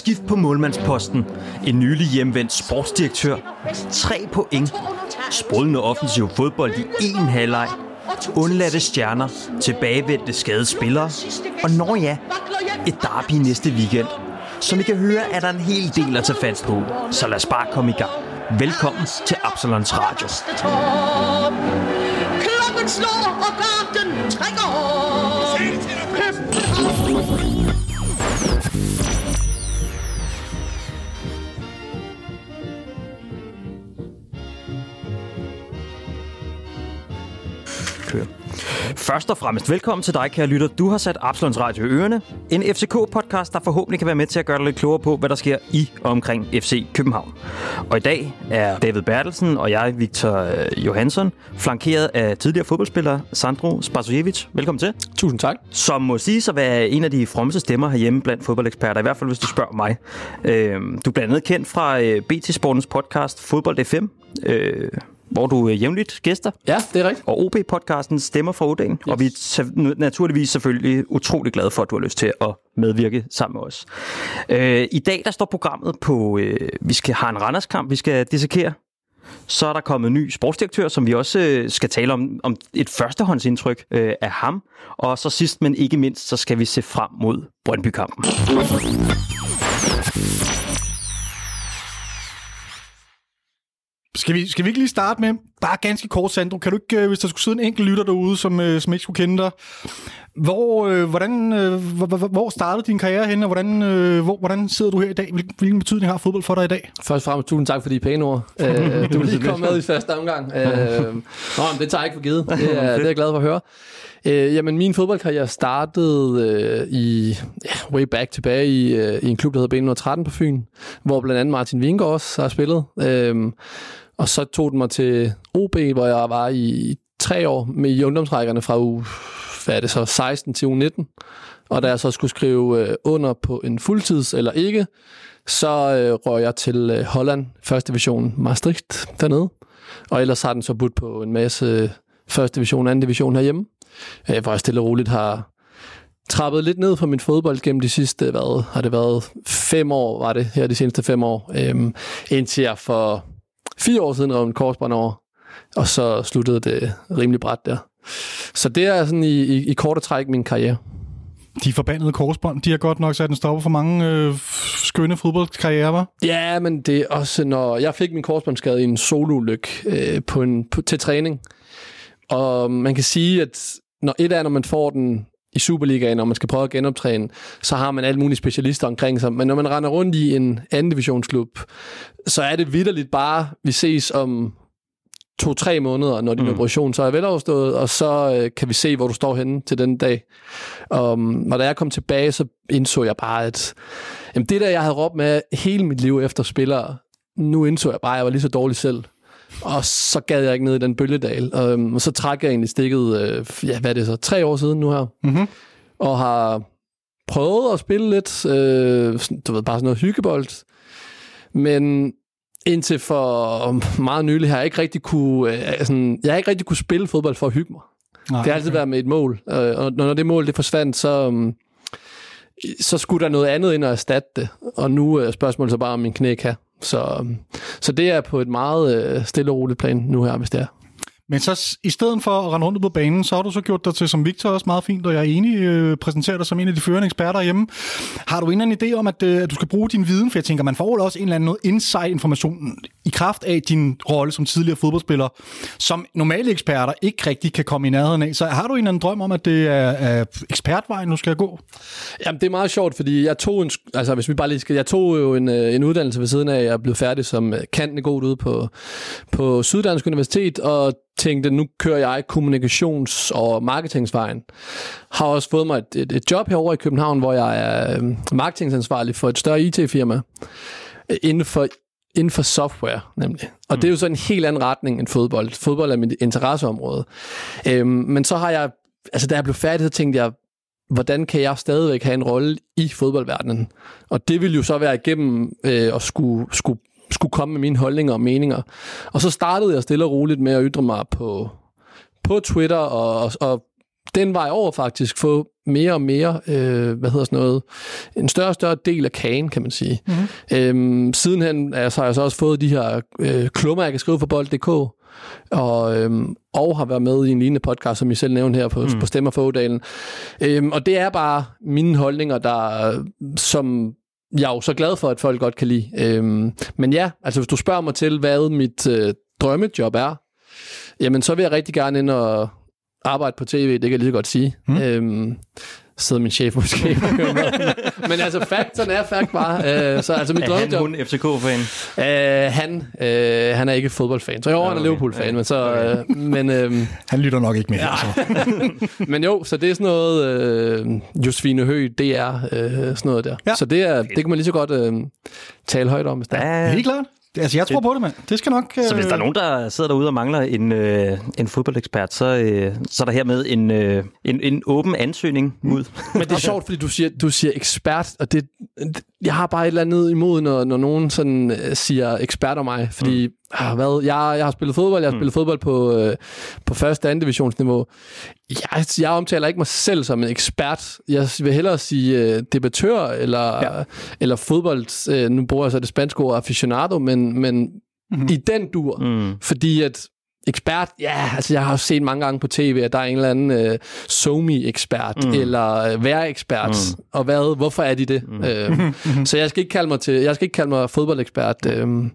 skift på målmandsposten, en nylig hjemvendt sportsdirektør, tre point, sprudlende offensiv fodbold i en halvleg, undladte stjerner, tilbagevendte skadede spillere, og når ja, et derby næste weekend. Som I kan høre, er der en hel del at tage fat på, så lad os bare komme i gang. Velkommen til Absalons Radio. Klokken slår, og Først og fremmest velkommen til dig, kære lytter. Du har sat Absalons Radio i ørerne. En FCK-podcast, der forhåbentlig kan være med til at gøre dig lidt klogere på, hvad der sker i og omkring FC København. Og i dag er David Bertelsen og jeg, Victor øh, Johansson, flankeret af tidligere fodboldspiller Sandro Spasojevic. Velkommen til. Tusind tak. Som må sige at være en af de frommeste stemmer herhjemme blandt fodboldeksperter, i hvert fald hvis du spørger mig. Øh, du er blandt andet kendt fra øh, BT Sportens podcast Fodbold FM, øh, hvor du øh, jævnligt gæster Ja, det er rigtigt. og OB-podcasten Stemmer fra Odagen. Yes. Og vi er naturligvis selvfølgelig utrolig glade for, at du har lyst til at medvirke sammen med os. Øh, I dag der står programmet på, øh, vi skal have en Randerskamp, vi skal dissekere. Så er der kommet en ny sportsdirektør, som vi også øh, skal tale om, om et førstehåndsindtryk øh, af ham. Og så sidst, men ikke mindst, så skal vi se frem mod Brøndby-kampen. Skal vi, skal vi ikke lige starte med, bare ganske kort, Sandro, kan du ikke, øh, hvis der skulle sidde en enkelt lytter derude, som, øh, som ikke skulle kende dig, hvor, øh, hvordan, øh, hvor, startede din karriere henne, og hvordan, øh, hvor, hvordan sidder du her i dag? Hvilken, hvilken betydning har fodbold for dig i dag? Først og fremmest tusind tak for de pæne ord. Øh, du er lige kommet med i første omgang. Øh, nå, men det tager jeg ikke for givet. Det er, det er jeg glad for at høre. Øh, jamen, min fodboldkarriere startede øh, i ja, way back tilbage i, øh, i en klub, der hedder B113 på Fyn, hvor blandt andet Martin Vingård også har spillet. Øh, og så tog den mig til OB, hvor jeg var i tre år med i ungdomsrækkerne fra u, hvad er det så, 16 til 19, Og da jeg så skulle skrive øh, under på en fuldtids eller ikke, så øh, røg jeg til øh, Holland, første division Maastricht dernede. Og ellers har den så budt på en masse øh, første division, anden division herhjemme, øh, hvor jeg stille og roligt har trappet lidt ned på min fodbold gennem de sidste, øh, hvad har det været, fem år var det her de seneste fem år, øhm, indtil jeg for fire år siden rev en korsbånd over, og så sluttede det rimelig bræt der. Så det er sådan i, i, i korte træk min karriere. De forbandede korsbånd, de har godt nok sat en stopper for mange øh, skønne fodboldkarrierer, var? Ja, men det er også, når jeg fik min korsbåndsskade i en sololykke øh, på en, på, til træning. Og man kan sige, at når et er, når man får den i Superligaen, når man skal prøve at genoptræne, så har man alle mulige specialister omkring sig. Men når man render rundt i en anden divisionsklub, så er det vidderligt bare, vi ses om to-tre måneder, når din mm. operation så er veloverstået, og så øh, kan vi se, hvor du står henne til den dag. Um, og da jeg kom tilbage, så indså jeg bare, at jamen, det der, jeg havde råbt med hele mit liv efter spillere, nu indså jeg bare, at jeg var lige så dårlig selv. Og så gad jeg ikke ned i den bølgedal. Um, og så trak jeg egentlig stikket, øh, ja, hvad er det så, tre år siden nu her. Mhm. Og har prøvet at spille lidt, øh, du ved, bare sådan noget hyggebold. Men indtil for meget nylig har jeg ikke rigtig kunne, øh, sådan, jeg har ikke rigtig kunne spille fodbold for at hygge mig. Nej, Det har altid været med et mål, øh, og når det mål det forsvandt, så, um, så skulle der noget andet ind og erstatte det. Og nu er spørgsmålet så bare, om min knæ kan. Så, um, så det er på et meget øh, stille og roligt plan nu her, hvis det er. Men så i stedet for at rende rundt på banen, så har du så gjort dig til, som Victor også meget fint, og jeg er enig, øh, præsenterer dig som en af de førende eksperter hjemme. Har du en eller anden idé om, at, øh, at du skal bruge din viden? For jeg tænker, man får også en eller anden noget insight-information i kraft af din rolle som tidligere fodboldspiller, som normale eksperter ikke rigtig kan komme i nærheden af. Så har du en eller anden drøm om, at det er, er ekspertvejen, du skal gå? Jamen, det er meget sjovt, fordi jeg tog en, altså hvis vi bare lige skal, jeg tog jo en, øh, en uddannelse ved siden af, jeg er blevet færdig som øh, kantende god ude på, på Syddansk Universitet, og tænkte, nu kører jeg kommunikations- og marketingsvejen. Har også fået mig et, et, et job herover i København, hvor jeg er øhm, marketingansvarlig for et større IT-firma øh, inden for inden for software, nemlig. Og mm. det er jo så en helt anden retning end fodbold. Fodbold er mit interesseområde. Øhm, men så har jeg, altså da jeg blev færdig, så tænkte jeg, hvordan kan jeg stadigvæk have en rolle i fodboldverdenen? Og det ville jo så være igennem øh, at skulle, skulle, skulle komme med mine holdninger og meninger. Og så startede jeg stille og roligt med at ytre mig på, på Twitter og, og, den vej over faktisk få mere og mere, øh, hvad hedder sådan noget, en større og større del af kagen, kan man sige. Mm-hmm. Øhm, sidenhen altså, har jeg så også fået de her øh, klummer, jeg kan skrive for bold.dk, og, øhm, og har været med i en lignende podcast, som I selv nævnte her på, mm. på Stemmer for Odalen. Øhm, og det er bare mine holdninger, der, som jeg er jo så glad for, at folk godt kan lide. Øhm, men ja, altså hvis du spørger mig til, hvad mit øh, drømmejob er, jamen så vil jeg rigtig gerne ind og arbejde på tv, det kan jeg lige så godt sige. Mm. Øhm, sidder min chef måske og hører med. Men altså, faktoren er fakt bare. Øh, så, altså, mit Er han, hun FCK-fan? øh, han, øh, han er ikke fodboldfan. Så jo, han er okay. Liverpool-fan, men så... Øh, men, øh, Han lytter nok ikke mere. Ja. Altså. men jo, så det er sådan noget øh, Josefine Høgh, DR, øh, sådan noget der. Ja. Så det, er, det kan man lige så godt øh, tale højt om, hvis der er. Ja, Helt klart. Altså, jeg tror på det, mand. Det skal nok... Så hvis der er nogen, der sidder derude og mangler en, øh, en fodboldekspert, så, øh, så er der hermed en, øh, en, en åben ansøgning ud. Men det er sjovt, fordi du siger, du siger ekspert, og det, jeg har bare et eller andet imod, når, når nogen sådan øh, siger ekspert om mig, fordi mm. ah, hvad, jeg, jeg har spillet fodbold, jeg har spillet fodbold på, øh, på første og anden divisionsniveau. Jeg, jeg omtaler ikke mig selv som en ekspert. Jeg vil hellere sige øh, debattør, eller, ja. eller fodbold, øh, nu bruger jeg så det spanske ord aficionado, men, men mm-hmm. i den dur, Mm. fordi at ekspert, ja, altså jeg har jo set mange gange på tv, at der er en eller anden øh, somi-ekspert, mm. eller øh, vær-ekspert, mm. og hvad, hvorfor er de det? Mm. Øh, så jeg skal ikke kalde mig til, jeg skal ikke kalde mig fodboldekspert. Øh, men,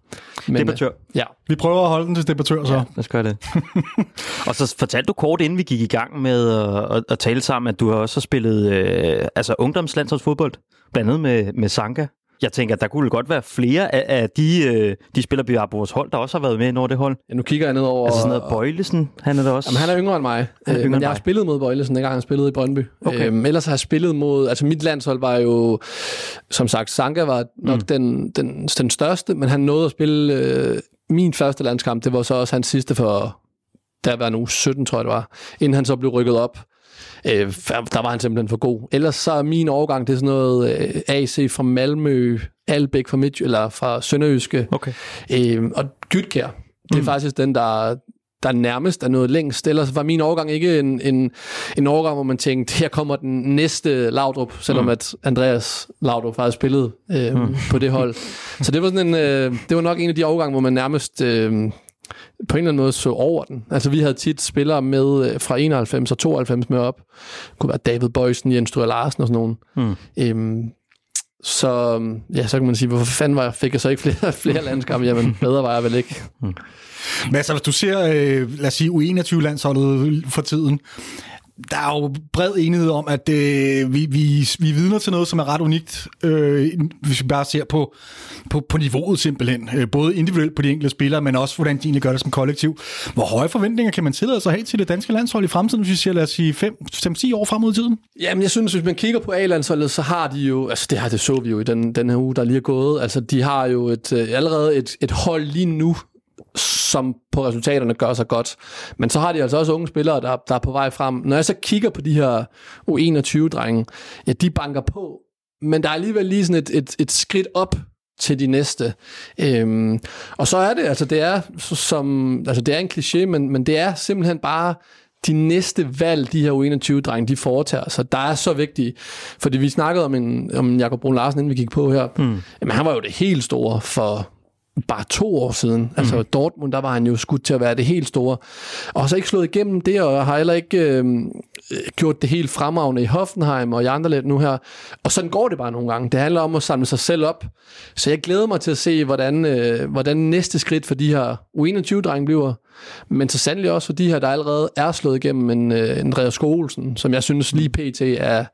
Debattør. Øh, ja. Vi prøver at holde den til debattør, så. Ja, lad os gøre det. og så fortalte du kort, inden vi gik i gang med at, at, at tale sammen, at du har også spillet øh, altså ungdomslandsholdsfodbold, blandt andet med, med Sanka. Jeg tænker, at der kunne godt være flere af, af de, øh, de spillere, vores hold, der også har været med over det hold. ja, nu kigger jeg ned over... Altså sådan noget Bøjlesen, han er der også. Jamen, han er yngre end mig, Han er øh, yngre men end jeg har spillet mod Bøjlesen, dengang han spillede i Brøndby. Okay. Øhm, ellers har jeg spillet mod... Altså, mit landshold var jo... Som sagt, Sanka var nok mm. den, den, den største, men han nåede at spille... Øh, min første landskamp, det var så også hans sidste for... Der var nu 17, tror jeg det var. Inden han så blev rykket op. Øh, der var han simpelthen for god. Ellers så er min overgang, det er sådan noget øh, AC fra Malmø, Albæk fra Midt, eller fra Sønderjyske, Okay. Øh, og Gytkær, det er mm. faktisk den, der, der nærmest er noget længst. Ellers var min overgang ikke en, en, en overgang, hvor man tænkte, her kommer den næste Laudrup, selvom mm. at Andreas Laudrup faktisk spillede øh, mm. på det hold. Så det var, sådan en, øh, det var nok en af de overgange, hvor man nærmest øh, på en eller anden måde så over den. Altså vi havde tit spillere med øh, fra 91 og 92 med op. Det kunne være David Bøjsen, Jens Stryger Larsen og sådan nogen. Mm. Øhm, så ja, så kan man sige, hvorfor fanden var jeg, fik jeg så ikke flere, flere landskampe? Jamen, bedre var jeg vel ikke. Men altså, hvis du ser, øh, lad os sige, U21-landsholdet for tiden, der er jo bred enighed om, at øh, vi, vi, vi vidner til noget, som er ret unikt, øh, hvis vi bare ser på, på, på niveauet simpelthen. Øh, både individuelt på de enkelte spillere, men også hvordan de egentlig gør det som kollektiv. Hvor høje forventninger kan man tillade sig at have til det danske landshold i fremtiden, hvis vi siger, lad os sige, 5-10 år frem mod i tiden? Jamen, jeg synes, hvis man kigger på A-landsholdet, så har de jo, altså det, her, det så vi jo i den, den her uge, der lige er gået, altså de har jo et, øh, allerede et, et hold lige nu, som på resultaterne gør sig godt. Men så har de altså også unge spillere, der, der er på vej frem. Når jeg så kigger på de her U21-drenge, ja, de banker på, men der er alligevel lige sådan et, et, et skridt op til de næste. Øhm, og så er det, altså det er som, altså det er en kliché, men, men det er simpelthen bare de næste valg, de her U21-drenge, de foretager sig, der er så vigtige. Fordi vi snakkede om, en, om Jakob Brun Larsen, inden vi gik på her. Mm. Jamen, han var jo det helt store for bare to år siden. Altså Dortmund, der var han jo skudt til at være det helt store. Og så ikke slået igennem det, og har heller ikke øh, gjort det helt fremragende i Hoffenheim og i Anderlecht nu her. Og sådan går det bare nogle gange. Det handler om at samle sig selv op. Så jeg glæder mig til at se, hvordan, øh, hvordan næste skridt for de her U21-drenge bliver. Men så sandelig også for de her, der allerede er slået igennem en øh, Andreas Skogelsen, som jeg synes lige pt. er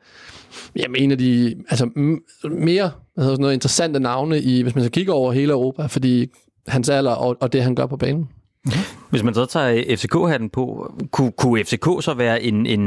jamen, en af de altså, m- mere hvad hedder sådan noget, interessante navne, i, hvis man så kigger over hele Europa, fordi hans alder og, og det, han gør på banen. Mhm. Hvis man så tager FCK-hatten på, kunne, kunne FCK så være en, en,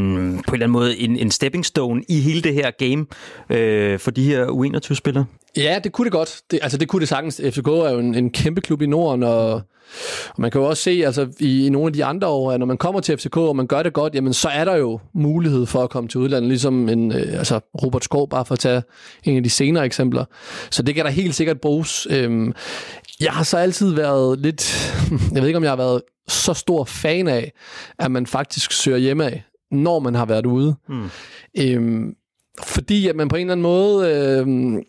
på en eller anden måde en, en stepping stone i hele det her game øh, for de her U21-spillere? Ja, det kunne det godt. Det, altså, det kunne det sagtens. FCK er jo en, en kæmpe klub i Norden, og, og man kan jo også se altså, i, i nogle af de andre år, at når man kommer til FCK, og man gør det godt, jamen, så er der jo mulighed for at komme til udlandet, ligesom en, øh, altså Robert Skov, bare for at tage en af de senere eksempler. Så det kan der helt sikkert bruges. Øhm, jeg har så altid været lidt, jeg ved ikke om jeg har været så stor fan af, at man faktisk søger hjemme af. når man har været ude. Mm. Øhm, fordi at man på en eller anden måde... Øhm,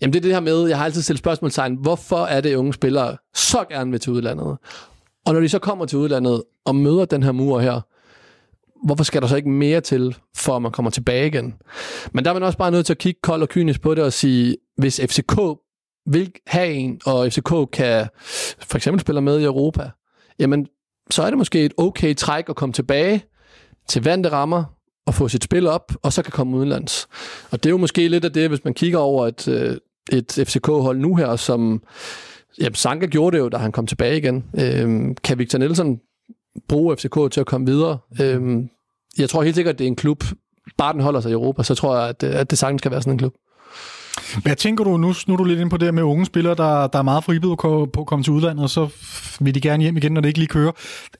jamen det er det her med, jeg har altid stillet spørgsmålstegn, hvorfor er det unge spillere så gerne vil til udlandet? Og når de så kommer til udlandet og møder den her mur her, hvorfor skal der så ikke mere til, for at man kommer tilbage igen? Men der er man også bare nødt til at kigge kold og kynisk på det og sige, hvis FCK vil have en, og FCK kan for eksempel spille med i Europa, jamen så er det måske et okay træk at komme tilbage til vante rammer og få sit spil op, og så kan komme udenlands. Og det er jo måske lidt af det, hvis man kigger over øh, et, et FCK-hold nu her, som ja, Sanka gjorde det jo, da han kom tilbage igen. Øhm, kan Victor Nielsen bruge FCK til at komme videre? Øhm, jeg tror helt sikkert, at det er en klub, bare den holder sig i Europa, så tror jeg, at, at det sagtens skal være sådan en klub. Hvad tænker du, nu, nu er du lidt ind på det med unge spillere, der, der er meget fribid på at komme til udlandet, og så vil de gerne hjem igen, når det ikke lige kører.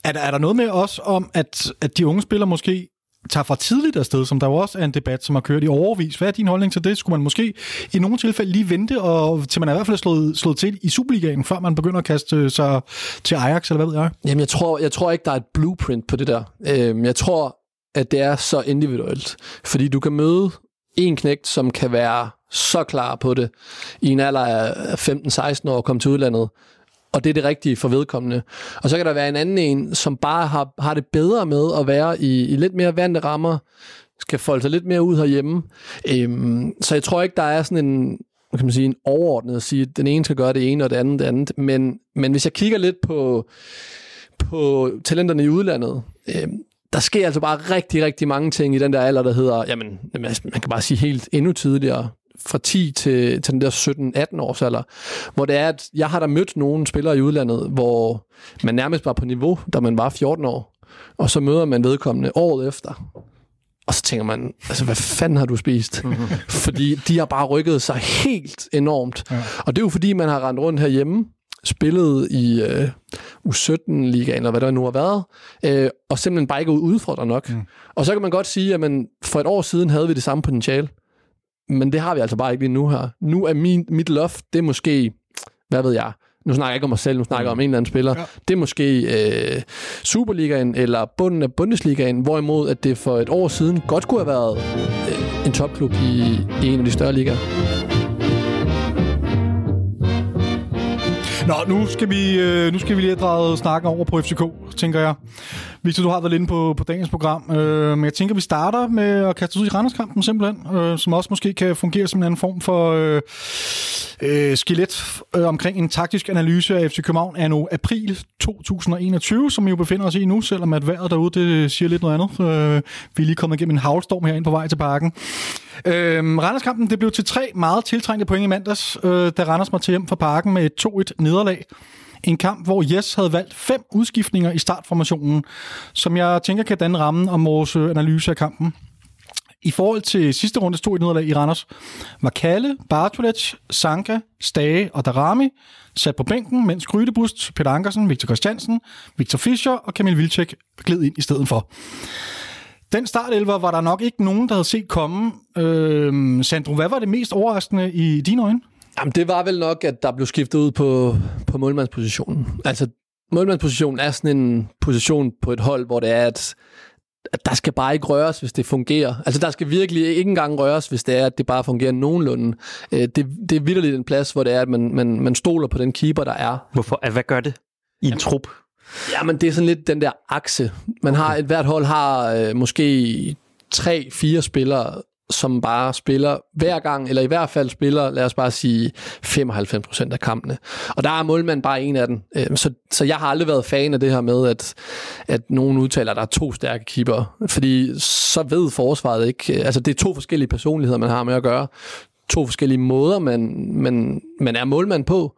Er der, er der noget med os om, at, at de unge spillere måske tager fra tidligt afsted, som der jo også er en debat, som har kørt i overvis. Hvad er din holdning til det? Skulle man måske i nogle tilfælde lige vente, og, til man er i hvert fald slået, slået til i Superligaen, før man begynder at kaste sig til Ajax, eller hvad ved jeg? Jamen, jeg tror, jeg tror ikke, der er et blueprint på det der. Øhm, jeg tror, at det er så individuelt. Fordi du kan møde en knægt, som kan være så klar på det i en alder af 15-16 år at komme til udlandet, og det er det rigtige for vedkommende. Og så kan der være en anden en, som bare har, har det bedre med at være i, i lidt mere vante rammer, skal folde sig lidt mere ud herhjemme. Øhm, så jeg tror ikke, der er sådan en, kan man sige, en overordnet at sige, at den ene skal gøre det ene, og det andet det andet. Men, men hvis jeg kigger lidt på, på talenterne i udlandet, øhm, der sker altså bare rigtig, rigtig mange ting i den der alder, der hedder, jamen, man kan bare sige helt endnu tidligere, fra 10 til, til den der 17-18 års alder, hvor det er, at jeg har da mødt nogle spillere i udlandet, hvor man nærmest var på niveau, da man var 14 år, og så møder man vedkommende året efter, og så tænker man, altså hvad fanden har du spist? Mm-hmm. fordi de har bare rykket sig helt enormt. Ja. Og det er jo fordi, man har rendt rundt herhjemme, spillet i øh, U17-ligaen, eller hvad der nu har været, øh, og simpelthen bare ikke udfordret nok. Mm. Og så kan man godt sige, at man, for et år siden havde vi det samme potentiale men det har vi altså bare ikke lige nu her. Nu er min, mit loft, det er måske, hvad ved jeg, nu snakker jeg ikke om mig selv, nu snakker jeg om en eller anden spiller. Ja. Det er måske øh, Superligaen eller bunden af Bundesligaen, hvorimod at det for et år siden godt kunne have været øh, en topklub i, i en af de større ligaer. Nå, nu skal vi, øh, nu skal vi lige have drejet snakken over på FCK, tænker jeg. Victor, du har været inde på, på dagens program, øh, men jeg tænker, vi starter med at kaste ud i Randerskampen simpelthen, øh, som også måske kan fungere som en anden form for øh, øh, skelet øh, omkring en taktisk analyse af FC København er nu april 2021, som vi jo befinder os i nu, selvom at vejret derude det siger lidt noget andet. Øh, vi er lige kommet igennem en havlstorm herinde på vej til parken. Øhm, Randerskampen det blev til tre meget tiltrængte point i mandags, øh, da Randers måtte hjem fra parken med et 2-1 nederlag. En kamp, hvor Jes havde valgt fem udskiftninger i startformationen, som jeg tænker kan danne rammen om vores øh, analyse af kampen. I forhold til sidste runde stod i nederlag i Randers, var Kalle, Bartolets, Sanka, Stage og Darami sat på bænken, mens Grydebust, Peter Ankersen, Victor Christiansen, Victor Fischer og Kamil Vilcek gled ind i stedet for. Den startelver var der nok ikke nogen, der havde set komme. Øh, Sandro, hvad var det mest overraskende i dine øjne? Jamen, det var vel nok, at der blev skiftet ud på, på målmandspositionen. Altså, målmandspositionen er sådan en position på et hold, hvor det er, at, at der skal bare ikke røres, hvis det fungerer. Altså, der skal virkelig ikke engang røres, hvis det er, at det bare fungerer nogenlunde. Øh, det, det er vidderligt en plads, hvor det er, at man, man, man stoler på den keeper, der er. Hvorfor? Hvad gør det i en Jamen, trup? Ja, men det er sådan lidt den der akse. Man har, et hvert hold har øh, måske tre, fire spillere, som bare spiller hver gang, eller i hvert fald spiller, lad os bare sige, 95% af kampene. Og der er målmand bare en af dem. Øhm, så, så jeg har aldrig været fan af det her med, at, at nogen udtaler, at der er to stærke keeper. Fordi så ved forsvaret ikke, altså det er to forskellige personligheder, man har med at gøre to forskellige måder, man, man, man er målmand på.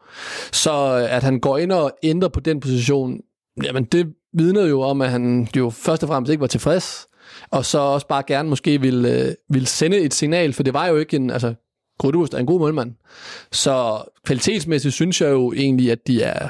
Så at han går ind og ændrer på den position, jamen det vidner jo om, at han jo først og fremmest ikke var tilfreds og så også bare gerne måske ville, øh, ville sende et signal, for det var jo ikke en, altså, Grudust er en god målmand. Så kvalitetsmæssigt synes jeg jo egentlig, at de er,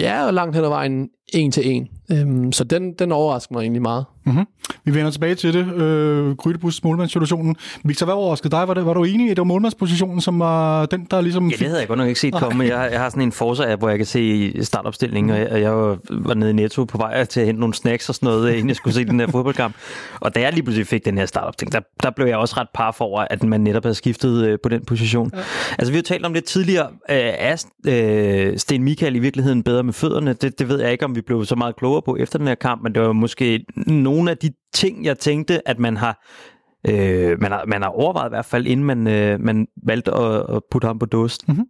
ja, langt hen ad vejen en til en. Øhm, så den, den overrasker mig egentlig meget. Mm-hmm. Vi vender tilbage til det. Øh, Grydebus målmandssituationen. Victor, hvad overraskede dig? Var, det, var du enig i, at det var målmandspositionen, som var den, der ligesom... Ja, det havde jeg godt nok ikke set komme. Jeg, jeg har sådan en Forza-app, hvor jeg kan se startopstillingen, og jeg, og jeg var, var nede i Netto på vej til at hente nogle snacks og sådan noget, inden jeg skulle se den her fodboldkamp. Og da jeg lige pludselig fik den her startopstilling, der, der blev jeg også ret par for, at man netop havde skiftet øh, på den position. Ja. Altså, vi har talt om lidt tidligere, øh, er øh, Sten Michael i virkeligheden bedre med fødderne? Det, det ved jeg ikke, om vi blev så meget klogere på efter den her kamp, men det var måske nogle af de ting, jeg tænkte, at man har øh, man, har, man har overvejet i hvert fald, inden man, øh, man valgte at, at putte ham på dåsen. Mm-hmm.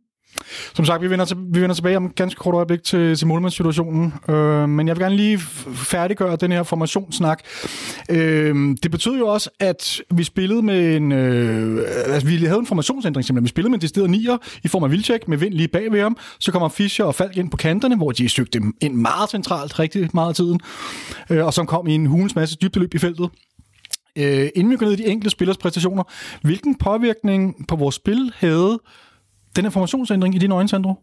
Som sagt, vi vender, til, vi vender tilbage om ganske kort øjeblik til, til målmandssituationen, øh, men jeg vil gerne lige færdiggøre den her formationssnak. Øh, det betød jo også, at vi spillede med en... Øh, altså, vi havde en formationsændring simpelthen. Vi spillede med en decideret nier i form af Vilcek med vind lige bag ved ham. Så kommer Fischer og Falk ind på kanterne, hvor de søgte ind meget centralt rigtig meget af tiden, øh, og som kom i en hulens masse dybdeløb i feltet. Øh, inden vi går ned i de enkelte spillers præstationer, hvilken påvirkning på vores spil havde den her formationsændring i dine øjne, Sandro?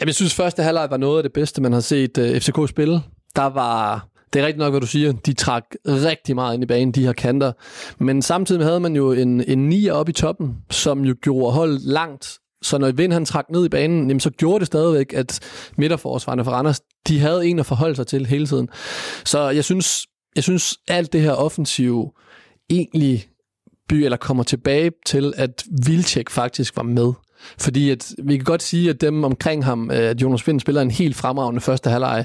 Jamen, jeg synes, første halvleg var noget af det bedste, man har set øh, uh, FCK spille. Der var det er rigtigt nok, hvad du siger. De trak rigtig meget ind i banen, de her kanter. Men samtidig havde man jo en, en nier op i toppen, som jo gjorde hold langt. Så når Vind han trak ned i banen, jamen, så gjorde det stadigvæk, at midterforsvarende for Randers, de havde en at forholde sig til hele tiden. Så jeg synes, jeg synes alt det her offensive egentlig by, eller kommer tilbage til, at Vilcek faktisk var med. Fordi at, vi kan godt sige, at dem omkring ham, øh, at Jonas Vind spiller en helt fremragende første halvleg.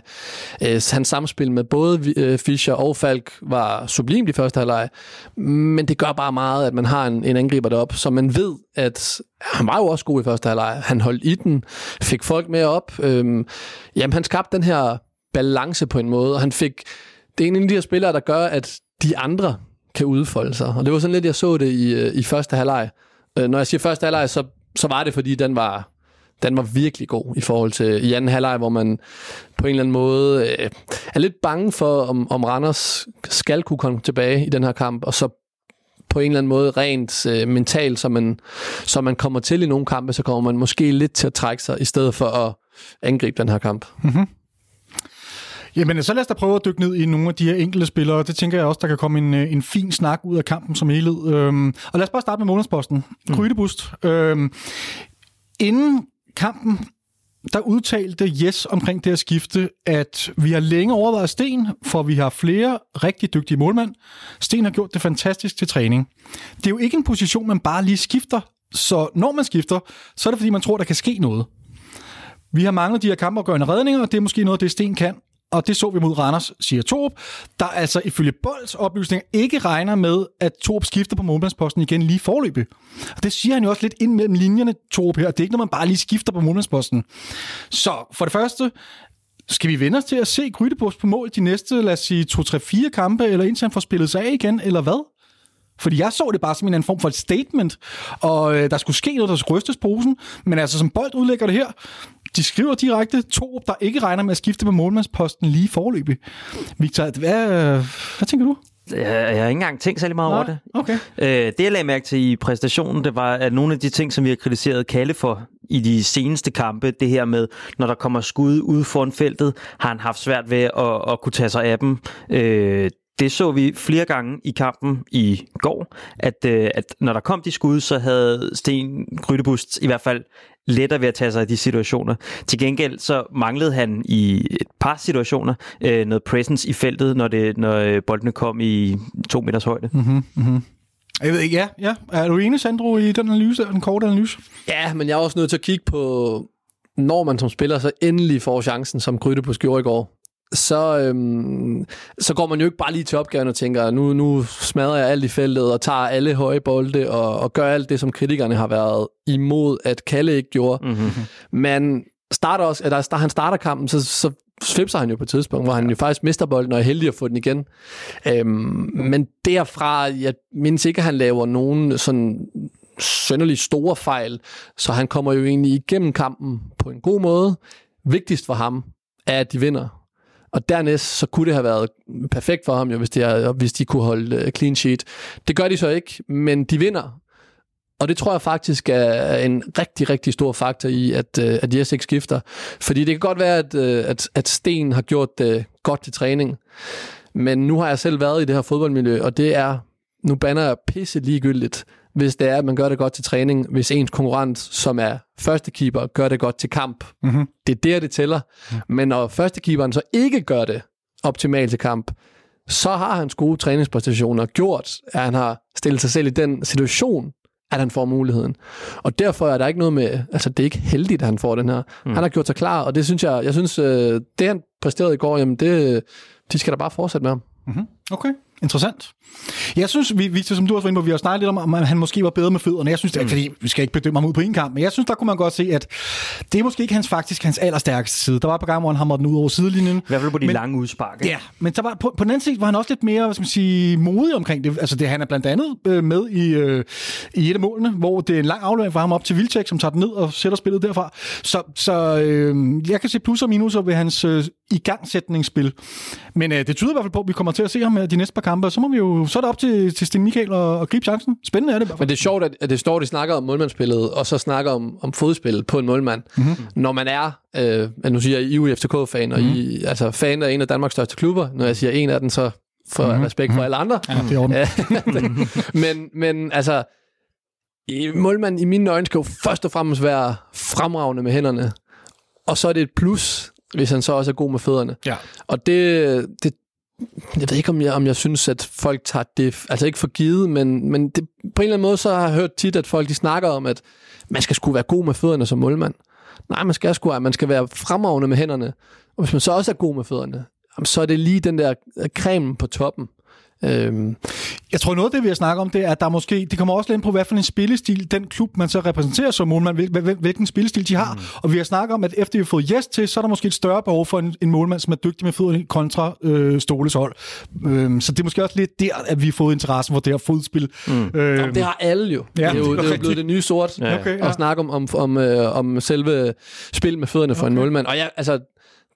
Øh, hans samspil med både øh, Fischer og Falk var sublimt i første halvleg. Men det gør bare meget, at man har en, en angriber derop, så man ved, at han var jo også god i første halvleg. Han holdt i den, fik folk med op. Øhm, jamen, han skabte den her balance på en måde, og han fik... Det er en af de her spillere, der gør, at de andre kan udfolde sig. Og det var sådan lidt, jeg så det i, i første halvleg. Når jeg siger første halvleg, så så var det, fordi den var, den var virkelig god i forhold til i anden halvleg, hvor man på en eller anden måde øh, er lidt bange for, om, om Randers skal kunne komme tilbage i den her kamp, og så på en eller anden måde rent øh, mentalt, som man, som man kommer til i nogle kampe, så kommer man måske lidt til at trække sig, i stedet for at angribe den her kamp. Mm-hmm. Jamen, så lad os da prøve at dykke ned i nogle af de her enkelte spillere. Det tænker jeg også, der kan komme en, øh, en fin snak ud af kampen som helhed. Øhm, og lad os bare starte med månedsposten. Mm. Krydebust. Øhm, inden kampen, der udtalte Jes omkring det her skifte, at vi har længe overvejet Sten, for vi har flere rigtig dygtige målmænd. Sten har gjort det fantastisk til træning. Det er jo ikke en position, man bare lige skifter. Så når man skifter, så er det fordi, man tror, der kan ske noget. Vi har manglet de her kampafgørende redninger, og det er måske noget, det Sten kan og det så vi mod Randers, siger Torp, der altså ifølge Bolds oplysninger ikke regner med, at Torp skifter på målmandsposten igen lige forløbig. Og det siger han jo også lidt ind mellem linjerne, Torp her. Det er ikke når man bare lige skifter på målmandsposten. Så for det første, skal vi vende os til at se Grydebos på mål de næste, lad os sige, 2-3-4 kampe, eller indtil han får spillet sig af igen, eller hvad? Fordi jeg så det bare som en anden form for et statement, og øh, der skulle ske noget, der skulle rystes posen. Men altså, som Bold udlægger det her, de skriver direkte, to, der ikke regner med at skifte på målmandsposten lige forløbig. Victor, hvad, hvad tænker du? Jeg, jeg har ikke engang tænkt særlig meget Nej, over det. Okay. Øh, det, jeg lagde mærke til i præstationen, det var, at nogle af de ting, som vi har kritiseret Kalle for i de seneste kampe, det her med, når der kommer skud ud foran feltet, har han haft svært ved at, at kunne tage sig af dem. Øh, det så vi flere gange i kampen i går, at, øh, at når der kom de skud, så havde Sten Grydebust i hvert fald lettere ved at tage sig af de situationer. Til gengæld så manglede han i et par situationer øh, noget presence i feltet, når, det, når øh, boldene kom i to meters højde. Mm-hmm, mm-hmm. Jeg ved ikke, ja, ja. Er du enig, Sandro, i den analyse, den korte analyse? Ja, men jeg er også nødt til at kigge på, når man som spiller så endelig får chancen, som Grydebus gjorde i går så, øhm, så går man jo ikke bare lige til opgaven og tænker, nu, nu smadrer jeg alt i feltet og tager alle høje bolde og, og gør alt det, som kritikerne har været imod, at Kalle ikke gjorde. Mm-hmm. Men starter også, at da han starter kampen, så, så svipser han jo på et tidspunkt, hvor han jo faktisk mister bolden og er heldig at få den igen. Øhm, men derfra, jeg mindes ikke, at han laver nogen sådan sønderlig store fejl, så han kommer jo egentlig igennem kampen på en god måde. Vigtigst for ham er, at de vinder. Og dernæst, så kunne det have været perfekt for ham, jo, hvis, de, havde, hvis de kunne holde øh, clean sheet. Det gør de så ikke, men de vinder. Og det tror jeg faktisk er en rigtig, rigtig stor faktor i, at, øh, at Jess ikke skifter. Fordi det kan godt være, at, øh, at, at Sten har gjort det godt til træning. Men nu har jeg selv været i det her fodboldmiljø, og det er, nu banner jeg pisse ligegyldigt, hvis det er, at man gør det godt til træning, hvis ens konkurrent, som er første keeper, gør det godt til kamp. Mm-hmm. Det er der, det tæller. Mm. Men når første keeperen så ikke gør det optimalt til kamp, så har hans gode træningspræstationer gjort, at han har stillet sig selv i den situation, at han får muligheden. Og derfor er der ikke noget med, altså det er ikke heldigt, at han får den her. Mm. Han har gjort sig klar, og det synes jeg, jeg synes, øh, det han præsterede i går, jamen det, de skal da bare fortsætte med ham. Mm-hmm. Okay. Interessant. Jeg synes, vi, Victor, som du også var inde på, vi har snakket lidt om, om han måske var bedre med fødderne. Jeg synes, det er, mm. fordi vi skal ikke bedømme ham ud på en kamp, men jeg synes, der kunne man godt se, at det er måske ikke hans faktisk hans allerstærkeste side. Der var et par gange, hvor han hamrede den ud over sidelinjen. I hvert fald på de men, lange udspark. Ikke? Ja, men der var, på, på den anden side var han også lidt mere, hvad skal man sige, modig omkring det. Altså, det, han er blandt andet øh, med i, øh, i et af målene, hvor det er en lang aflevering for ham op til Vilcek, som tager den ned og sætter spillet derfra. Så, så øh, jeg kan se plus og minuser ved hans øh, igangsætningsspil. Men øh, det tyder i hvert fald på, at vi kommer til at se ham de næste par kampe, og så må vi jo så er det op til, til Sten Michael og, og gribe chancen. Spændende er det. Men det er sjovt, at, at det står, at de snakker om målmandsspillet, og så snakker om, om fodspillet på en målmand. Mm-hmm. Når man er, øh, nu siger jeg IU FCK-fan, og mm-hmm. I, altså fan af en af Danmarks største klubber. Når jeg siger en af den, så for mm-hmm. respekt for alle andre. Ja, det er men, men altså, målmand i mine øjne skal jo først og fremmest være fremragende med hænderne. Og så er det et plus, hvis han så også er god med fødderne. Ja. Og det, det, jeg ved ikke, om jeg, om jeg synes, at folk tager det, altså ikke for givet, men, men det, på en eller anden måde, så har jeg hørt tit, at folk de snakker om, at man skal skulle være god med fødderne som målmand. Nej, man skal sgu, man skal være fremragende med hænderne. Og hvis man så også er god med fødderne, så er det lige den der øh, creme på toppen. Øhm. Jeg tror noget af det, vi har snakket om, det er, at der måske, det kommer også lidt på, hvad for en spillestil den klub, man så repræsenterer som målmand, hvil, hvilken spillestil de har. Mm. Og vi har snakket om, at efter vi har fået yes til, så er der måske et større behov for en, en målmand, som er dygtig med fødderne kontra øh, Stoles hold. Øhm, så det er måske også lidt der, at vi har fået interesse for det her fodspil. Mm. Øhm. Jamen, det har alle jo. Ja, det, er jo det er jo blevet det nye sort ja. okay, ja. at snakke om, om, om, øh, om selve spil med fødderne for okay. en målmand. Og ja, altså,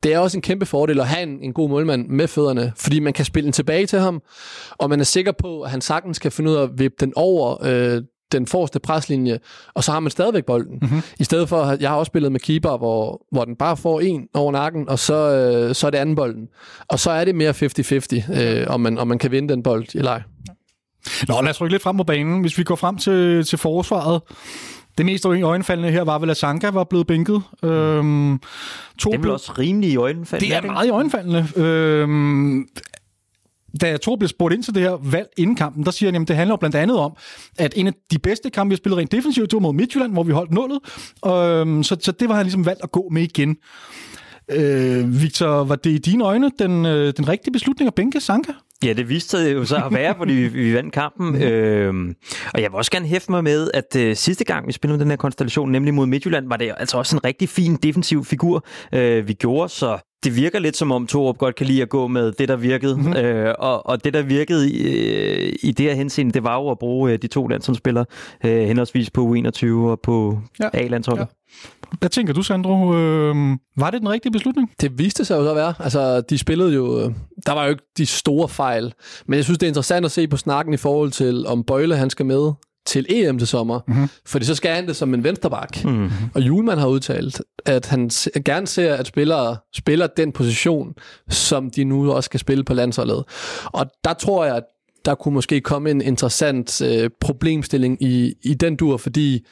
det er også en kæmpe fordel at have en, en god målmand med fødderne, fordi man kan spille den tilbage til ham, og man er sikker på, at han sagtens kan finde ud af at vippe den over øh, den forreste preslinje, og så har man stadigvæk bolden. Mm-hmm. I stedet for, at jeg har også spillet med keeper, hvor, hvor den bare får en over nakken, og så, øh, så er det anden bolden. Og så er det mere 50-50, øh, om, man, om man kan vinde den bold eller ej. Nå, lad os rykke lidt frem på banen. Hvis vi går frem til, til forsvaret, det mest øjenfaldende her var vel, at Sanka var blevet bænket. Øhm, to det er også rimelig i øjenfaldende? Det er meget i øjenfaldende. Øhm, da jeg tror blev spurgt ind til det her valg inden kampen, der siger han, at det handler blandt andet om, at en af de bedste kampe, vi har spillet rent defensivt, det var mod Midtjylland, hvor vi holdt nullet. Øhm, så, så det var han ligesom valgt at gå med igen. Øh, Victor, var det i dine øjne den, øh, den rigtige beslutning at bænke Sanka? Ja, det viste sig jo så at være, fordi vi, vi vandt kampen. Mm. Øhm, og jeg vil også gerne hæfte mig med, at øh, sidste gang vi spillede den her konstellation, nemlig mod Midtjylland, var det altså også en rigtig fin defensiv figur, øh, vi gjorde, så det virker lidt som om Torup godt kan lide at gå med det, der virkede. Mm-hmm. Øh, og, og det, der virkede i, øh, i det her henseende, det var jo at bruge øh, de to landsholdsspillere, øh, henholdsvis på U21 og på ja. A-landsholdet. Ja. Hvad tænker du, Sandro? Øh, var det den rigtige beslutning? Det viste sig jo så at være. Altså, de spillede jo... Øh, der var jo ikke de store fejl. Men jeg synes, det er interessant at se på snakken i forhold til, om Bøjle han skal med til EM til sommer. Mm-hmm. Fordi så skal han det som en vensterbak. Mm-hmm. Og Julemand har udtalt, at han gerne ser, at spillere spiller den position, som de nu også skal spille på landsholdet. Og der tror jeg, at der kunne måske komme en interessant øh, problemstilling i, i den dur, fordi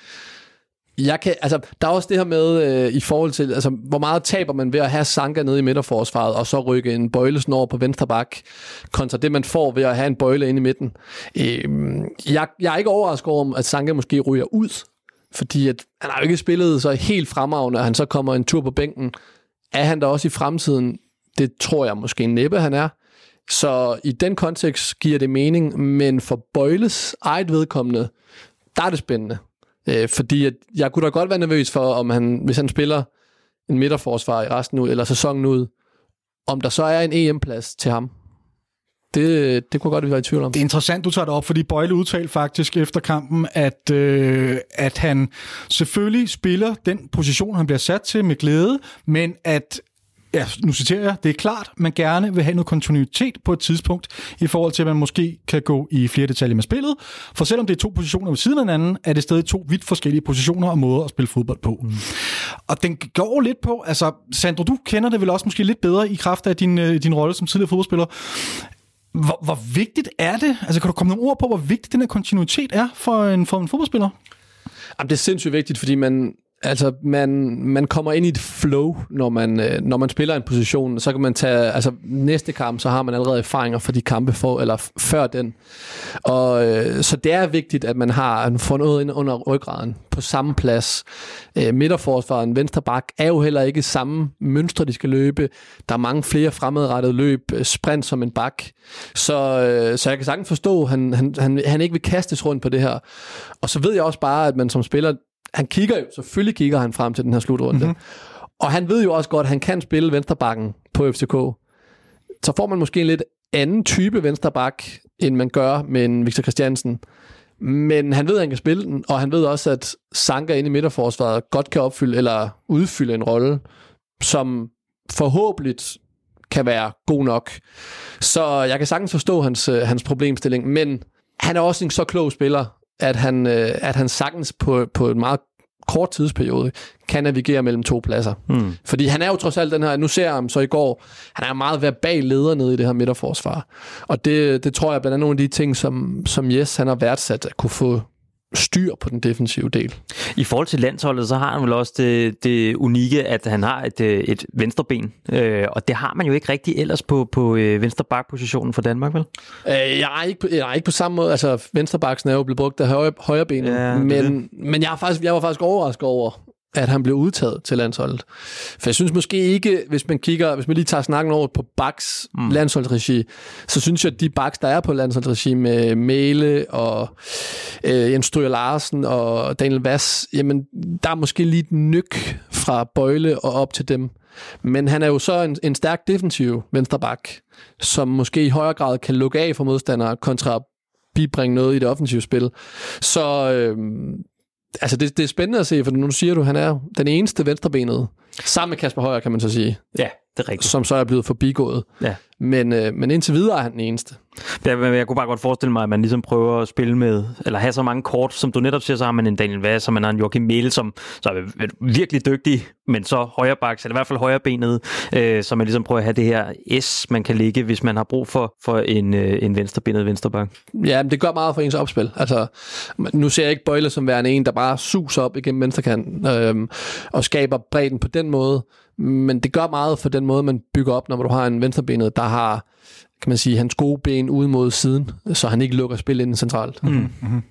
jeg kan, altså, der er også det her med, øh, i forhold til, altså, hvor meget taber man ved at have Sanka nede i midterforsvaret, og så rykke en bøjlesen over på venstre bak, kontra det, man får ved at have en bøjle inde i midten. Øh, jeg, jeg er ikke overrasket over, at Sanka måske ryger ud, fordi at, han har jo ikke spillet så helt fremragende, og han så kommer en tur på bænken. Er han der også i fremtiden? Det tror jeg måske næppe, han er. Så i den kontekst giver det mening, men for Bøjles eget vedkommende, der er det spændende. Øh, fordi at jeg kunne da godt være nervøs for, om han, hvis han spiller en midterforsvar i resten ud, eller sæsonen ud, om der så er en EM-plads til ham. Det, det kunne godt være i tvivl om. Det er interessant, du tager det op, fordi Bøjle udtalte faktisk efter kampen, at, øh, at han selvfølgelig spiller den position, han bliver sat til med glæde, men at ja, nu citerer jeg, det er klart, man gerne vil have noget kontinuitet på et tidspunkt, i forhold til, at man måske kan gå i flere detaljer med spillet. For selvom det er to positioner ved siden af hinanden, er det stadig to vidt forskellige positioner og måder at spille fodbold på. Mm. Og den går lidt på, altså Sandro, du kender det vel også måske lidt bedre i kraft af din, øh, din rolle som tidligere fodboldspiller. Hvor, hvor vigtigt er det? Altså kan du komme nogle ord på, hvor vigtig den her kontinuitet er for en, for en fodboldspiller? Jamen, det er sindssygt vigtigt, fordi man, Altså, man, man kommer ind i et flow, når man, øh, når man spiller en position. Så kan man tage, altså næste kamp, så har man allerede erfaringer fra de kampe for, eller før den. Og øh, så det er vigtigt, at man har får noget ind under ryggraden på samme plads. Øh, midterforsvaren, venstre bak, er jo heller ikke samme mønster, de skal løbe. Der er mange flere fremadrettede løb, øh, sprint som en bak. Så, øh, så jeg kan sagtens forstå, at han, han, han, han ikke vil kastes rundt på det her. Og så ved jeg også bare, at man som spiller han kigger jo, selvfølgelig kigger han frem til den her slutrunde. Mm-hmm. Og han ved jo også godt, at han kan spille venstrebakken på FCK. Så får man måske en lidt anden type venstrebak, end man gør med en Victor Christiansen. Men han ved, at han kan spille den, og han ved også, at Sanka inde i midterforsvaret godt kan opfylde eller udfylde en rolle, som forhåbentlig kan være god nok. Så jeg kan sagtens forstå hans, øh, hans problemstilling, men han er også en så klog spiller, at han, øh, at han sagtens på, på en meget kort tidsperiode kan navigere mellem to pladser. Mm. Fordi han er jo trods alt den her, nu ser jeg ham så i går, han er meget verbal leder nede i det her midterforsvar. Og det, det tror jeg blandt andet nogle af de ting, som, som Jes han har værdsat at kunne få styr på den defensive del. I forhold til landsholdet, så har han vel også det, det unikke, at han har et, øh, et venstreben, øh, og det har man jo ikke rigtig ellers på, på øh, venstreback-positionen for Danmark, vel? Øh, jeg, er ikke jeg er ikke på samme måde, altså venstrebaksen er jo blevet brugt af højre, højre benet, ja, men, men jeg, er faktisk, jeg var faktisk overrasket over, at han blev udtaget til landsholdet. For jeg synes måske ikke, hvis man kigger, hvis man lige tager snakken over på Baks mm. landsholdsregi, så synes jeg, at de Baks, der er på landsholdsregi med Mæle og øh, Jens Stryger Larsen og Daniel Vass, jamen der er måske lige et nyk fra Bøjle og op til dem. Men han er jo så en, en stærk defensiv vensterbak, som måske i højere grad kan lukke af for modstandere kontra bibringe noget i det offensive spil. Så øh, altså det, det er spændende at se, for nu siger du, at han er den eneste venstrebenede, sammen med Kasper Højer, kan man så sige. Ja, det er rigtigt. Som så er blevet forbigået. Ja. Men, øh, men indtil videre er han den eneste. Jeg, jeg kunne bare godt forestille mig, at man ligesom prøver at spille med, eller have så mange kort, som du netop siger, så har man en Daniel Vass, og man har en Joachim Mæle, som så er virkelig dygtig, men så højre baks, eller i hvert fald højre benet, øh, så man ligesom prøver at have det her S, man kan ligge, hvis man har brug for, for en, øh, en venstrebenet venstreback. Ja, men det gør meget for ens opspil. Altså, nu ser jeg ikke Bøjle som værende en, der bare suser op igennem venstrekanten øh, og skaber bredden på den måde, men det gør meget for den måde, man bygger op, når du har en venstrebenet, der har kan man sige, hans gode ben ude mod siden, så han ikke lukker spil ind centralt. Mm. Mm-hmm.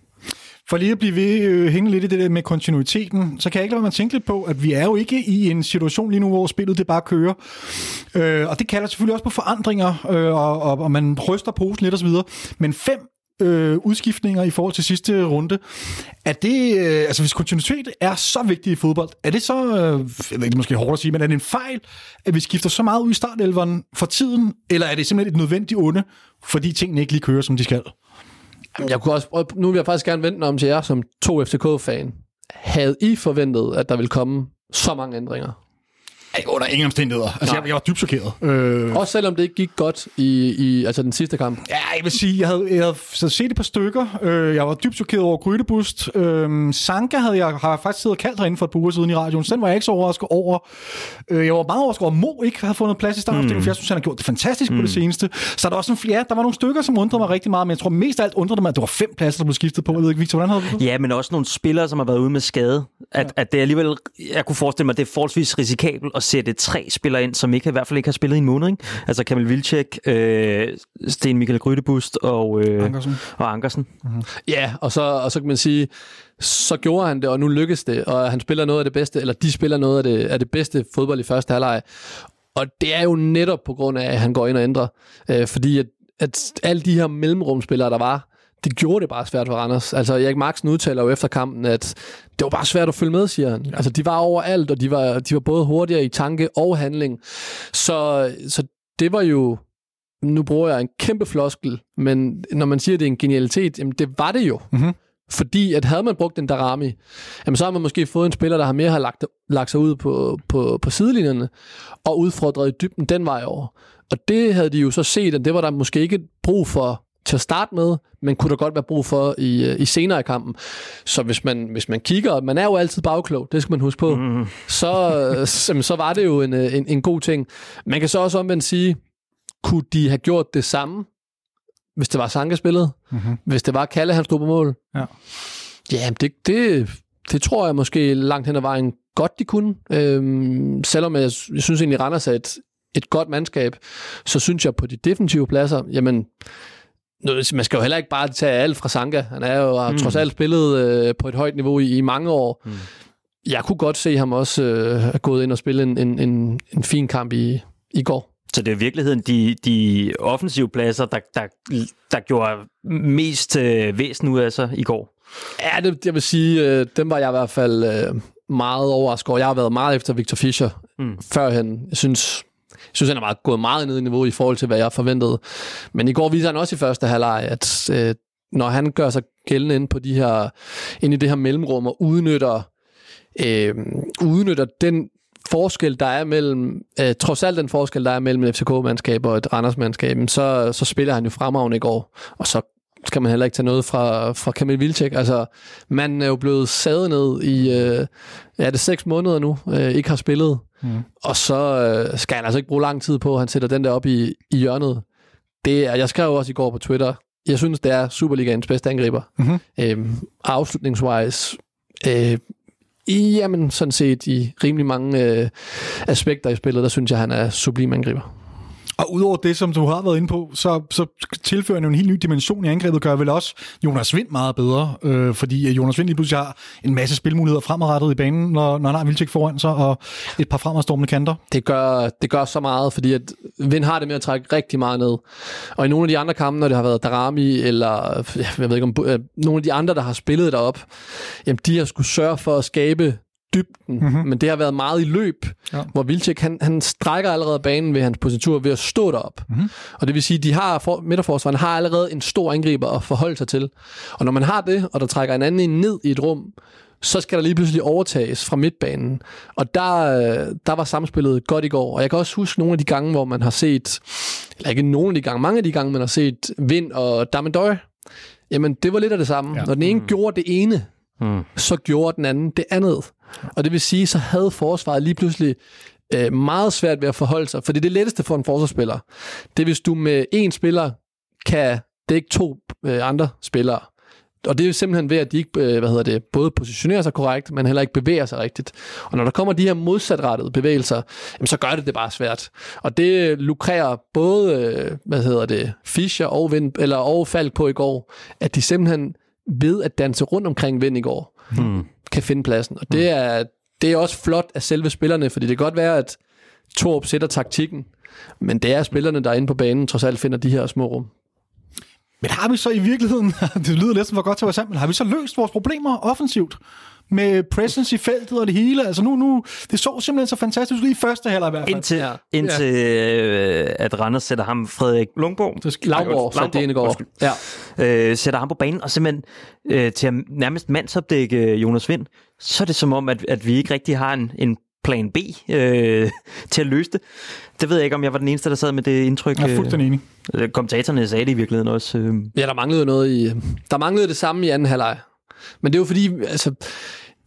For lige at blive ved, øh, hænge lidt i det der med kontinuiteten, så kan jeg ikke lade mig tænke lidt på, at vi er jo ikke i en situation lige nu, hvor spillet det bare kører. Øh, og det kalder selvfølgelig også på forandringer, øh, og, og, og man ryster posen lidt osv. Men fem øh, udskiftninger i forhold til sidste runde. Er det, øh, altså hvis kontinuitet er så vigtig i fodbold, er det så, øh, jeg ved ikke, måske hårdt at sige, men er det en fejl, at vi skifter så meget ud i startelveren for tiden, eller er det simpelthen et nødvendigt onde, fordi tingene ikke lige kører, som de skal? Jeg kunne også, nu vil jeg faktisk gerne vente om til jer som to FCK-fan. Havde I forventet, at der ville komme så mange ændringer? Under ingen omstændigheder. Altså, jeg, jeg var dybt chokeret. Øh... Også selvom det ikke gik godt i, i altså den sidste kamp. Ja, jeg vil sige, jeg havde, jeg havde set et par stykker. Øh, jeg var dybt chokeret over Grydebust. Øh, Sanka havde jeg har faktisk siddet og kaldt herinde for et par uger siden i radioen, så den var jeg ikke så overrasket over. Øh, jeg var meget overrasket over, at Mo ikke havde fundet plads i startopstillingen, mm. for jeg synes, han har gjort det fantastisk mm. på det mm. seneste. Så der var sådan, ja, der var nogle stykker, som undrede mig rigtig meget, men jeg tror mest af alt undrede mig, at det var fem pladser, der blev skiftet på. Jeg ved ikke, Victor, hvordan havde du det? Ja, men også nogle spillere, som har været ude med skade. At, ja. at det alligevel, jeg kunne forestille mig, at det er forholdsvis risikabelt at sætte tre spillere ind, som ikke, i hvert fald ikke har spillet i en måned. Ikke? Altså Kamil Vilcek, øh, Sten Michael Grydebust og, øh, Ankersen. og Ankersen. Mm-hmm. Ja, og så, og så kan man sige, så gjorde han det, og nu lykkes det, og han spiller noget af det bedste, eller de spiller noget af det, af det bedste fodbold i første halvleg. Og det er jo netop på grund af, at han går ind og ændrer. Øh, fordi at, at alle de her mellemrumspillere, der var, det gjorde det bare svært for Randers. Altså, Erik Marksen udtaler jo efter kampen, at det var bare svært at følge med, siger han. Ja. Altså, de var overalt, og de var, de var både hurtigere i tanke og handling. Så, så det var jo, nu bruger jeg en kæmpe floskel, men når man siger, at det er en genialitet, jamen det var det jo. Mm-hmm. Fordi at havde man brugt en Darami, jamen så har man måske fået en spiller, der har mere har lagt, lagt sig ud på, på, på sidelinjerne og udfordret i dybden den vej over. Og det havde de jo så set, at det var der måske ikke brug for til at starte med, men kunne der godt være brug for i, øh, i senere i kampen. Så hvis man, hvis man kigger, man er jo altid bagklog, det skal man huske på, mm. så, så, så var det jo en, øh, en, en god ting. Man kan så også omvendt sige, kunne de have gjort det samme, hvis det var Sanka spillet, mm-hmm. hvis det var Kalle, han stod på mål? Ja. Ja, det, det, det tror jeg måske langt hen ad vejen godt, de kunne. Øhm, selvom jeg, jeg synes egentlig, Randers er et, et godt mandskab, så synes jeg på de defensive pladser, jamen, man skal jo heller ikke bare tage alt fra Sanka. Han er jo mm. trods alt spillet øh, på et højt niveau i, i mange år. Mm. Jeg kunne godt se ham også øh, gået ind og spille en, en, en, en fin kamp i, i går. Så det er i virkeligheden de, de offensive pladser, der, der, der gjorde mest øh, væsen ud af sig i går? Ja, det, jeg vil sige, øh, dem var jeg i hvert fald øh, meget overrasket over. Jeg har været meget efter Victor Fischer mm. førhen. Jeg synes, synes, han har gået meget ned i niveau i forhold til, hvad jeg forventede. Men i går viser han også i første halvleg, at øh, når han gør sig gældende ind på de her, ind i det her mellemrum og udnytter, øh, udnytter den forskel, der er mellem, øh, trods alt den forskel, der er mellem et FCK-mandskab og et Randers-mandskab, så, så spiller han jo fremragende i går, og så skal man heller ikke tage noget fra, fra Kamil Vilcek. Altså, man er jo blevet sadet ned i, øh, ja, det er seks måneder nu, øh, ikke har spillet. Mm. Og så øh, skal han altså ikke bruge lang tid på, at han sætter den der op i, i hjørnet. Det er, jeg skrev også i går på Twitter, jeg synes, det er Superligaens bedste angriber. Mm-hmm. Øhm, afslutningswise, øh, i, jamen, sådan set i rimelig mange øh, aspekter i spillet, der synes jeg, han er sublim angriber. Og udover det, som du har været inde på, så, så tilfører han jo en helt ny dimension i angrebet, gør vel også Jonas Vind meget bedre, øh, fordi Jonas Vind lige pludselig har en masse spilmuligheder fremadrettet i banen, når, når han har Vilcek foran sig, og et par fremadstormende kanter. Det gør, det gør så meget, fordi at Vind har det med at trække rigtig meget ned. Og i nogle af de andre kampe, når det har været Darami, eller jeg ved ikke om, øh, nogle af de andre, der har spillet derop, jamen de har skulle sørge for at skabe dybden, mm-hmm. men det har været meget i løb, ja. hvor Vilcek, han, han strækker allerede banen ved hans positur ved at stå derop. Mm-hmm. Og det vil sige, de har for, midterforsvaren har allerede en stor angriber at forholde sig til. Og når man har det, og der trækker en anden ned i et rum, så skal der lige pludselig overtages fra midtbanen. Og der, øh, der var samspillet godt i går. Og jeg kan også huske nogle af de gange, hvor man har set, eller ikke nogle af de gange, mange af de gange, man har set Vind og Damendøj. Jamen, det var lidt af det samme. Ja. Når den ene mm. gjorde det ene, mm. så gjorde den anden det andet. Og det vil sige, så havde forsvaret lige pludselig øh, meget svært ved at forholde sig. For det er det letteste for en forsvarsspiller. Det er, hvis du med én spiller kan dække to øh, andre spillere. Og det er jo simpelthen ved, at de ikke øh, hvad hedder det, både positionerer sig korrekt, men heller ikke bevæger sig rigtigt. Og når der kommer de her modsatrettede bevægelser, jamen, så gør det det bare svært. Og det lukrerer både øh, hvad hedder det, Fischer og, Vind, eller, og Falk på i går, at de simpelthen ved at danse rundt omkring Vind i går, hmm. kan finde pladsen. Og det er, det er også flot af selve spillerne, fordi det kan godt være, at Torp sætter taktikken, men det er spillerne, der er inde på banen, trods alt finder de her små rum. Men har vi så i virkeligheden, det lyder næsten for godt til at være sandt, men har vi så løst vores problemer offensivt? Med presence i feltet og det hele. Altså nu, nu det så simpelthen så fantastisk ud i første halvleg i hvert fald. Indtil, ja. indtil ja. Øh, at Randers sætter ham, Frederik Lungborg, Lavborg, Lavborg, det ja. øh, sætter ham på banen, og simpelthen øh, til at nærmest mandsopdække Jonas Vind, så er det som om, at, at vi ikke rigtig har en, en plan B øh, til at løse det. Det ved jeg ikke, om jeg var den eneste, der sad med det indtryk. Jeg er fuldstændig enig. Øh, kommentatorerne sagde det i virkeligheden også. Øh. Ja, der manglede noget i... Der manglede det samme i anden halvleg. Men det er jo fordi, altså,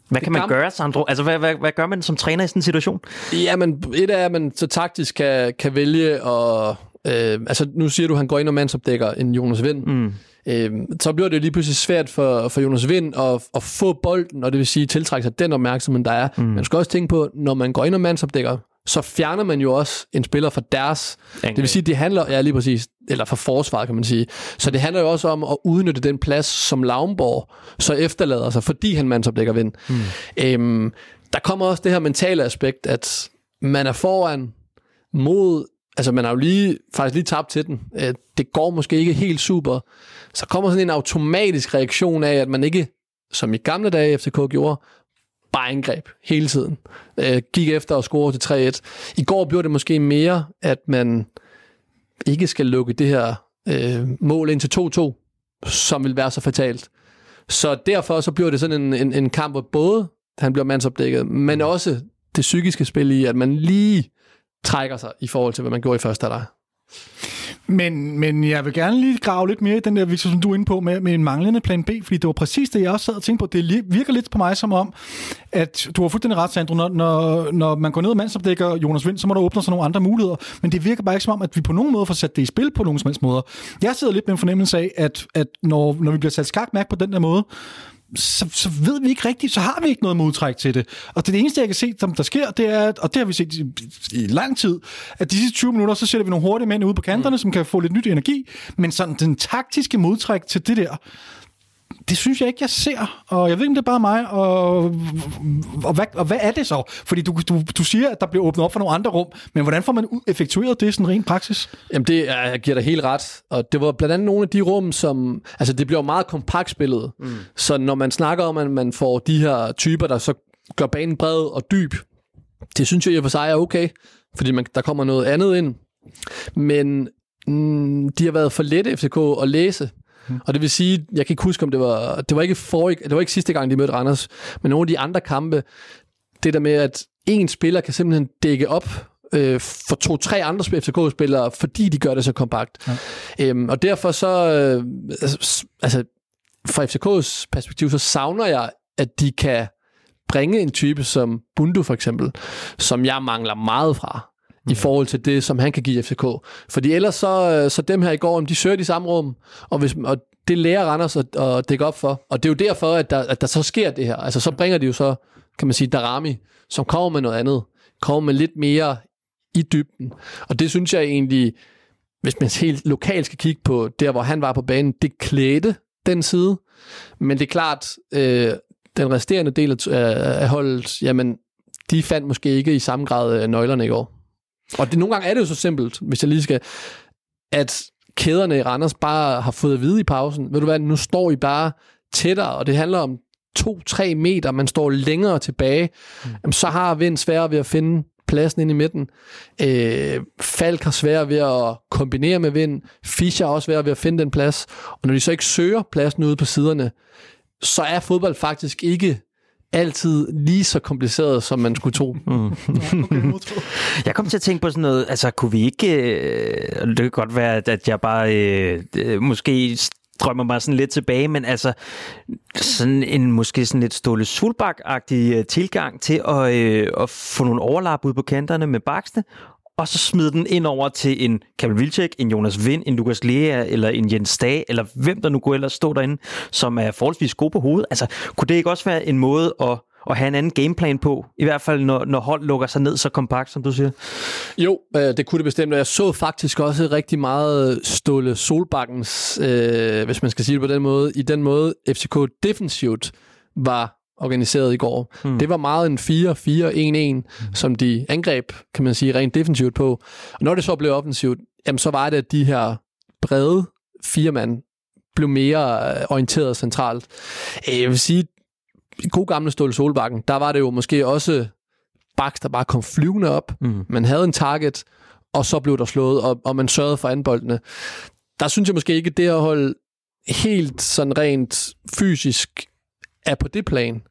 hvad kan man kamp... gøre, Sandro? Altså, hvad, hvad, hvad gør man som træner i sådan en situation? Jamen, et er, at man så taktisk kan, kan vælge at... Øh, altså, nu siger du, at han går ind og mandsopdækker en Jonas Vind. Mm. Øh, så bliver det lige pludselig svært for, for Jonas Vind at, at få bolden, og det vil sige tiltrække sig den opmærksomhed, der er. Mm. Man skal også tænke på, når man går ind og mandsopdækker, så fjerner man jo også en spiller fra deres. Okay. Det vil sige, det handler, ja lige præcis, eller for forsvaret kan man sige. Så det handler jo også om at udnytte den plads, som Lavnborg så efterlader sig, fordi han mandsopdækker vind. Mm. Øhm, der kommer også det her mentale aspekt, at man er foran mod, altså man har jo lige, faktisk lige tabt til den. Det går måske ikke helt super. Så kommer sådan en automatisk reaktion af, at man ikke, som i gamle dage FCK gjorde, bare angreb hele tiden. Øh, gik efter og score til 3-1. I går blev det måske mere, at man ikke skal lukke det her øh, mål ind til 2-2, som vil være så fatalt. Så derfor så bliver det sådan en, en, en kamp, hvor både han bliver mandsopdækket, men også det psykiske spil i, at man lige trækker sig i forhold til, hvad man gjorde i første halvleg. Men, men jeg vil gerne lige grave lidt mere i den der, Victor, som du er inde på, med, med en manglende plan B, fordi det var præcis det, jeg også sad og tænkte på. Det virker lidt på mig som om, at du har fuldstændig ret, Sandro, når, når, når man går ned og mandsopdækker Jonas Vind, så må der åbne sig nogle andre muligheder. Men det virker bare ikke som om, at vi på nogen måde får sat det i spil på nogen som helst måder. Jeg sidder lidt med en fornemmelse af, at, at når, når vi bliver sat skakmærk på den der måde, så, så ved vi ikke rigtigt, så har vi ikke noget modtræk til det. Og det eneste, jeg kan se, som der sker, det er, og det har vi set i, i lang tid, at de sidste 20 minutter, så sætter vi nogle hurtige mænd ude på kanterne, mm. som kan få lidt nyt energi, men sådan den taktiske modtræk til det der, det synes jeg ikke, jeg ser. Og jeg ved ikke, om det er bare mig. Og, og, hvad, og hvad er det så? Fordi du, du, du siger, at der bliver åbnet op for nogle andre rum. Men hvordan får man effektueret det sådan rent praksis? Jamen, det er, jeg giver dig helt ret. Og det var blandt andet nogle af de rum, som... Altså, det bliver meget kompakt spillet. Mm. Så når man snakker om, at man får de her typer, der så gør banen bred og dyb, det synes jeg i og for sig er okay. Fordi man, der kommer noget andet ind. Men mm, de har været for lette FCK at læse. Og det vil sige, jeg kan ikke huske, om det var, det var ikke for, det var ikke sidste gang, de mødte Randers, men nogle af de andre kampe, det der med, at en spiller kan simpelthen dække op øh, for to-tre andre FCK-spillere, fordi de gør det så kompakt. Ja. Øhm, og derfor så, øh, altså, altså fra FCK's perspektiv, så savner jeg, at de kan bringe en type som Bundu for eksempel, som jeg mangler meget fra i mm. forhold til det, som han kan give FCK. Fordi ellers så, øh, så dem her i går, de søger de samme rum, og, hvis, og det lærer Randers at, at dække op for. Og det er jo derfor, at der, at der så sker det her. Altså så bringer de jo så, kan man sige, Darami, som kommer med noget andet. Kommer med lidt mere i dybden. Og det synes jeg egentlig, hvis man helt lokalt skal kigge på der, hvor han var på banen, det klædte den side. Men det er klart, øh, den resterende del af, af holdet, jamen, de fandt måske ikke i samme grad øh, nøglerne i går. Og det, nogle gange er det jo så simpelt, hvis jeg lige skal, at kæderne i Randers bare har fået at vide i pausen, ved du hvad, nu står I bare tættere, og det handler om 2-3 meter, man står længere tilbage, mm. jamen, så har Vind sværere ved at finde pladsen ind i midten. Øh, Falk har svært ved at kombinere med Vind. Fischer har også svært ved at finde den plads. Og når de så ikke søger pladsen ude på siderne, så er fodbold faktisk ikke altid lige så kompliceret, som man skulle tro. Mm. jeg kom til at tænke på sådan noget, altså kunne vi ikke, øh, det kan godt være, at jeg bare øh, øh, måske drømmer mig sådan lidt tilbage, men altså sådan en måske sådan lidt Ståle Sulbak-agtig øh, tilgang til at, øh, at få nogle overlap ud på kanterne med baksene, og så smide den ind over til en Kamil Vilcek, en Jonas Vind, en Lukas Lea eller en Jens Dag, eller hvem der nu kunne ellers stå derinde, som er forholdsvis god på hovedet. Altså, kunne det ikke også være en måde at at have en anden gameplan på, i hvert fald når, når hold lukker sig ned så kompakt, som du siger? Jo, øh, det kunne det bestemt, og jeg så faktisk også rigtig meget Ståle Solbakkens, øh, hvis man skal sige det på den måde, i den måde FCK defensivt var organiseret i går. Hmm. Det var meget en 4-4-1-1, hmm. som de angreb, kan man sige, rent defensivt på. Og når det så blev offensivt, jamen så var det, at de her brede fire mand blev mere øh, orienteret centralt. Øh, jeg vil sige, i god gamle Ståle Solbakken, der var det jo måske også Baks, der bare kom flyvende op. Mm. Man havde en target, og så blev der slået, og, og man sørgede for anboldene. Der synes jeg måske ikke, det at holde helt sådan rent fysisk er på det plan.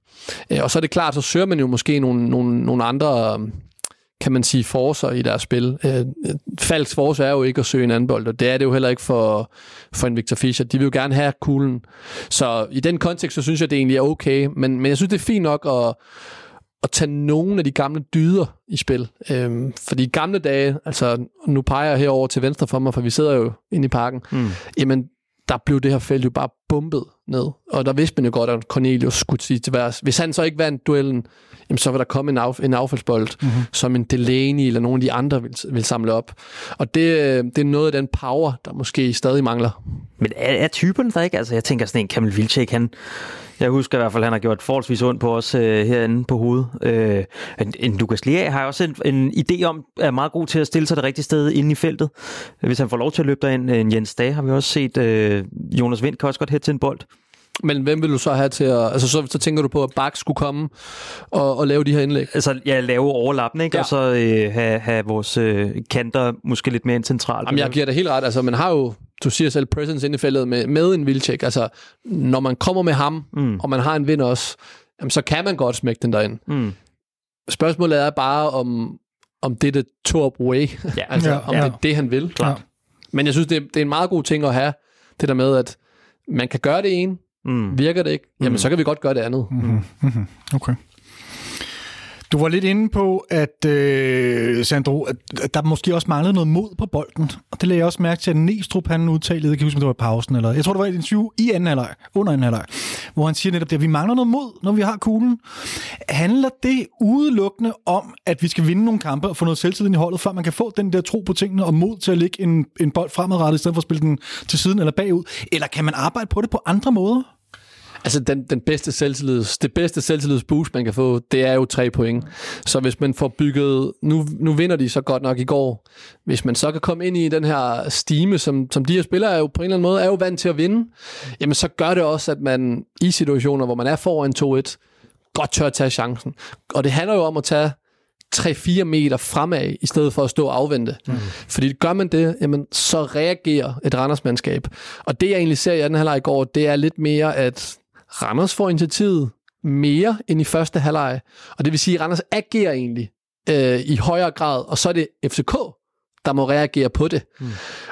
Øh, og så er det klart, så søger man jo måske nogle, nogle, nogle andre, kan man sige, forser i deres spil. Øh, Falks force er jo ikke at søge en anden bold, og det er det jo heller ikke for, for en Victor Fischer. De vil jo gerne have kuglen. Så i den kontekst, så synes jeg, det egentlig er okay. Men, men jeg synes, det er fint nok at, at tage nogle af de gamle dyder i spil. Øhm, for de gamle dage, altså nu peger jeg herover til venstre for mig, for vi sidder jo inde i parken, mm. jamen der blev det her felt jo bare bumpet ned. Og der vidste man jo godt, at Cornelius skulle sige til værs. Hvis han så ikke vandt duellen, jamen så vil der komme en, af, en affaldsbold, mm-hmm. som en Delaney eller nogle af de andre vil, vil samle op. Og det, det er noget af den power, der måske stadig mangler. Men er, er typen der ikke? Altså jeg tænker sådan en Kamil Vilcek, han, jeg husker i hvert fald, at han har gjort forholdsvis ondt på os øh, herinde på hovedet. Øh, en, en Lukas Lea har også en, en idé om, er meget god til at stille sig det rigtige sted inde i feltet. Hvis han får lov til at løbe derind. En Jens Dage har vi også set. Øh, Jonas Vind kan også godt hætte til en bold. Men hvem vil du så have til at... Altså, så, så tænker du på, at Bak skulle komme og, og lave de her indlæg? Altså, ja, lave overlappen, ikke? Ja. Og så øh, have, have vores øh, kanter måske lidt mere ind centralt. Jamen, jeg giver dig helt ret. Altså, man har jo, du siger selv, presence inde i feltet med, med en Vilcek. Altså, når man kommer med ham, mm. og man har en vind også, jamen, så kan man godt smække den derind. Mm. Spørgsmålet er bare, om, om det er det Torp way. Ja. altså, Ja, om ja. det er det, han vil. Klart. Men jeg synes, det er, det er en meget god ting at have, det der med, at man kan gøre det ene, Mm. virker det ikke, jamen så kan vi godt gøre det andet. Mm. Okay. Du var lidt inde på, at øh, Sandro, at at der måske også manglede noget mod på bolden. Og det lagde jeg også mærke til, at Næstrup han udtalte, jeg kan huske, om det var i pausen, eller jeg tror, det var i et interview i anden halvleg, under anden halvleg, hvor han siger netop det, at vi mangler noget mod, når vi har kuglen. Handler det udelukkende om, at vi skal vinde nogle kampe og få noget selvtillid i holdet, før man kan få den der tro på tingene og mod til at lægge en, en bold fremadrettet, i stedet for at spille den til siden eller bagud? Eller kan man arbejde på det på andre måder? Altså, den, den bedste selvtillids, det bedste selvtillidsboost, man kan få, det er jo tre point. Så hvis man får bygget... Nu, nu vinder de så godt nok i går. Hvis man så kan komme ind i den her stime, som, som de her spillere er jo på en eller anden måde er jo vant til at vinde, jamen så gør det også, at man i situationer, hvor man er foran 2-1, godt tør at tage chancen. Og det handler jo om at tage 3-4 meter fremad, i stedet for at stå og afvente. Mm. Fordi gør man det, jamen, så reagerer et Randers-mandskab. Og det, jeg egentlig ser i anden halvleg i går, det er lidt mere, at Randers får initiativet mere end i første halvleg. Og det vil sige, at Randers agerer egentlig øh, i højere grad, og så er det FCK, der må reagere på det. Mm.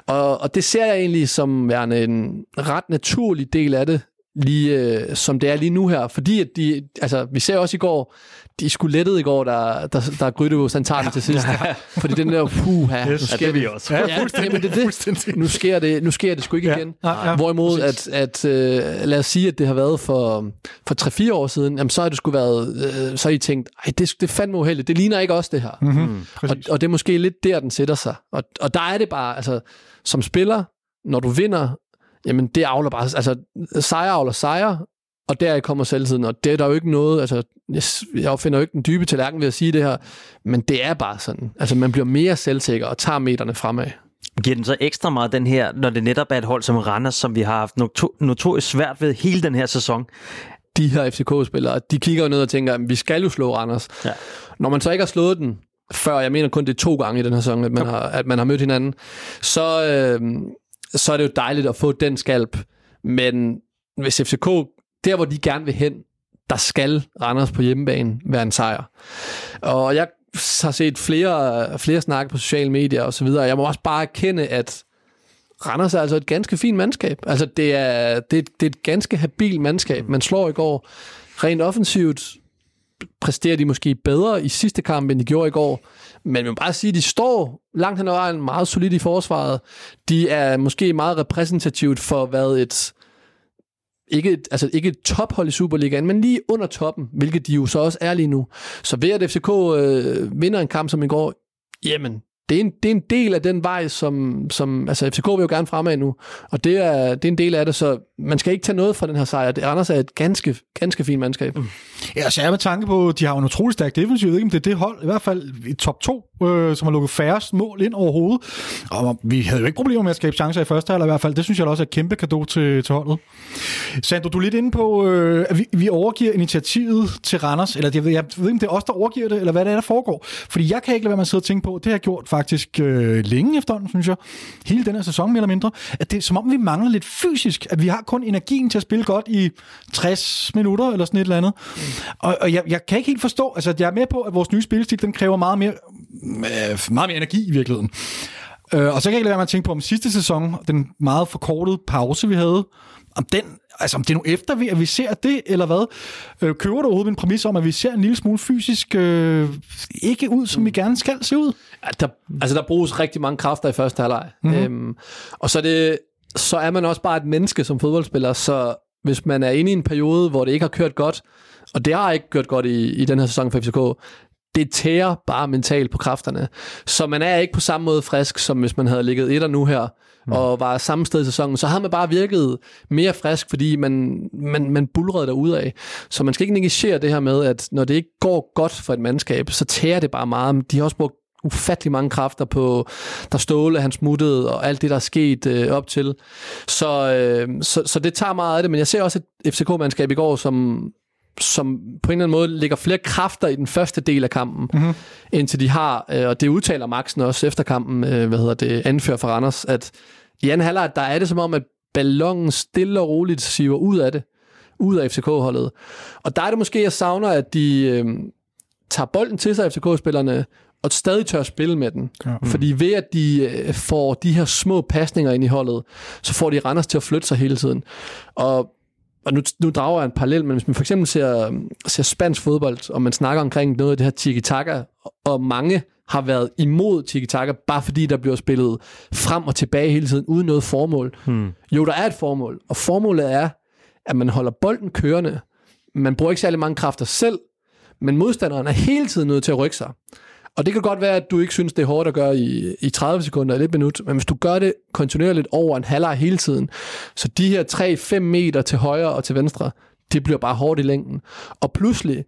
Og, og det ser jeg egentlig som værende en ret naturlig del af det, lige øh, som det er lige nu her. Fordi at de, altså, vi ser også i går, de skulle lettet i går, der, der, der Grydevås, han tager den til sidst. Fordi den der, puha, nu Ja, sker det vi også. Ja, jamen, det det. Nu sker det, nu sker det sgu ikke Ja, igen. ja, ja, Hvorimod, at, at øh, lad os sige, at det har været for, for 3-4 år siden, jamen, så har det skulle været, øh, så har I tænkt, ej, det, det er fandme uheldigt, det ligner ikke også det her. Mm-hmm. Og, og det er måske lidt der, den sætter sig. Og, og der er det bare, altså, som spiller, når du vinder, jamen det avler bare, altså sejr avler sejr, og der kommer selvtiden, og det er der jo ikke noget, altså jeg, jeg finder jo ikke den dybe tallerken ved at sige det her, men det er bare sådan. Altså man bliver mere selvsikker og tager meterne fremad. Giver den så ekstra meget den her, når det netop er et hold som Randers, som vi har haft noto- notorisk svært ved hele den her sæson? De her FCK-spillere, de kigger jo ned og tænker, at vi skal jo slå Randers. Ja. Når man så ikke har slået den før, jeg mener kun det er to gange i den her sæson, at man, har, at man har mødt hinanden, så, øh, så er det jo dejligt at få den skalp. Men hvis FCK, der hvor de gerne vil hen, der skal Randers på hjemmebane være en sejr. Og jeg har set flere, flere snakke på sociale medier og så videre. Jeg må også bare erkende, at Randers er altså et ganske fint mandskab. Altså det er, det, det er et ganske habil mandskab. Man slår i går rent offensivt, præsterer de måske bedre i sidste kamp, end de gjorde i går. Men man må bare sige, at de står langt hen ad vejen meget solidt i forsvaret. De er måske meget repræsentativt for, hvad et ikke et, altså ikke et tophold i Superligaen, men lige under toppen, hvilket de jo så også er lige nu. Så ved at FCK øh, vinder en kamp som i går, jamen, det er, en, det er en del af den vej, som, som altså FCK vil jo gerne fremad nu, og det er, det er en del af det, så man skal ikke tage noget fra den her sejr. Det Anders er et ganske, ganske fint mandskab. Mm. Ja, så jeg med tanke på, de har jo en utrolig stærk defensiv. Jeg ved ikke, om det er det hold, i hvert fald i top 2, øh, som har lukket færrest mål ind overhovedet. Og vi havde jo ikke problemer med at skabe chancer i første halvleg i hvert fald. Det synes jeg også er et kæmpe gave til, til holdet. Sandro, du er lidt inde på, øh, at vi, vi overgiver initiativet til Randers. Eller jeg ved, jeg ved ikke, om det er os, der overgiver det, eller hvad det er, der foregår. Fordi jeg kan ikke lade være med at sidde og tænke på, det har gjort faktisk øh, længe efterhånden, synes jeg. Hele den her sæson mere eller mindre. At det er som om, vi mangler lidt fysisk. At vi har kun energien til at spille godt i 60 minutter eller sådan et eller andet. Og, og jeg, jeg kan ikke helt forstå, altså jeg er med på, at vores nye spillestil, den kræver meget mere, øh, meget mere energi i virkeligheden. Øh, og så kan jeg ikke lade være med at tænke på om sidste sæson, den meget forkortede pause, vi havde, om den, altså om det er nu efter, vi, at vi ser det, eller hvad? Øh, køber du overhovedet en præmis om, at vi ser en lille smule fysisk øh, ikke ud, som vi gerne skal se ud? Ja, der, altså der bruges rigtig mange kræfter i første halvleg. Mm-hmm. Øhm, og så er, det, så er man også bare et menneske som fodboldspiller, så hvis man er inde i en periode, hvor det ikke har kørt godt, og det har ikke kørt godt i, i den her sæson for FCK, det tærer bare mentalt på kræfterne. Så man er ikke på samme måde frisk, som hvis man havde ligget etter nu her, mm. og var samme sted i sæsonen. Så havde man bare virket mere frisk, fordi man, man, man bulrede derude af. Så man skal ikke negligere det her med, at når det ikke går godt for et mandskab, så tærer det bare meget. De har også brugt ufattelig mange kræfter på, der Ståle, han smuttede, og alt det, der er sket øh, op til. Så, øh, så, så det tager meget af det, men jeg ser også et FCK-mandskab i går, som, som på en eller anden måde lægger flere kræfter i den første del af kampen, mm-hmm. indtil de har, øh, og det udtaler Maxen også efter kampen, øh, hvad hedder det, anfører for Randers, at i anden halvleg, der er det som om, at ballonen stille og roligt siver ud af det, ud af FCK-holdet. Og der er det måske, jeg savner, at de øh, tager bolden til sig, FCK-spillerne, og stadig tør spille med den. Ja. Mm. Fordi ved at de øh, får de her små pasninger ind i holdet, så får de Randers til at flytte sig hele tiden. Og og nu, nu drager jeg en parallel, men hvis man for eksempel ser, ser spansk fodbold, og man snakker omkring noget af det her tiki-taka, og mange har været imod tiki-taka, bare fordi der bliver spillet frem og tilbage hele tiden, uden noget formål. Hmm. Jo, der er et formål, og formålet er, at man holder bolden kørende. Man bruger ikke særlig mange kræfter selv, men modstanderen er hele tiden nødt til at rykke sig. Og det kan godt være, at du ikke synes, det er hårdt at gøre i, i 30 sekunder eller et minut, men hvis du gør det kontinuerligt over en halvleg hele tiden, så de her 3-5 meter til højre og til venstre, det bliver bare hårdt i længden. Og pludselig,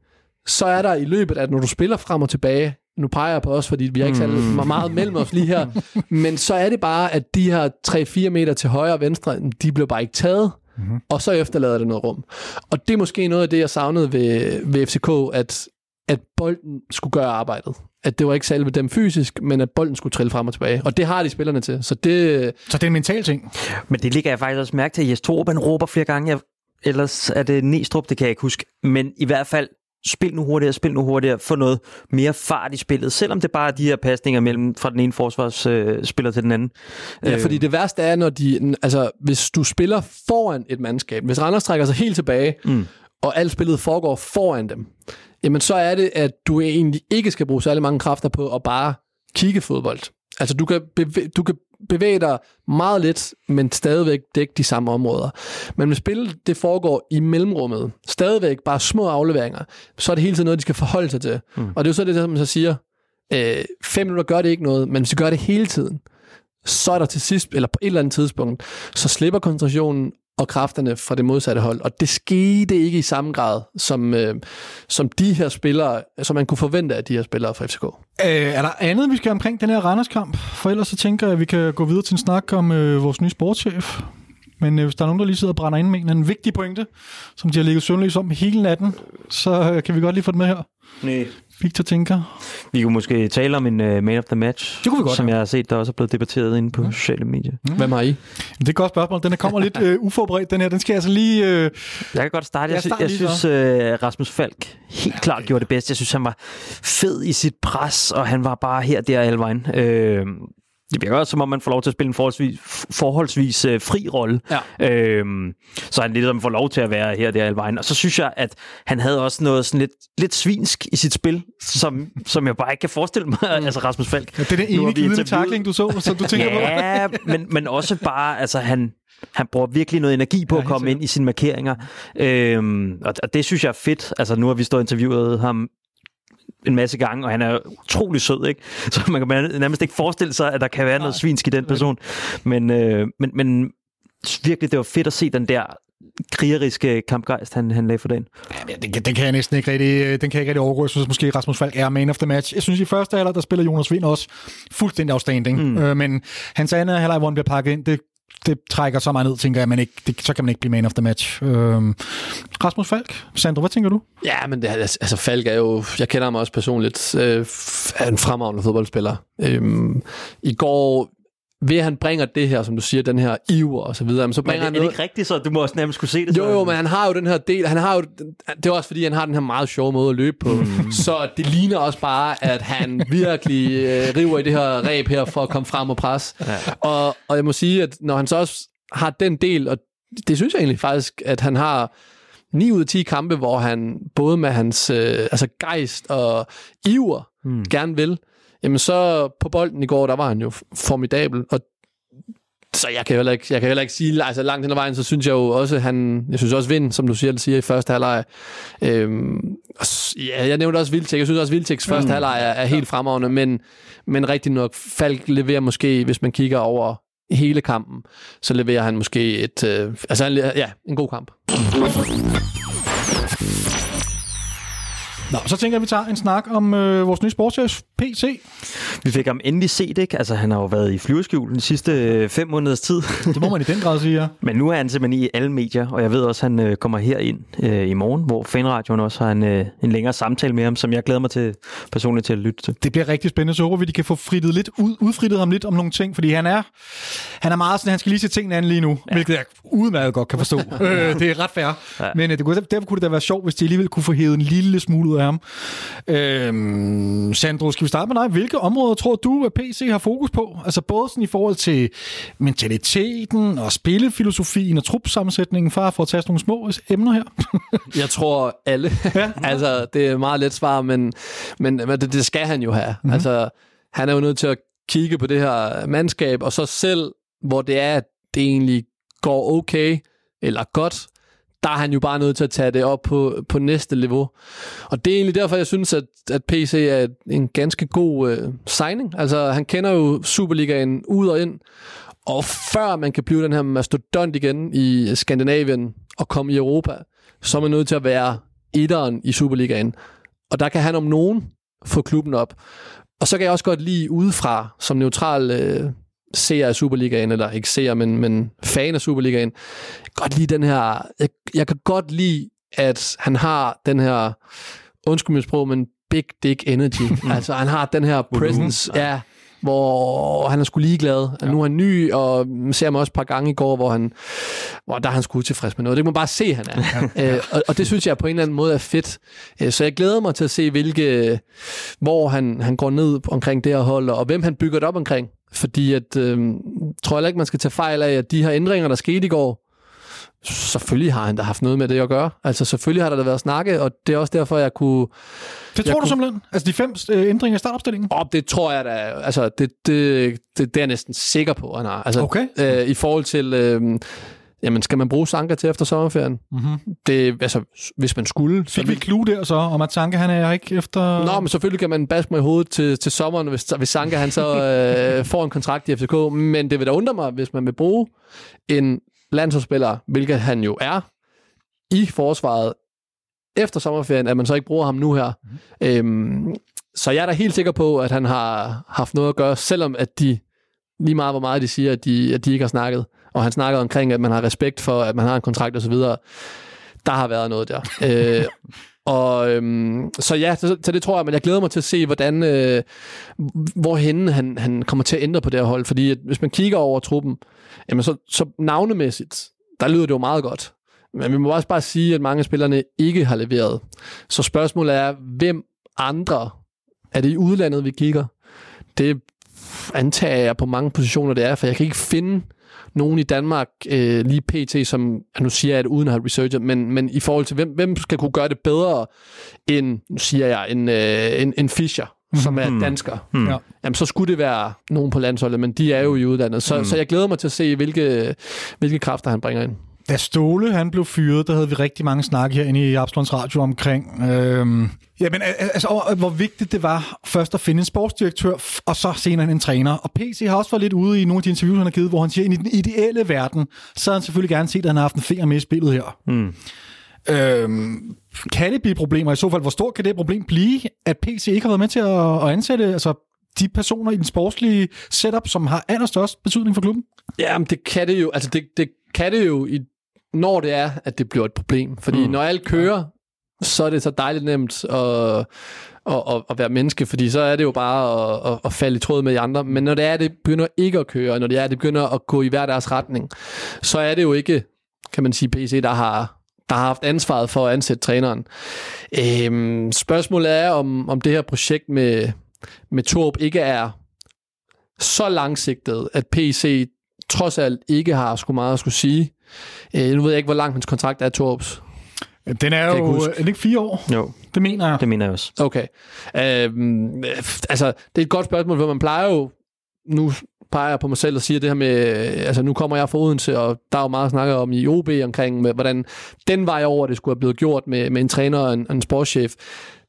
så er der i løbet, at når du spiller frem og tilbage, nu peger jeg på os, fordi vi har ikke særlig mm. meget mellem os lige her, men så er det bare, at de her 3-4 meter til højre og venstre, de bliver bare ikke taget, mm-hmm. og så efterlader det noget rum. Og det er måske noget af det, jeg savnede ved, ved FCK, at, at bolden skulle gøre arbejdet at det var ikke salve dem fysisk, men at bolden skulle trille frem og tilbage. Og det har de spillerne til. Så det, så det er en mental ting. Men det ligger jeg faktisk også mærke til, at Jes Torup, råber flere gange. Jeg, ellers er det Næstrup, det kan jeg ikke huske. Men i hvert fald, spil nu hurtigere, spil nu hurtigere, få noget mere fart i spillet, selvom det bare er de her pasninger mellem fra den ene forsvarsspiller øh, til den anden. Ja, fordi det værste er, når de, altså, hvis du spiller foran et mandskab, hvis Randers trækker sig helt tilbage, mm. og alt spillet foregår foran dem, jamen så er det, at du egentlig ikke skal bruge særlig mange kræfter på at bare kigge fodbold. Altså du kan, bevæge, du kan bevæge dig meget lidt, men stadigvæk dække de samme områder. Men hvis spillet det foregår i mellemrummet, stadigvæk bare små afleveringer, så er det hele tiden noget, de skal forholde sig til. Mm. Og det er jo så det, som man så siger, øh, fem minutter gør det ikke noget, men hvis de gør det hele tiden, så er der til sidst, eller på et eller andet tidspunkt, så slipper koncentrationen, og kræfterne fra det modsatte hold. Og det skete ikke i samme grad, som, øh, som de her spillere, som man kunne forvente af de her spillere fra FCK. Øh, er der andet, vi skal omkring den her Randers-kamp? For ellers så tænker jeg, at vi kan gå videre til en snak om øh, vores nye sportschef. Men øh, hvis der er nogen, der lige sidder og brænder ind med en, en vigtig pointe, som de har ligget søvnløs om hele natten, så øh, kan vi godt lige få det med her. Nej. Victor tænker. Vi kunne måske tale om en uh, man of the match, det kunne vi godt, som jeg har set, der også er blevet debatteret inde på ja. sociale medier. Mm. Hvem har I? Det er et godt spørgsmål. Den er kommer lidt uh, uforberedt, den her. Den skal jeg altså lige... Uh... Jeg kan godt starte. Jeg, jeg, jeg synes, uh, Rasmus Falk helt ja, okay. klart gjorde det bedst. Jeg synes, han var fed i sit pres, og han var bare her, der, alle vejen. Uh, det virker også, som om man får lov til at spille en forholdsvis, forholdsvis øh, fri rolle. Ja. Øhm, så han lidt får lov til at være her der vejen. Og så synes jeg, at han havde også noget sådan lidt, lidt svinsk i sit spil, som, som jeg bare ikke kan forestille mig, mm. altså Rasmus Falk. Ja, det er den ene glidende takling, du så, som du tænker ja, på. men, men også bare, altså han, han bruger virkelig noget energi på ja, at komme ind i sine markeringer. Øhm, og, og det synes jeg er fedt. Altså nu har vi stået og interviewet ham en masse gange, og han er utrolig sød, ikke? Så man kan nærmest ikke forestille sig, at der kan være noget svinsk i den person. Men, øh, men, men virkelig, det var fedt at se den der krigeriske kampgejst, han, han lagde for dagen. Ja, den, den, kan jeg næsten ikke rigtig, den kan jeg ikke rigtig overgå. Jeg synes måske, Rasmus Falk er man of the match. Jeg synes, i første halvleg der spiller Jonas Vind også fuldstændig outstanding. Mm. Øh, men hans anden halvleg, hvor han bliver pakket ind, det det trækker så meget ned, tænker jeg, man ikke, det, så kan man ikke blive man of the match. Øhm, Rasmus Falk, Sandro, hvad tænker du? Ja, men det, altså Falk er jo, jeg kender ham også personligt, øh, er en fremragende fodboldspiller. Øhm, I går ved at han bringer det her, som du siger, den her iver og så videre, så bringer men han er det ikke rigtigt, så du må også nærmest kunne se det? Jo, jo, men han har jo den her del, han har jo, det er også fordi, han har den her meget sjove måde at løbe på, mm. så det ligner også bare, at han virkelig øh, river i det her ræb her, for at komme frem og presse. Ja. Og, og jeg må sige, at når han så også har den del, og det synes jeg egentlig faktisk, at han har 9 ud af 10 kampe, hvor han både med hans øh, altså gejst og iver mm. gerne vil, jamen så på bolden i går, der var han jo formidabel, og så jeg kan heller ikke, jeg kan heller ikke sige, altså langt hen ad vejen, så synes jeg jo også, han, jeg synes også Vind, som du siger, siger i første halvleg. Øhm, ja, jeg nævnte også Vildtæk. Jeg synes også, Vildtæks første mm. halvleg er, er helt fremragende, men, men rigtig nok, Falk leverer måske, hvis man kigger over hele kampen, så leverer han måske et, øh, altså ja, en god kamp. Nå, så tænker jeg, at vi tager en snak om øh, vores nye sportschef, PC. vi fik ham endelig set, ikke? Altså, han har jo været i flyveskjul de sidste øh, fem måneders tid. Det må man i den grad sige, ja. Men nu er han simpelthen i alle medier, og jeg ved også, at han øh, kommer her ind øh, i morgen, hvor Fanradioen også har en, øh, en længere samtale med ham, som jeg glæder mig til personligt til at lytte til. Det bliver rigtig spændende, så håber vi, de kan få frittet lidt ud, udfrittet ham lidt om nogle ting, fordi han er, han er meget sådan, han skal lige se tingene an lige nu, ja. hvilket jeg udmærket godt kan forstå. øh, det er ret fair. Ja. Men øh, det kunne, derfor kunne det da være sjovt, hvis de alligevel kunne få hævet en lille smule ud af ham. Øh, Sandro, skal vi starte med dig? Hvilke områder tror du, at PC har fokus på? Altså både sådan i forhold til mentaliteten og spillefilosofien og trupsammensætningen, far for at tage nogle små emner her. jeg tror alle. Ja. altså, det er meget let svar, men, men, men det, det skal han jo have. Mm-hmm. Altså, han er jo nødt til at kigge på det her mandskab, og så selv, hvor det er, at det egentlig går okay, eller godt, der er han jo bare nødt til at tage det op på, på næste niveau. Og det er egentlig derfor, jeg synes, at, at PC er en ganske god øh, signing. Altså, han kender jo Superligaen ud og ind, og før man kan blive den her mastodont igen i Skandinavien og komme i Europa, så er man nødt til at være etteren i Superligaen. Og der kan han om nogen få klubben op. Og så kan jeg også godt lide udefra, som neutral øh, seer af Superligaen, eller ikke seer, men, men fan af Superligaen, godt lide den her, jeg, jeg kan godt lide, at han har den her, undskyld mit sprog, men big dick energy. altså han har den her presence, ja, hvor han er sgu ligeglad. Ja. Nu er han ny, og ser mig også et par gange i går, hvor, han, hvor der er han sgu tilfreds med noget. Det kan man bare se, han er. Ja. Øh, og, og det synes jeg på en eller anden måde er fedt. Øh, så jeg glæder mig til at se, hvilke, hvor han, han går ned omkring det her hold, og hvem han bygger det op omkring. Fordi at, øh, tror jeg ikke, man skal tage fejl af, at de her ændringer, der skete i går, selvfølgelig har han da haft noget med det at gøre. Altså selvfølgelig har der da været snakke, og det er også derfor, jeg kunne... Det tror jeg du kunne, simpelthen? Altså de fem øh, ændringer i startopstillingen? Op, det tror jeg da. Altså det, det, det, det er jeg næsten sikker på, han har. Altså, okay. øh, I forhold til... Øh, Jamen, skal man bruge Sanka til efter sommerferien? Mm-hmm. Det, altså, hvis man skulle... Fik så vi klue der så, om at Sanka han er ikke efter... Nå, men selvfølgelig kan man baske mig i hovedet til, til sommeren, hvis, hvis Sanka han så øh, får en kontrakt i FCK. Men det vil da undre mig, hvis man vil bruge en landsholdsspiller, hvilket han jo er, i forsvaret efter sommerferien, at man så ikke bruger ham nu her. Mm. Øhm, så jeg er da helt sikker på, at han har haft noget at gøre, selvom at de, lige meget hvor meget de siger, at de, at de ikke har snakket, og han snakkede omkring, at man har respekt for, at man har en kontrakt osv., der har været noget der. øh, og øhm, så ja, så, så det tror jeg, men jeg glæder mig til at se, hvordan, øh, hvorhen han, han kommer til at ændre på det her hold, fordi at, hvis man kigger over truppen, jamen så, så navnemæssigt, der lyder det jo meget godt. Men vi må også bare sige, at mange af spillerne ikke har leveret. Så spørgsmålet er, hvem andre er det i udlandet, vi kigger? Det antager jeg på mange positioner, det er, for jeg kan ikke finde nogen i Danmark øh, lige pt, som, nu siger jeg det uden at have researchet, men, men i forhold til, hvem, hvem skal kunne gøre det bedre end, nu siger jeg, en, øh, en, en Fischer, som er mm. dansker, mm. jamen så skulle det være nogen på landsholdet, men de er jo i udlandet. Så, mm. så jeg glæder mig til at se, hvilke, hvilke kræfter han bringer ind. Da Ståle han blev fyret, der havde vi rigtig mange snakke herinde i Absalons Radio omkring, øhm, jamen, altså, hvor vigtigt det var først at finde en sportsdirektør, og så senere en træner. Og PC har også været lidt ude i nogle af de interviews, han har givet, hvor han siger, at i den ideelle verden, så har han selvfølgelig gerne set, at han har haft en finger med i spillet her. Mm. Øhm, kan det blive problemer? I så fald, hvor stort kan det problem blive, at PC ikke har været med til at, at ansætte altså, de personer i den sportslige setup, som har allerstørst betydning for klubben? Jamen, det kan det jo. Altså, det, det kan det jo i når det er, at det bliver et problem. Fordi mm. når alt kører, så er det så dejligt nemt at, at, at, at være menneske, fordi så er det jo bare at, at, at falde i tråd med de andre. Men når det er, det begynder ikke at køre, når det er, det begynder at gå i hver deres retning, så er det jo ikke, kan man sige, PC, der har, der har haft ansvaret for at ansætte træneren. Øhm, spørgsmålet er, om, om det her projekt med, med Torp ikke er så langsigtet, at PC trods alt ikke har sgu meget at skulle sige. Øh, nu ved jeg ikke, hvor lang hans kontrakt er, Torps. Den er jo er det ikke fire år. Jo. Det mener jeg. Det mener jeg også. Okay. Øhm, altså, det er et godt spørgsmål, for man plejer jo, nu peger jeg på mig selv og siger det her med, altså nu kommer jeg fra Odense, og der er jo meget snakket om i OB omkring, med, hvordan den vej over, det skulle have blevet gjort med, med en træner og en, en sportschef.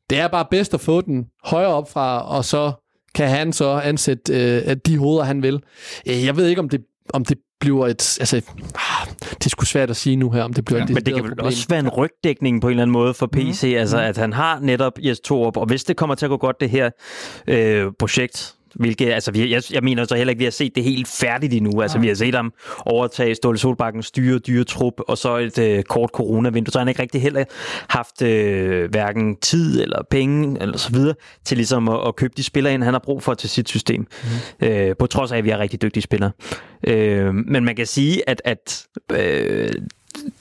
Det er bare bedst at få den højere op fra, og så kan han så ansætte øh, de hoveder, han vil. Øh, jeg ved ikke, om det, om det bliver et... Altså, ah, det er sgu svært at sige nu her, om det bliver ja, et Men det kan vel også være en rygdækning på en eller anden måde for PC, mm. altså mm. at han har netop Jes Torup, og hvis det kommer til at gå godt, det her øh, projekt, Hvilket, altså, vi, jeg, jeg mener så heller ikke, at vi har set det helt færdigt endnu. Altså, vi har set ham overtage Ståle Solbakken, styre, dyre trup, og så et øh, kort coronavindue. Så han ikke rigtig heller haft øh, hverken tid eller penge eller så videre til ligesom at, at købe de spillere ind, han har brug for til sit system. Mm. Øh, på trods af, at vi har rigtig dygtige spillere. Øh, men man kan sige, at, at øh,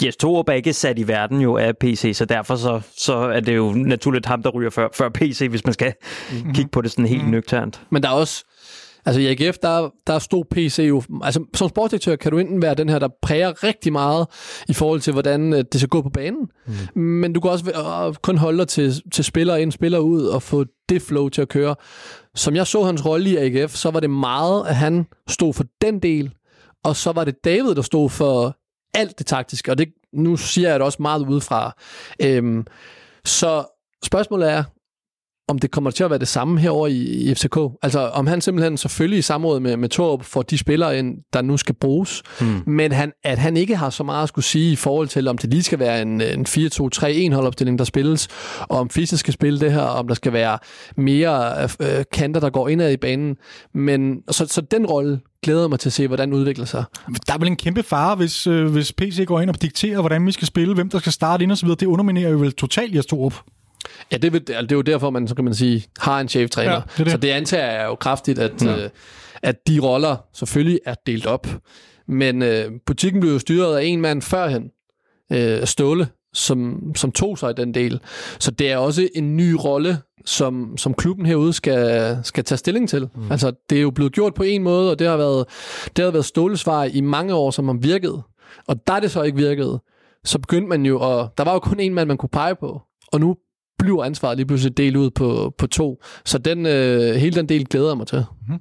Jes Torup er ikke sat i verden jo af PC, så derfor så, så er det jo naturligt ham, der ryger før, før PC, hvis man skal mm-hmm. kigge på det sådan helt mm-hmm. nøgternt. Men der er også, altså i AGF, der, der stod PC jo, altså som sportsdirektør kan du enten være den her, der præger rigtig meget i forhold til, hvordan øh, det skal gå på banen, mm. men du kan også øh, kun holde dig til, til spillere ind, spillere ud, og få det flow til at køre. Som jeg så hans rolle i AGF, så var det meget, at han stod for den del, og så var det David, der stod for alt det taktiske, og det, nu siger jeg det også meget udefra. Øhm, så spørgsmålet er, om det kommer til at være det samme herover i, i FCK. Altså om han simpelthen selvfølgelig i samråd med, med Torup får de spillere ind, der nu skal bruges, mm. men han, at han ikke har så meget at skulle sige i forhold til, om det lige skal være en, en 4-2-3-1 holdopstilling, der spilles, og om Fischer skal spille det her, og om der skal være mere øh, kanter, der går indad i banen. Men så, så den rolle glæder mig til at se, hvordan det udvikler sig. Der er vel en kæmpe fare, hvis, øh, hvis PC går ind og dikterer, hvordan vi skal spille, hvem der skal starte ind og så videre. Det underminerer jo vel totalt Jes Torup. Ja, det, det er jo derfor, man, så kan man sige, har en cheftræner. Ja, det det. Så det antager jeg jo kraftigt, at, ja. øh, at de roller selvfølgelig er delt op. Men øh, butikken blev jo styret af en mand førhen, øh, Ståle, som, som tog sig i den del. Så det er også en ny rolle, som, som klubben herude skal, skal tage stilling til. Mm. Altså, det er jo blevet gjort på en måde, og det har været, det har været Ståles vej i mange år, som har virket. Og der det så ikke virket, så begyndte man jo at... Der var jo kun en mand, man kunne pege på. Og nu bliver ansvaret lige pludselig delt ud på, på to. Så den, øh, hele den del glæder jeg mig til. Mm.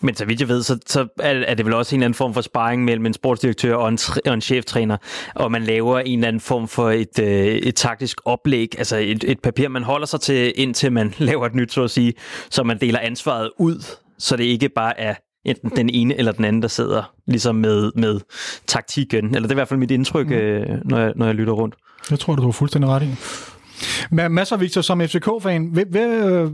Men så vidt jeg ved, så, så er, det vel også en eller anden form for sparring mellem en sportsdirektør og en, og en cheftræner, og man laver en eller anden form for et, øh, et taktisk oplæg, altså et, et papir, man holder sig til, indtil man laver et nyt, så at sige, så man deler ansvaret ud, så det ikke bare er enten den ene eller den anden, der sidder ligesom med, med taktikken. Eller det er i hvert fald mit indtryk, mm. øh, når, jeg, når jeg lytter rundt. Jeg tror, du har fuldstændig ret i. Masser, Victor, som FCK-fan, hvad, hvad,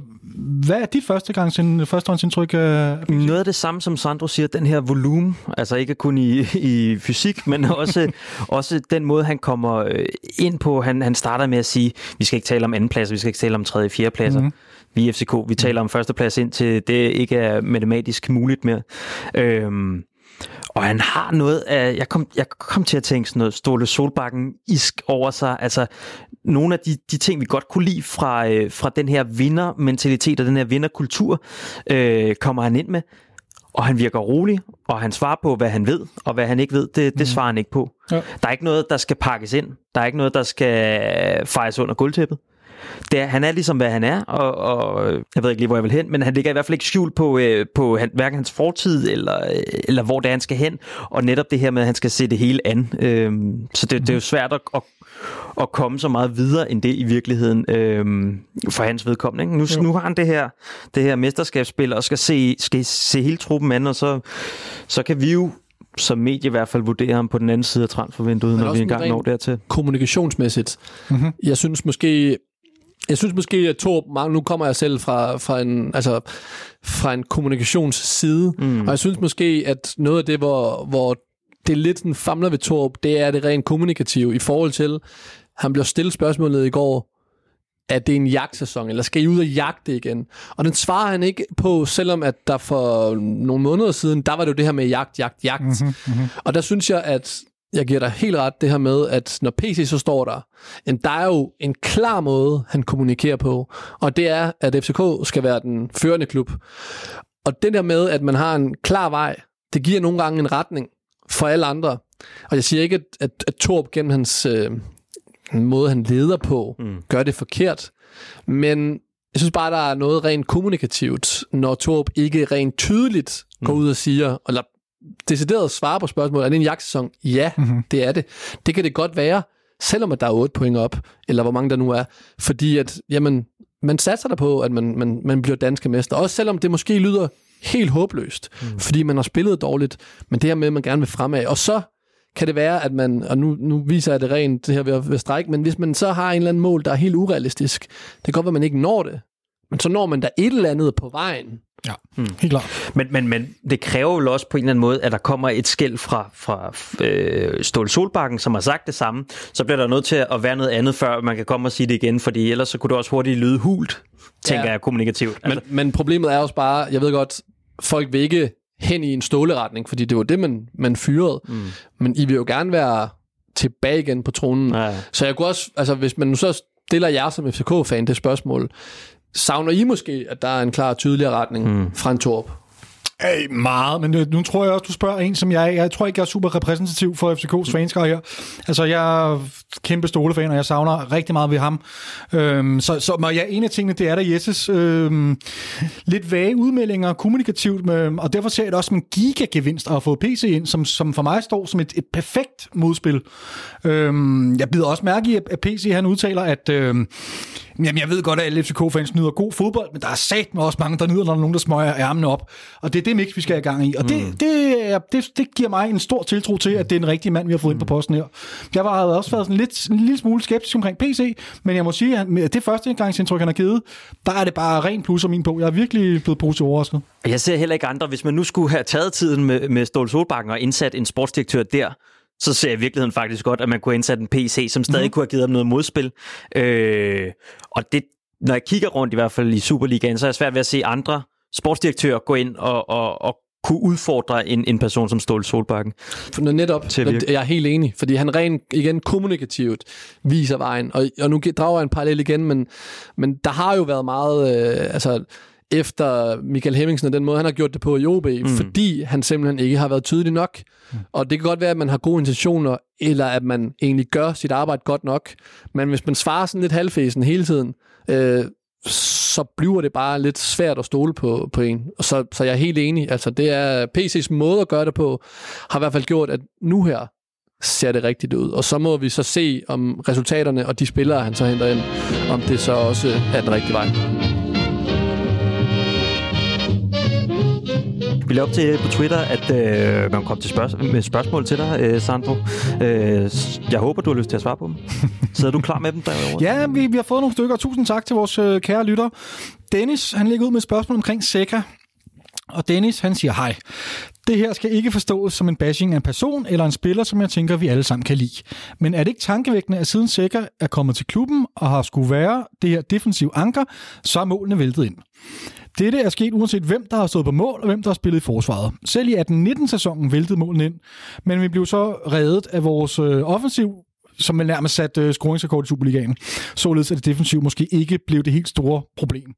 hvad er dit første gang sin, førstehåndsindtryk? Af Noget af det samme, som Sandro siger, den her volumen, altså ikke kun i, i fysik, men også, også den måde, han kommer øh, ind på. Han, han starter med at sige, vi skal ikke tale om anden plads, vi skal ikke tale om tredje, fjerde pladser. Mm-hmm. Vi er FCK, vi taler om førsteplads indtil det ikke er matematisk muligt mere. Øhm, og han har noget af, jeg kom, jeg kom til at tænke sådan noget Ståle Solbakken isk over sig, altså nogle af de, de ting, vi godt kunne lide fra, øh, fra den her vindermentalitet og den her vinderkultur, øh, kommer han ind med. Og han virker rolig, og han svarer på, hvad han ved, og hvad han ikke ved, det, det mm. svarer han ikke på. Ja. Der er ikke noget, der skal pakkes ind. Der er ikke noget, der skal fejres under gulvtæppet. Det er, han er ligesom, hvad han er, og, og jeg ved ikke lige, hvor jeg vil hen, men han ligger i hvert fald ikke skjult på, øh, på han, hverken hans fortid, eller, eller hvor det er, han skal hen, og netop det her med, at han skal se det hele an. Øhm, så det, det er jo svært at, at, at komme så meget videre end det i virkeligheden øhm, for hans vedkommende. Ikke? Nu, nu har han det her, det her mesterskabsspil, og skal se, skal se hele truppen an, og så, så kan vi jo som medie i hvert fald vurdere ham på den anden side af transfervinduet, når vi engang når dertil. Kommunikationsmæssigt. Mm-hmm. Jeg synes måske, jeg synes måske, at Torb, nu kommer jeg selv fra, fra, en, altså, fra en kommunikationsside, mm. og jeg synes måske, at noget af det, hvor, hvor det lidt sådan famler ved Torb, det er det rent kommunikative i forhold til, han blev stillet spørgsmålet i går, at det er en jagtsæson, eller skal I ud og jagte igen? Og den svarer han ikke på, selvom at der for nogle måneder siden, der var det jo det her med jagt, jagt, jagt. Mm-hmm, mm-hmm. Og der synes jeg, at jeg giver dig helt ret det her med, at når PC så står der, en, der er jo en klar måde, han kommunikerer på, og det er, at FCK skal være den førende klub. Og det der med, at man har en klar vej, det giver nogle gange en retning for alle andre. Og jeg siger ikke, at, at, at Torb gennem hans øh, måde, han leder på, mm. gør det forkert. Men jeg synes bare, der er noget rent kommunikativt, når Torb ikke rent tydeligt går mm. ud og siger, eller decideret svare på spørgsmålet, er det en jagtsæson? Ja, mm-hmm. det er det. Det kan det godt være, selvom at der er 8 point op, eller hvor mange der nu er. Fordi at, jamen, man satser der på, at man, man, man bliver danske mester. Også selvom det måske lyder helt håbløst, mm. fordi man har spillet dårligt, men det her med, at man gerne vil fremad. Og så kan det være, at man, og nu, nu viser jeg det rent det her ved, ved strække, men hvis man så har en eller anden mål, der er helt urealistisk, det kan godt være, at man ikke når det, Men så når man der et eller andet på vejen, Ja, mm. helt klart. Men, men, men det kræver jo også på en eller anden måde, at der kommer et skæld fra, fra øh, Ståle Solbakken, som har sagt det samme. Så bliver der nødt til at være noget andet, før man kan komme og sige det igen, fordi ellers så kunne det også hurtigt lyde hult, tænker Ja. jeg kommunikativt. Men, altså. men problemet er også bare, jeg ved godt, folk vil ikke hen i en ståleretning, fordi det var det, man, man fyrede. Mm. Men I vil jo gerne være tilbage igen på tronen. Ja. Så jeg kunne også, altså hvis man nu så stiller jer som FCK-fan det spørgsmål, savner I måske, at der er en klar og tydeligere retning mm. fra en Torp? Hey, meget, men øh, nu tror jeg også, du spørger en, som jeg Jeg tror ikke, jeg er super repræsentativ for FCK's fanskare her. Altså, jeg er kæmpe stolefan, og jeg savner rigtig meget ved ham. Øhm, så, så men ja, en af tingene, det er der Jesses øhm, lidt vage udmeldinger kommunikativt, med, og derfor ser jeg det også som en gigagevinst at fået PC ind, som, som for mig står som et, et perfekt modspil. Øhm, jeg bider også mærke i, at PC han udtaler, at øhm, Jamen, jeg ved godt, at alle FCK-fans nyder god fodbold, men der er sat med også mange, der nyder, når der er nogen, der smøger ærmene op. Og det det mix, vi skal have i gang i. Og det, det, er- det, det giver mig en stor tiltro til, at det er den rigtige mand, vi har fået ind på posten her. Jeg var, havde også været sådan lidt, en lille smule skeptisk omkring PC, men jeg må sige, at det første engangsindtryk, han har givet, der er det bare ren plus og min på. Jeg er virkelig blevet positivt overrasket. Jeg ser heller ikke andre. Hvis man nu skulle have taget tiden med, med Ståle Solbakken og indsat en sportsdirektør der, så ser jeg i virkeligheden faktisk godt, at man kunne have indsat en PC, som stadig mm. kunne have givet ham noget modspil. Øh, og det, når jeg kigger rundt i hvert fald i Superligaen, så er jeg svært ved at se andre sportsdirektører gå ind og, og, og kunne udfordre en, en person som Ståle Solbakken. For netop, Til at jeg er helt enig, fordi han rent igen kommunikativt viser vejen, og, og nu drager jeg en parallel igen, men, men der har jo været meget, øh, altså efter Michael Hemmingsen og den måde, han har gjort det på i OB, mm. fordi han simpelthen ikke har været tydelig nok. Mm. Og det kan godt være, at man har gode intentioner, eller at man egentlig gør sit arbejde godt nok, men hvis man svarer sådan lidt halvfæsen hele tiden, øh, så bliver det bare lidt svært at stole på, på en. Så, så jeg er helt enig. Altså, det er PC's måde at gøre det på, har i hvert fald gjort, at nu her ser det rigtigt ud. Og så må vi så se om resultaterne og de spillere, han så henter ind, om det så også er den rigtige vej. Vi lavede op til på Twitter, at øh, man kom til spørg- med spørgsmål til dig, øh, Sandro. Øh, jeg håber, du har lyst til at svare på dem. Sidder du klar med dem derovre? Ja, vi, vi har fået nogle stykker. Tusind tak til vores øh, kære lytter. Dennis, han lægger ud med et spørgsmål omkring Seca. Og Dennis, han siger hej. Det her skal ikke forstås som en bashing af en person eller en spiller, som jeg tænker, vi alle sammen kan lide. Men er det ikke tankevækkende, at siden Seca er kommet til klubben og har skulle være det her defensiv anker, så er målene væltet ind? Dette er sket uanset hvem, der har stået på mål, og hvem, der har spillet i forsvaret. Selv i 18-19-sæsonen væltede målene ind, men vi blev så reddet af vores øh, offensiv, som man nærmest satte øh, scoringsrekord i Superligaen. Således at det defensiv måske ikke blev det helt store problem.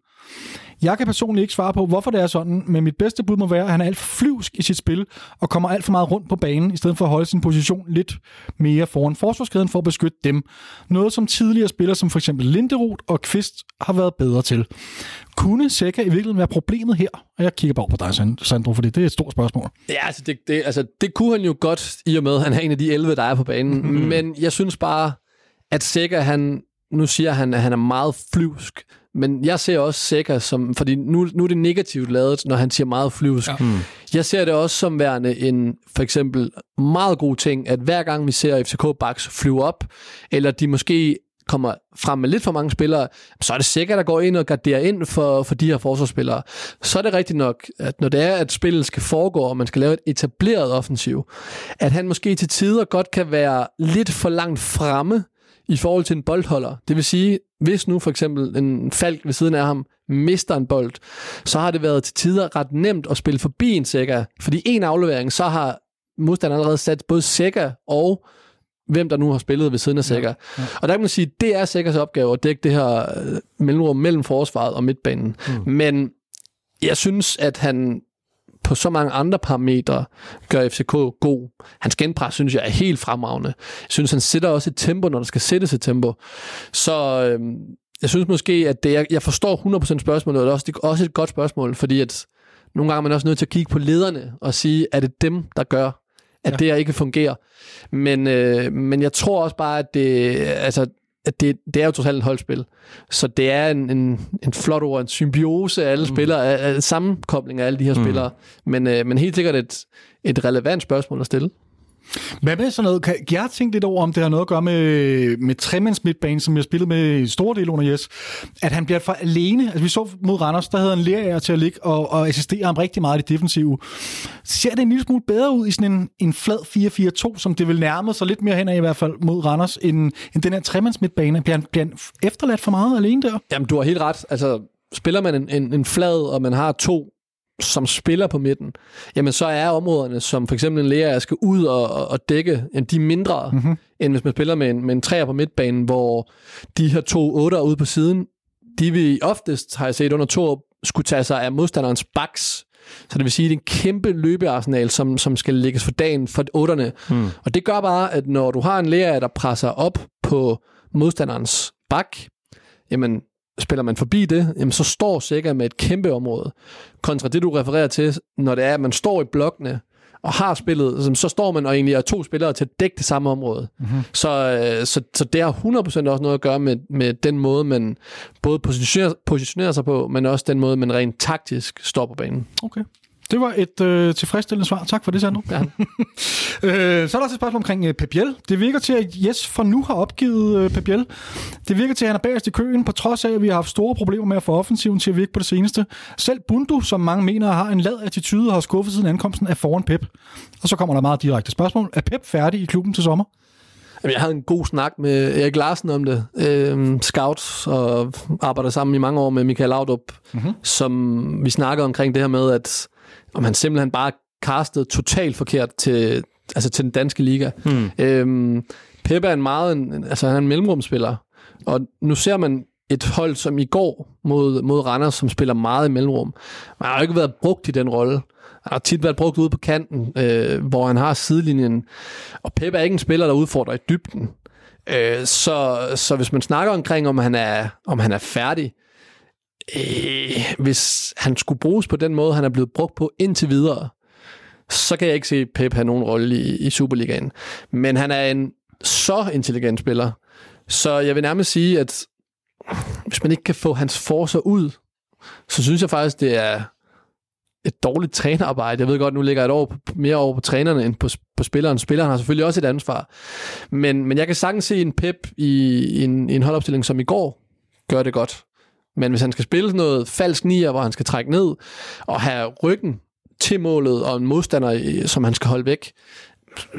Jeg kan personligt ikke svare på, hvorfor det er sådan, men mit bedste bud må være, at han er alt for flyvsk i sit spil og kommer alt for meget rundt på banen, i stedet for at holde sin position lidt mere foran forsvarskæden for at beskytte dem. Noget som tidligere spillere som for eksempel Linderoth og Kvist har været bedre til. Kunne Seca i virkeligheden være problemet her? Og jeg kigger bare på dig, Sand- Sandro, fordi det er et stort spørgsmål. Ja, altså det, det, altså det kunne han jo godt, i og med, at han er en af de 11, der er på banen. Mm. Men jeg synes bare, at Seca, han, nu siger han, at han er meget flyvsk. Men jeg ser også Seca som, fordi nu, nu er det negativt lavet, når han siger meget flyvsk. Ja. Mm. Jeg ser det også som værende en, for eksempel, meget god ting, at hver gang vi ser FCK Bucks flyve op, eller de måske kommer frem med lidt for mange spillere, så er det sikkert, der går ind og garderer ind for, for de her forsvarsspillere. Så er det rigtigt nok, at når det er, at spillet skal foregå, og man skal lave et etableret offensiv, at han måske til tider godt kan være lidt for langt fremme i forhold til en boldholder. Det vil sige, hvis nu for eksempel en falk ved siden af ham mister en bold, så har det været til tider ret nemt at spille forbi en Sækker, fordi en aflevering, så har modstanderen allerede sat både Sækker og hvem der nu har spillet ved siden af Sækker. Ja, ja. Og der kan man sige, det er Sækkers opgave at dække det her øh, mellemrum mellem forsvaret og midtbanen. Mm. Men jeg synes, at han på så mange andre parametre gør FCK god. Hans genpres, synes jeg, er helt fremragende. Jeg synes, han sætter også et tempo, når der skal sættes et tempo. Så øh, jeg synes måske, at det, jeg, jeg forstår 100% spørgsmålet, og det er også, det er også et godt spørgsmål, fordi at nogle gange er man også nødt til at kigge på lederne og sige, er det dem, der gør, at ja. det her ikke fungerer. Men, øh, men jeg tror også bare, at det, altså, at det, det er jo totalt et holdspil. Så det er en, en, en flot ord, en symbiose af alle mm. spillere, af, af sammenkobling af alle de her mm. spillere. Men, øh, men helt sikkert et, et relevant spørgsmål at stille. Hvad med sådan noget? Kan, jeg har tænkt lidt over, om det har noget at gøre med, med tremands midtbane, som jeg spillede med i store del under Jes. At han bliver for alene. Altså, vi så mod Randers, der havde en lærer til at ligge og, og assistere ham rigtig meget i det defensive. Ser det en lille smule bedre ud i sådan en, en flad 4-4-2, som det vil nærme sig lidt mere hen af i hvert fald mod Randers, end, end den her tremands midtbane? Bliver han, bliver han efterladt for meget alene der? Jamen, du har helt ret. Altså, spiller man en, en, en flad, og man har to som spiller på midten, jamen så er områderne, som for eksempel en lærer skal ud og, og dække, jamen de er mindre, mm-hmm. end hvis man spiller med en, med en træer på midtbanen, hvor de her to otter ude på siden, de vil oftest, har jeg set under to skulle tage sig af modstanderens baks. Så det vil sige, at det er en kæmpe løbearsenal, som, som skal lægges for dagen for otterne. Mm. Og det gør bare, at når du har en lærer, der presser op på modstanderens bak, jamen spiller man forbi det, jamen så står sikkert med et kæmpe område. Kontra det, du refererer til, når det er, at man står i blokkene, og har spillet, så står man og egentlig er to spillere til at dække det samme område. Mm-hmm. Så, øh, så, så det har 100% også noget at gøre med, med den måde, man både positionerer, positionerer sig på, men også den måde, man rent taktisk står på banen. Okay. Det var et øh, tilfredsstillende svar. Tak for det, Sandro. Ja. øh, så er der også et spørgsmål omkring øh, Pep Biel. Det virker til, at Jes for nu har opgivet øh, Pep Biel. Det virker til, at han er bagerst i køen, på trods af, at vi har haft store problemer med at få offensiven til at virke på det seneste. Selv Bundu, som mange mener har en lad attitude, har skuffet siden ankomsten af foran Pep. Og så kommer der meget direkte spørgsmål. Er Pep færdig i klubben til sommer? Jeg havde en god snak med Erik Larsen om det. Øhm, scout og arbejder sammen i mange år med Michael Laudrup, mm-hmm. som vi snakkede omkring det her med, at om han simpelthen bare castet totalt forkert til, altså til den danske liga. Hmm. Øhm, Pep er en meget, en, altså han er en mellemrumspiller, og nu ser man et hold som i går mod, mod Randers, som spiller meget i mellemrum. Man har jo ikke været brugt i den rolle. Han har tit været brugt ude på kanten, øh, hvor han har sidelinjen. Og Pep er ikke en spiller, der udfordrer i dybden. Øh, så, så hvis man snakker omkring, om han er, om han er færdig, øh, Øh, hvis han skulle bruges på den måde, han er blevet brugt på indtil videre, så kan jeg ikke se Pep have nogen rolle i, i Superligaen. Men han er en så intelligent spiller, så jeg vil nærmest sige, at hvis man ikke kan få hans forser ud, så synes jeg faktisk, det er et dårligt trænerarbejde. Jeg ved godt, nu ligger et år mere over på trænerne end på, på spilleren. Spilleren har selvfølgelig også et ansvar. Men, men jeg kan sagtens se en Pep i, i, en, i en holdopstilling som i går gør det godt. Men hvis han skal spille sådan noget falsk nier, hvor han skal trække ned og have ryggen til målet og en modstander, som han skal holde væk,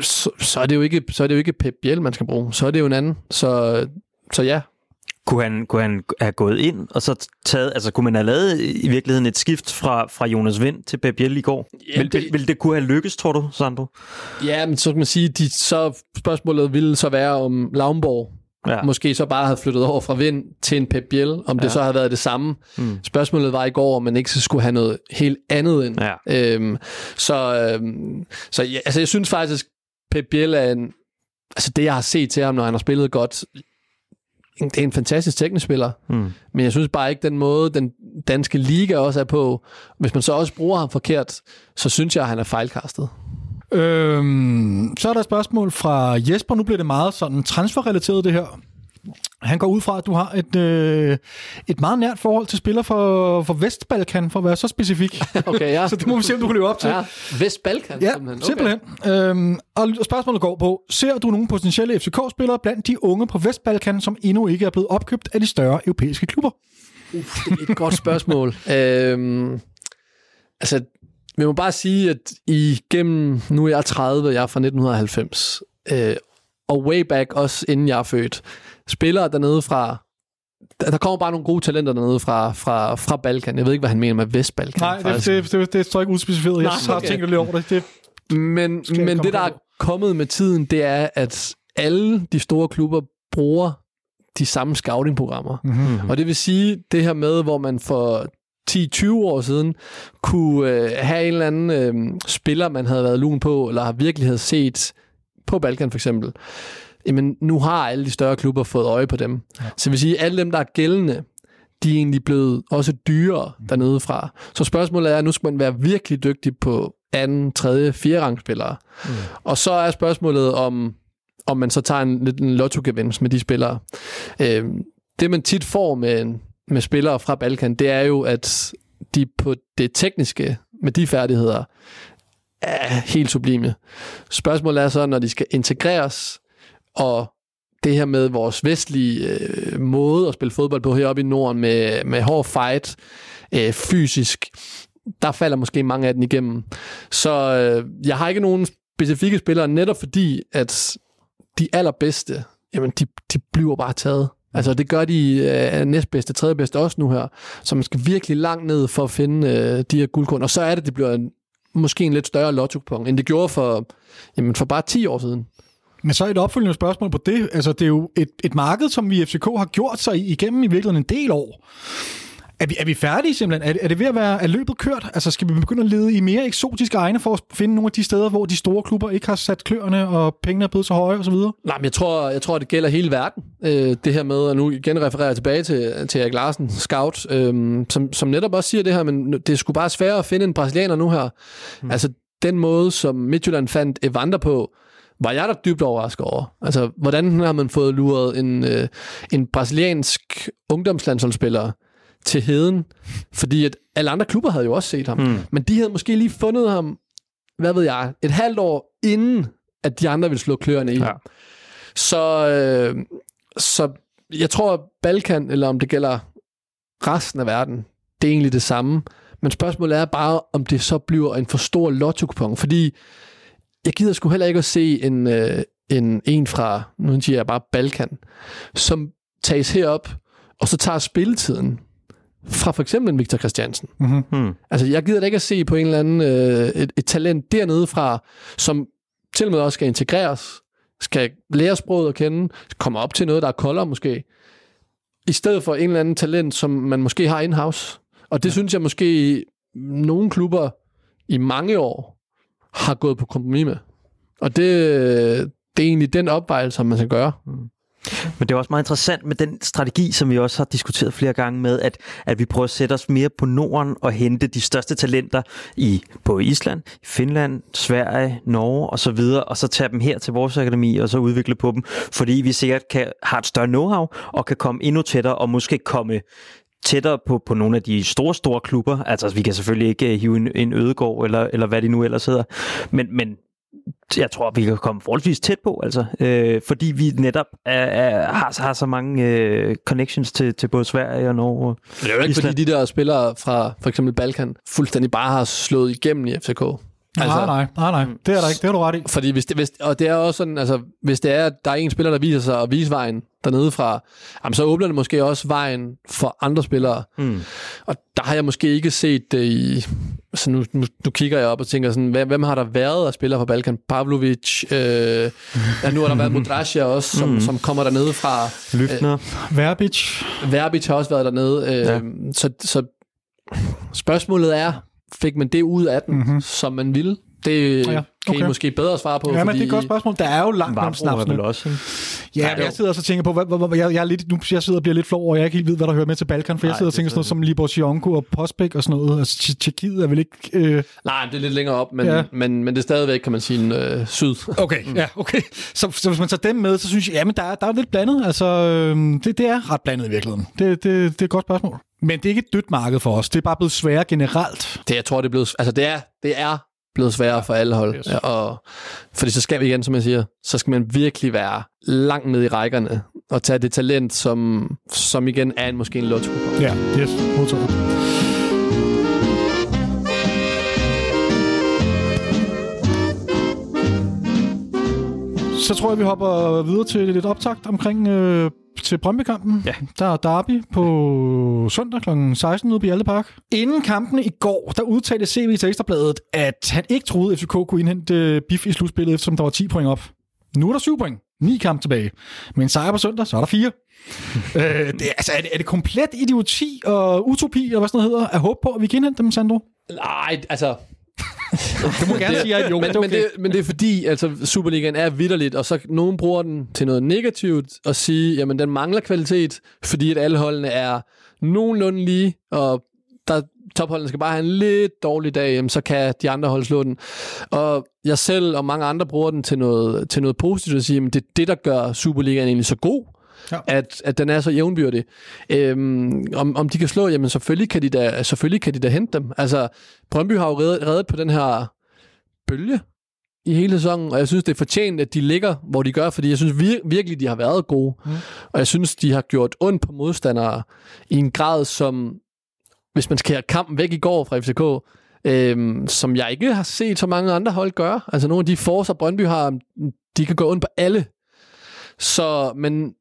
så, så, er, det jo ikke, så er det jo ikke Pep Biel, man skal bruge. Så er det jo en anden. Så, så ja, kunne han, kunne han have gået ind og så taget, altså kunne man have lavet i virkeligheden et skift fra, fra Jonas Vind til Pep Biel i går? Ja, vil, det, vil, vil det kunne have lykkes, tror du, Sandro? Ja, men så kan man sige, de, så spørgsmålet ville så være om Laumborg ja. måske så bare havde flyttet over fra Vind til en Pep Biel, om ja. det så havde været det samme. Mm. Spørgsmålet var i går, om man ikke skulle have noget helt andet ind. Ja. Øhm, så øhm, så ja, altså, jeg synes faktisk, Pep Biel er en... Altså det, jeg har set til ham, når han har spillet godt, det er en fantastisk teknisk spiller, mm. men jeg synes bare ikke den måde, den danske liga også er på. Hvis man så også bruger ham forkert, så synes jeg, at han er fejlkastet. Øhm, så er der et spørgsmål fra Jesper. Nu bliver det meget sådan transferrelateret, det her. Han går ud fra, at du har et, øh, et meget nært forhold til spiller for, for Vestbalkan, for at være så specifik. Okay, ja. så det må vi se, om du kan leve op til. Ja, Vestbalkan? Ja, simpelthen. Okay. simpelthen. Øhm, og spørgsmålet går på, ser du nogle potentielle FCK-spillere blandt de unge på Vestbalkan, som endnu ikke er blevet opkøbt af de større europæiske klubber? Uf, det er et godt spørgsmål. øhm, altså, vi må bare sige, at igennem, nu er jeg 30, jeg er fra 1990, øh, og way back, også inden jeg er født, spillere dernede fra, der kommer bare nogle gode talenter dernede fra, fra, fra Balkan. Jeg ved ikke, hvad han mener med Vestbalkan. Nej, det, det, det, det står ikke udspecificeret. Jeg Nej, okay. har tænkt lidt over det. det men men det, der er kommet med tiden, det er, at alle de store klubber bruger de samme scouting-programmer. Mm-hmm. Og det vil sige, det her med, hvor man for 10-20 år siden kunne øh, have en eller anden øh, spiller, man havde været lun på, eller virkelig havde set på Balkan for eksempel, jamen nu har alle de større klubber fået øje på dem. Ja. Så vil sige, at alle dem, der er gældende, de er egentlig blevet også dyrere mm. dernede fra. Så spørgsmålet er, at nu skal man være virkelig dygtig på anden, tredje, fjerde rangspillere. Mm. Og så er spørgsmålet om, om man så tager en lidt en lotto-gevinst med de spillere. Øh, det man tit får med en, med spillere fra Balkan, det er jo, at de på det tekniske, med de færdigheder, er helt sublime. Spørgsmålet er så, når de skal integreres, og det her med vores vestlige øh, måde at spille fodbold på heroppe i Norden, med, med hård fight, øh, fysisk, der falder måske mange af den igennem. Så øh, jeg har ikke nogen specifikke spillere, netop fordi, at de allerbedste, jamen de, de bliver bare taget. Altså det gør de øh, næstbedste, tredjebedste også nu her. Så man skal virkelig langt ned for at finde øh, de her guldkorn. Og så er det, det bliver en, måske en lidt større lotto end det gjorde for, jamen, for bare 10 år siden. Men så et opfølgende spørgsmål på det. Altså, det er jo et, et marked, som vi i FCK har gjort sig igennem i virkeligheden en del år. Er vi, er vi færdige simpelthen? Er, er det ved at være er løbet kørt? Altså skal vi begynde at lede i mere eksotiske egne for at finde nogle af de steder, hvor de store klubber ikke har sat kløerne, og pengene er blevet så høje osv.? Nej, men jeg tror, jeg tror, det gælder hele verden. Øh, det her med, at nu igen refererer tilbage til, til Erik Larsen, scout, øh, som, som netop også siger det her, men det er sgu bare svært at finde en brasilianer nu her. Mm. Altså den måde, som Midtjylland fandt Evander på, var jeg da dybt overrasket over. Altså, hvordan har man fået luret en, øh, en brasiliansk ungdomslandsholdsspiller til heden, fordi at alle andre klubber havde jo også set ham. Mm. Men de havde måske lige fundet ham, hvad ved jeg, et halvt år inden, at de andre ville slå kløerne i. Ja. Så, øh, så jeg tror, Balkan, eller om det gælder resten af verden, det er egentlig det samme. Men spørgsmålet er bare, om det så bliver en for stor lotto fordi jeg gider sgu heller ikke at se en, øh, en, en fra, nu siger jeg bare Balkan, som tages herop, og så tager spilletiden fra for eksempel en Victor Christiansen. Mm-hmm. Hmm. Altså, jeg gider da ikke at se på en eller anden, øh, et, et talent dernede fra, som til og med også skal integreres, skal lære sproget at kende, komme op til noget, der er koldere måske, i stedet for en eller anden talent, som man måske har in-house. Og det ja. synes jeg måske, nogle klubber i mange år har gået på kompromis med. Og det, det er egentlig den opvejelse, man skal gøre. Mm. Men det er også meget interessant med den strategi, som vi også har diskuteret flere gange med, at, at vi prøver at sætte os mere på Norden og hente de største talenter i på Island, Finland, Sverige, Norge og så videre, og så tage dem her til vores akademi og så udvikle på dem, fordi vi sikkert kan, har et større know-how og kan komme endnu tættere og måske komme tættere på, på nogle af de store, store klubber. Altså, vi kan selvfølgelig ikke øh, hive en, en ødegård, eller, eller hvad de nu ellers hedder. Men, men jeg tror, vi kan komme forholdsvis tæt på, altså, øh, fordi vi netop er, er, har, har så mange øh, connections til, til både Sverige og Norge. Det er jo ikke, Island. fordi de der spillere fra for eksempel Balkan fuldstændig bare har slået igennem i FCK. Altså, nej, nej, nej, nej. Det er der ikke. Det har du ret i. Fordi hvis det, hvis, og det er også sådan, altså, hvis det er, at der er en spiller, der viser sig at vise vejen dernede fra, jamen, så åbner det måske også vejen for andre spillere. Mm. Og der har jeg måske ikke set det i... Så nu, nu, nu kigger jeg op og tænker sådan, hvem, hvem har der været af spillere fra Balkan? Pavlovic, øh, ja, nu har der været Mudrasja også, som, mm. som kommer dernede fra. Lyftner. Øh, Verbic. Verbic har også været dernede. Øh, ja. så, så spørgsmålet er, fik man det ud af den, mm-hmm. som man ville? Det ja, okay. kan I måske bedre svare på. Ja, men det er et godt spørgsmål. Der er jo langt mellem snapsene. Også, Ja, men jeg sidder også og tænker på, hvad, hvad, hvad, jeg, jeg, er lidt, nu, jeg sidder og bliver lidt flov over, jeg ikke helt ved, hvad der hører med til Balkan, for Nej, jeg sidder og tænker sådan noget som Libor Sionko og Postbæk og sådan noget. Altså, Tjekkiet er vel ikke... Øh... Nej, det er lidt længere op, men, ja. men, men det er stadigvæk, kan man sige, en øh, syd. Okay, mm. ja, okay. Så, så hvis man tager dem med, så synes jeg, jamen, der er, der er lidt blandet. Altså, øh, det, det er ret blandet i virkeligheden. Det, det, det er et godt spørgsmål. Men det er ikke et dødt marked for os. Det er bare blevet sværere generelt. Det, jeg tror, det er blevet... Altså, det er, det er blevet sværere for alle hold. Yes. Og, fordi så skal vi igen, som jeg siger, så skal man virkelig være langt ned i rækkerne og tage det talent, som, som igen er en, måske en lotto. Ja, yes, modtaget. Så tror jeg, vi hopper videre til lidt optakt omkring øh, til Brøndby-kampen. Ja. Der er derby på søndag kl. 16 ude på Hjalte Park. Inden kampen i går, der udtalte CV til Ekstrabladet, at han ikke troede, at FCK kunne indhente Biff i slutspillet, eftersom der var 10 point op. Nu er der 7 point. 9 kampe tilbage. Med en sejr på søndag, så er der 4. øh, det, altså, er, det, er det komplet idioti og utopi, eller hvad sådan noget hedder, at håbe på, at vi kan indhente dem, Sandro? Nej, altså, du må gerne sige, at jo, men, det okay. men, det, men det er fordi, altså Superligaen er vidderligt, og så nogen bruger den til noget negativt, og sige, jamen den mangler kvalitet, fordi at alle holdene er nogenlunde lige, og der topholdene skal bare have en lidt dårlig dag, jamen, så kan de andre hold slå den. Og jeg selv og mange andre bruger den til noget, til noget positivt at sige, at det er det, der gør Superligaen egentlig så god ja. at, at den er så jævnbyrdig. Øhm, om, om de kan slå, jamen selvfølgelig kan de da, selvfølgelig kan de da hente dem. Altså, Brøndby har jo reddet, reddet på den her bølge i hele sæsonen, og jeg synes, det er fortjent, at de ligger, hvor de gør, fordi jeg synes vir- virkelig, de har været gode. Mm. Og jeg synes, de har gjort ondt på modstandere i en grad, som, hvis man skærer kampen væk i går fra FCK, øhm, som jeg ikke har set så mange andre hold gøre. Altså nogle af de forser, Brøndby har, de kan gå ondt på alle. Så, men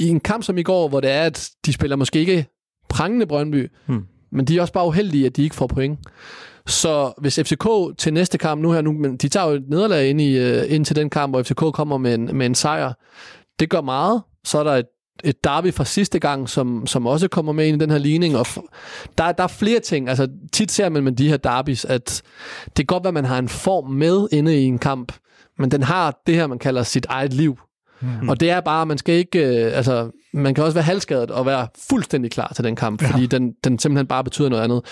i en kamp som i går, hvor det er, at de spiller måske ikke prangende Brøndby, Hmm. men de er også bare uheldige, at de ikke får point. Så hvis FCK til næste kamp nu her, nu, men de tager jo et nederlag ind, i, uh, ind til den kamp, hvor FCK kommer med en, med en sejr. Det gør meget. Så er der et, et derby fra sidste gang, som, som også kommer med ind i den her ligning. Og der, der er flere ting. Altså, tit ser man med de her derbys, at det kan godt være, at man har en form med inde i en kamp, men den har det her, man kalder sit eget liv. Mm. Og det er bare, man skal ikke, øh, altså, man kan også være halvskadet og være fuldstændig klar til den kamp, ja. fordi den, den simpelthen bare betyder noget andet.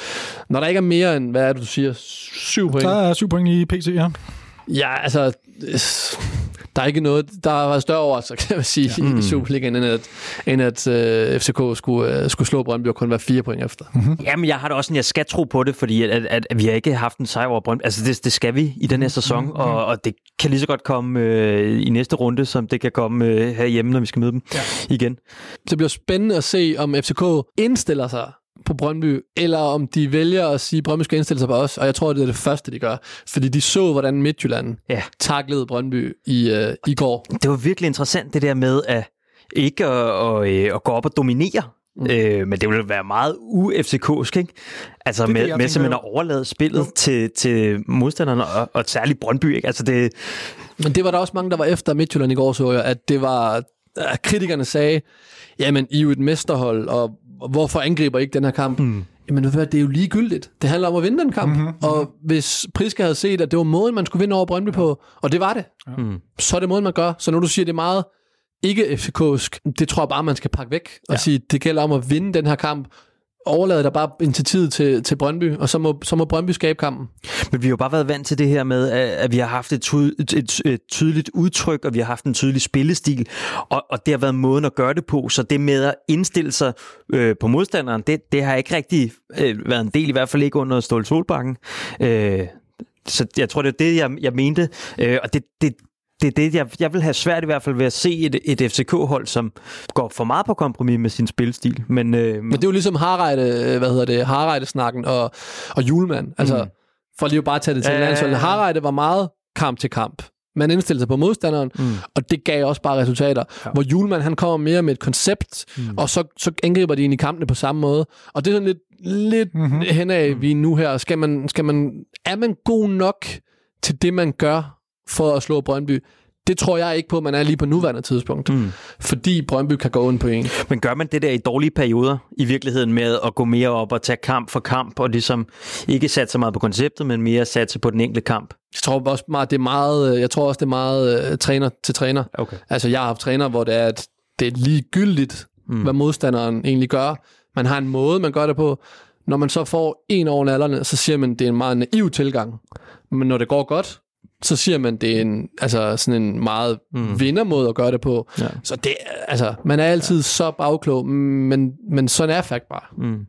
Når der ikke er mere end, hvad er det, du siger, syv point? Der er syv point i PC, ja. Ja, altså, øh, der er ikke noget, der var større over, så kan jeg sige, ja. Mm. i Superligaen, end at, end at uh, FCK skulle, uh, skulle slå Brøndby og kun være fire point efter. Mm. Jamen, jeg har da også sådan, jeg skal tro på det, fordi at, at, at vi har ikke haft en sejr over Brøndby. Altså, det, det skal vi i den her sæson, mm. og, og det kan lige så godt komme øh, i næste runde, som det kan komme øh, herhjemme, når vi skal møde dem ja. igen. Så det bliver spændende at se, om FCK indstiller sig på Brøndby, eller om de vælger at sige, at Brøndby skal indstille sig på os, og jeg tror, det er det første, de gør. Fordi de så, hvordan Midtjylland Ja. taklede Brøndby i, øh, i går. Det var virkelig interessant, det der med at ikke at, at, øh, at gå op og dominere, mm. øh, men det ville være meget u-FCK'sk, ikke? Altså det, med, jeg med simpelthen at overlade spillet til, til modstanderne, og, og særligt Brøndby, ikke? Altså det, Men det var der også mange, der var efter Midtjylland i går, så jeg, at det var, at kritikerne sagde, jamen, I er jo et mesterhold, og hvorfor angriber I ikke den her kamp? Mm. Jamen, det er jo ligegyldigt. Det handler om at vinde den kamp. Mm-hmm. Og hvis Priske havde set, at det var måden, man skulle vinde over Brøndby på, og det var det, mm. så er det måden, man gør. Så når du siger, det er meget ikke FCK'sk, det tror jeg bare, man skal pakke væk og ja. sige, det gælder om at vinde den her kamp. Overlade der bare initiativet til, til Brøndby, og så må, så må Brøndby skabe kampen. Men vi har jo bare været vant til det her med, at vi har haft et, ty- et, et, et tydeligt udtryk, og vi har haft en tydelig spillestil, og, og det har været måden at gøre det på. Så det med at indstille sig øh, på modstanderen, det, det har ikke rigtig øh, været en del, i hvert fald ikke under Ståle Solbakken. Øh, så jeg tror, det er det, jeg, jeg mente. Øh, og det, det, det er det, jeg, jeg vil have svært i hvert fald ved at se et, et FCK-hold, som går for meget på kompromis med sin spilstil. Men, øh, Men det er jo ligesom Harreide, hvad hedder det, Harreide-snakken og, og Julemand. Altså, mm. for lige at bare tage det til Ja, ja, ja, ja. Harreide var meget kamp til kamp. Man indstillede sig på modstanderen, mm. og det gav også bare resultater. Ja. Hvor Julemand, han kommer mere med et koncept, mm. og så, så angriber de ind i kampene på samme måde. Og det er sådan lidt, lidt mm-hmm. henad, vi er nu her. Skal man, skal man, er man god nok til det, man gør for at slå Brøndby? Det tror jeg ikke på, man er lige på nuværende tidspunkt. Mm. Fordi Brøndby kan gå ind på en. Men gør man det der i dårlige perioder, i virkeligheden med at gå mere op og tage kamp for kamp, og ligesom ikke satse så meget på konceptet, men mere satse på den enkelte kamp? Jeg tror også meget, det er meget, øh, jeg tror også, det er meget uh, træner til træner. Okay. Altså, jeg har haft træner, hvor det er, at det er ligegyldigt, mm. hvad modstanderen egentlig gør. Man har en måde, man gør det på. Når man så får en over nallerne, så siger man, at det er en meget naiv tilgang. Men når det går godt, så siger man, det er en, altså sådan en meget mm. vindermåde at gøre det på. Ja. Så det, altså, man er altid ja. så bagklog, men, men sådan er fakt bare. Mm.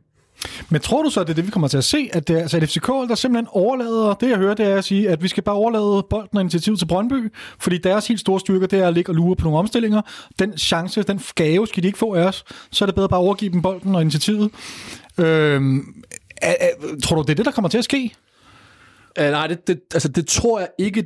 Men tror du så, at det er det, vi kommer til at se? At det er altså et FCK, der simpelthen overlader, det jeg hører, det er at sige, at vi skal bare overlade bolden og initiativ til Brøndby, fordi deres helt store styrke, det er at ligge og lure på nogle omstillinger. Den chance, den gave skal de ikke få af os. Så er det bedre bare at overgive dem bolden og initiativet. Øhm, er, er, tror du, det er det, der kommer til at ske? Uh, nej, det, det, altså, det tror jeg ikke,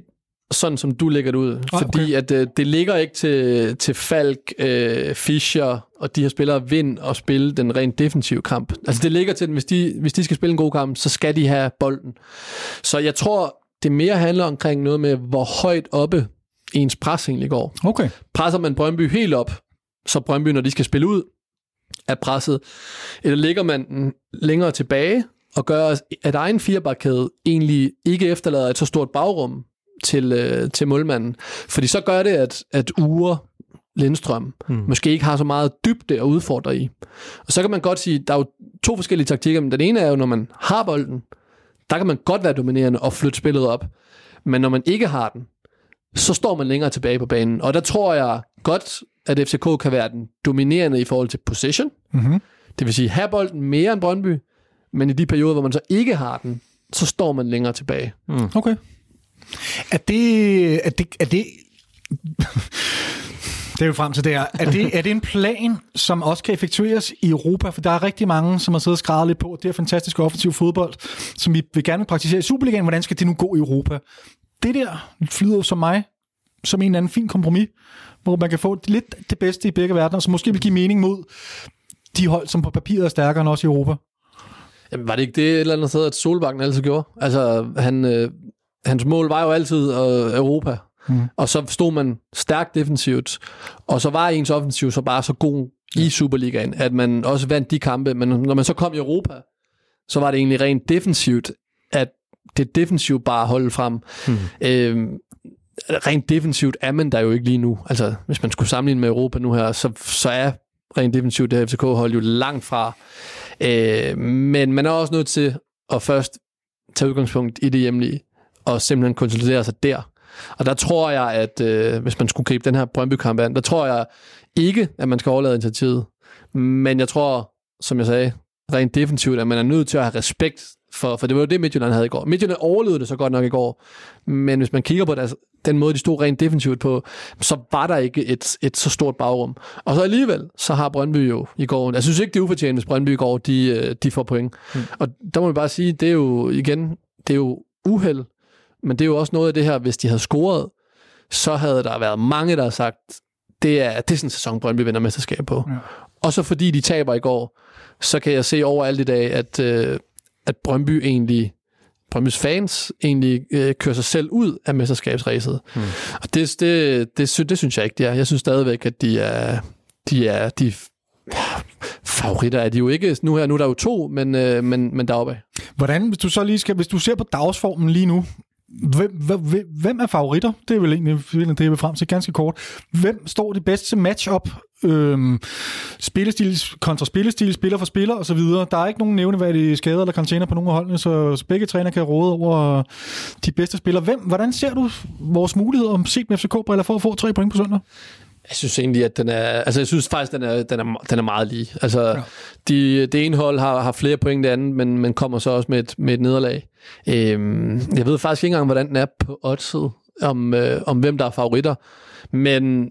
sådan som du lægger det ud. Ah, fordi at, uh, det ligger ikke til, til Falk, uh, Fischer og de her spillere vind og spille den rent defensive kamp. Altså det ligger til dem, hvis de, hvis de skal spille en god kamp, så skal de have bolden. Så jeg tror, det mere handler omkring noget med, hvor højt oppe ens pres egentlig går. Okay. Presser man Brøndby helt op, så Brøndby, når de skal spille ud, er presset, eller ligger man længere tilbage, og gør, at egen firebakkæde egentlig ikke efterlader et så stort bagrum til, øh, til målmanden. Fordi så gør det, at, at Ure Lindstrøm hmm. måske ikke har så meget dybde at udfordre i. Og så kan man godt sige, der er jo to forskellige taktikker, men den ene er jo, når man har bolden, der kan man godt være dominerende og flytte spillet op. Men når man ikke har den, så står man længere tilbage på banen. Og der tror jeg godt, at FCK kan være den dominerende i forhold til position. Mm-hmm. Det vil sige, have bolden mere end Brøndby, men i de perioder, hvor man så ikke har den, så står man længere tilbage. Okay. Er det... Er det, er det det er jo frem til det her. Er det, er det en plan, som også kan effektueres i Europa? For der er rigtig mange, som har siddet og skrevet lidt på, det er fantastisk offensiv fodbold, som vi vil gerne praktisere i Superligaen. Hvordan skal det nu gå i Europa? Det der flyder jo som mig, som en eller anden fin kompromis, hvor man kan få lidt det bedste i begge verdener, som måske vil give mening mod de hold, som på papiret er stærkere end også i Europa. Jamen, var det ikke det et eller andet sted, at Solbakken altid gjorde? Altså, han, øh, hans mål var jo altid øh, Europa. Mm. Og så stod man stærkt defensivt, og så var ens offensiv så bare så god i Superligaen, at man også vandt de kampe. Men når man så kom i Europa, så var det egentlig rent defensivt, at det defensivt bare holdt frem. Mm. Øh, rent defensivt er man der jo ikke lige nu. Altså, hvis man skulle sammenligne med Europa nu her, så, så er rent defensivt det her FCK-hold jo langt fra. Øh, men man er også nødt til at først tage udgangspunkt i det hjemlige, og simpelthen konsolidere sig der. Og der tror jeg, at øh, hvis man skulle gribe den her Brøndby-kamp an, der tror jeg ikke, at man skal overlade initiativet. Men jeg tror, som jeg sagde, rent defensivt, at man er nødt til at have respekt for, for det var jo det, Midtjylland havde i går. Midtjylland overlevede det så godt nok i går, men hvis man kigger på deres, den måde, de stod rent defensivt på, så var der ikke et, et så stort bagrum. Og så alligevel, så har Brøndby jo i går, jeg synes ikke, det er ufortjent, hvis Brøndby i går, de, øh, de får point. Mm. Og der må man bare sige, det er jo igen, det er jo uheld, men det er jo også noget af det her, hvis de havde scoret, så havde der været mange, der har sagt, det er, det er sådan en sæson, Brøndby vinder mesterskab på. Ja. Og så fordi de taber i går, så kan jeg se overalt i dag, at, øh, at Brøndby egentlig, Brøndbys fans egentlig øh, kører sig selv ud af mesterskabsræset. Hmm. Og det, det, det, det, det synes jeg ikke, det er. Jeg synes stadigvæk, at de er, de er de favoritter er de jo ikke. Nu her nu er der jo to, men, øh, men, men deroppe. Hvordan, hvis du så lige skal, hvis du ser på dagsformen lige nu, Hvem, hvem, hvem er favoritter? Det er vel egentlig det, jeg vil frem til ganske kort. Hvem står det bedste match-up? Øhm, spillestil kontra spillestil, spiller for spiller osv. Der er ikke nogen nævneværdige skader eller container på nogen af holdene, så, så begge træner kan råde over de bedste spillere. Hvem, hvordan ser du vores muligheder om set med FCK-briller for at få tre point på søndag? Jeg synes egentlig, at den er... Altså, jeg synes faktisk, den er, den er, den er meget lige. Altså, ja. de, det ene hold har, har flere point end det andet, men, men kommer så også med et, med et nederlag. Øhm, jeg ved faktisk ikke engang, hvordan den er på oddset, om, øh, om hvem der er favoritter. Men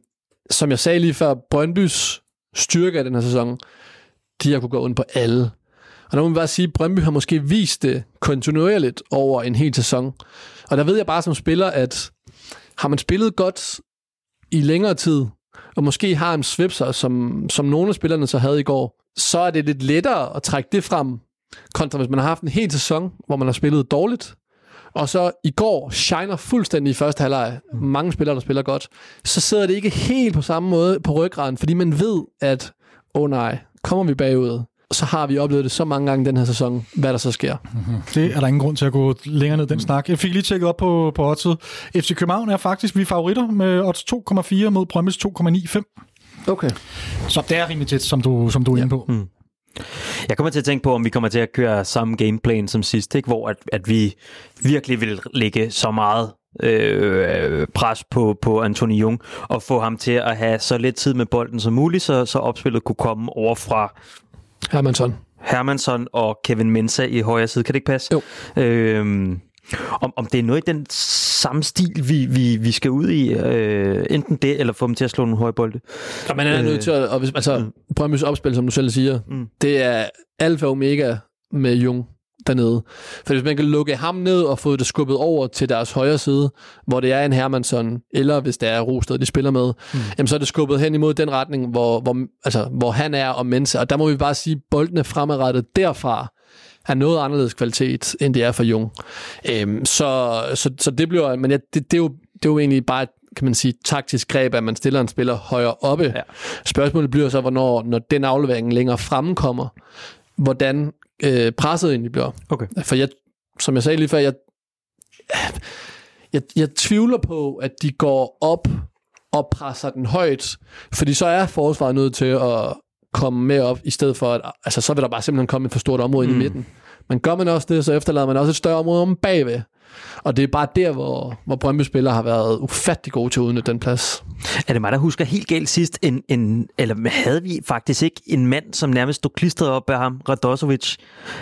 som jeg sagde lige før, Brøndbys styrke af den her sæson, de har kunne gå ind på alle. Og der må man bare sige, at Brøndby har måske vist det kontinuerligt over en hel sæson. Og der ved jeg bare som spiller, at har man spillet godt i længere tid, og måske har en svipser, som, som nogle af spillerne så havde i går, så er det lidt lettere at trække det frem, kontra hvis man har haft en hel sæson, hvor man har spillet dårligt, og så i går shiner fuldstændig i første halvleg, mange spillere, der spiller godt, så sidder det ikke helt på samme måde på ryggraden, fordi man ved, at, åh oh nej, kommer vi bagud, så har vi oplevet det så mange gange den her sæson, hvad der så sker. Mm-hmm. Det er der ingen grund til at gå længere ned den snak. Jeg fik lige tjekket op på, på oddset. FC København er faktisk, vi er favoritter med odds 2,4 mod Brøndby's 2,95. Okay. Så det er rimelig tæt, som du, som du er ja. inde på. Mm. Jeg kommer til at tænke på, om vi kommer til at køre samme gameplan som sidst, ikke? hvor at, at vi virkelig vil lægge så meget øh, pres på, på Anthony Jung og få ham til at have så lidt tid med bolden som muligt, så, så opspillet kunne komme over fra Hermansson. Hermansson og Kevin Mensa i højre side. Kan det ikke passe? Jo. Øhm, om, om det er noget i den samme stil, vi, vi, vi skal ud i, øh, enten det, eller få dem til at slå nogle høje bolde. Ja, man er øh, nødt til at, og hvis, altså, mm. Brøndby's opspil, som du selv siger, mm. det er alfa og omega med Jung dernede. For hvis man kan lukke ham ned og få det skubbet over til deres højre side, hvor det er en Hermansson, eller hvis det er Rosted, de spiller med, mm. jamen så er det skubbet hen imod den retning, hvor, hvor, altså, hvor han er og Mensa. Og der må vi bare sige, at boldene fremadrettet derfra er noget anderledes kvalitet, end det er for Jung. Øhm, så, så, så det bliver, men ja, det, det, er jo, det er jo egentlig bare et kan man sige, taktisk greb, at man stiller en spiller højere oppe. Ja. Spørgsmålet bliver så, hvornår, når den aflevering længere fremkommer, hvordan øh, presset egentlig bliver. Okay. For jeg, som jeg sagde lige før, jeg, jeg, jeg tvivler på, at de går op og presser den højt, fordi så er forsvaret nødt til at komme med op, i stedet for, at altså, så vil der bare simpelthen komme et for stort område mm. ind i midten. Men gør man også det, så efterlader man også et større område om bagved. Og det er bare der, hvor, hvor Brøndby spiller har været ufattelig gode til at udnytte den plads. Er det mig, der husker helt galt sidst, en, en, eller havde vi faktisk ikke en mand, som nærmest stod klistret op af ham, Radosovic,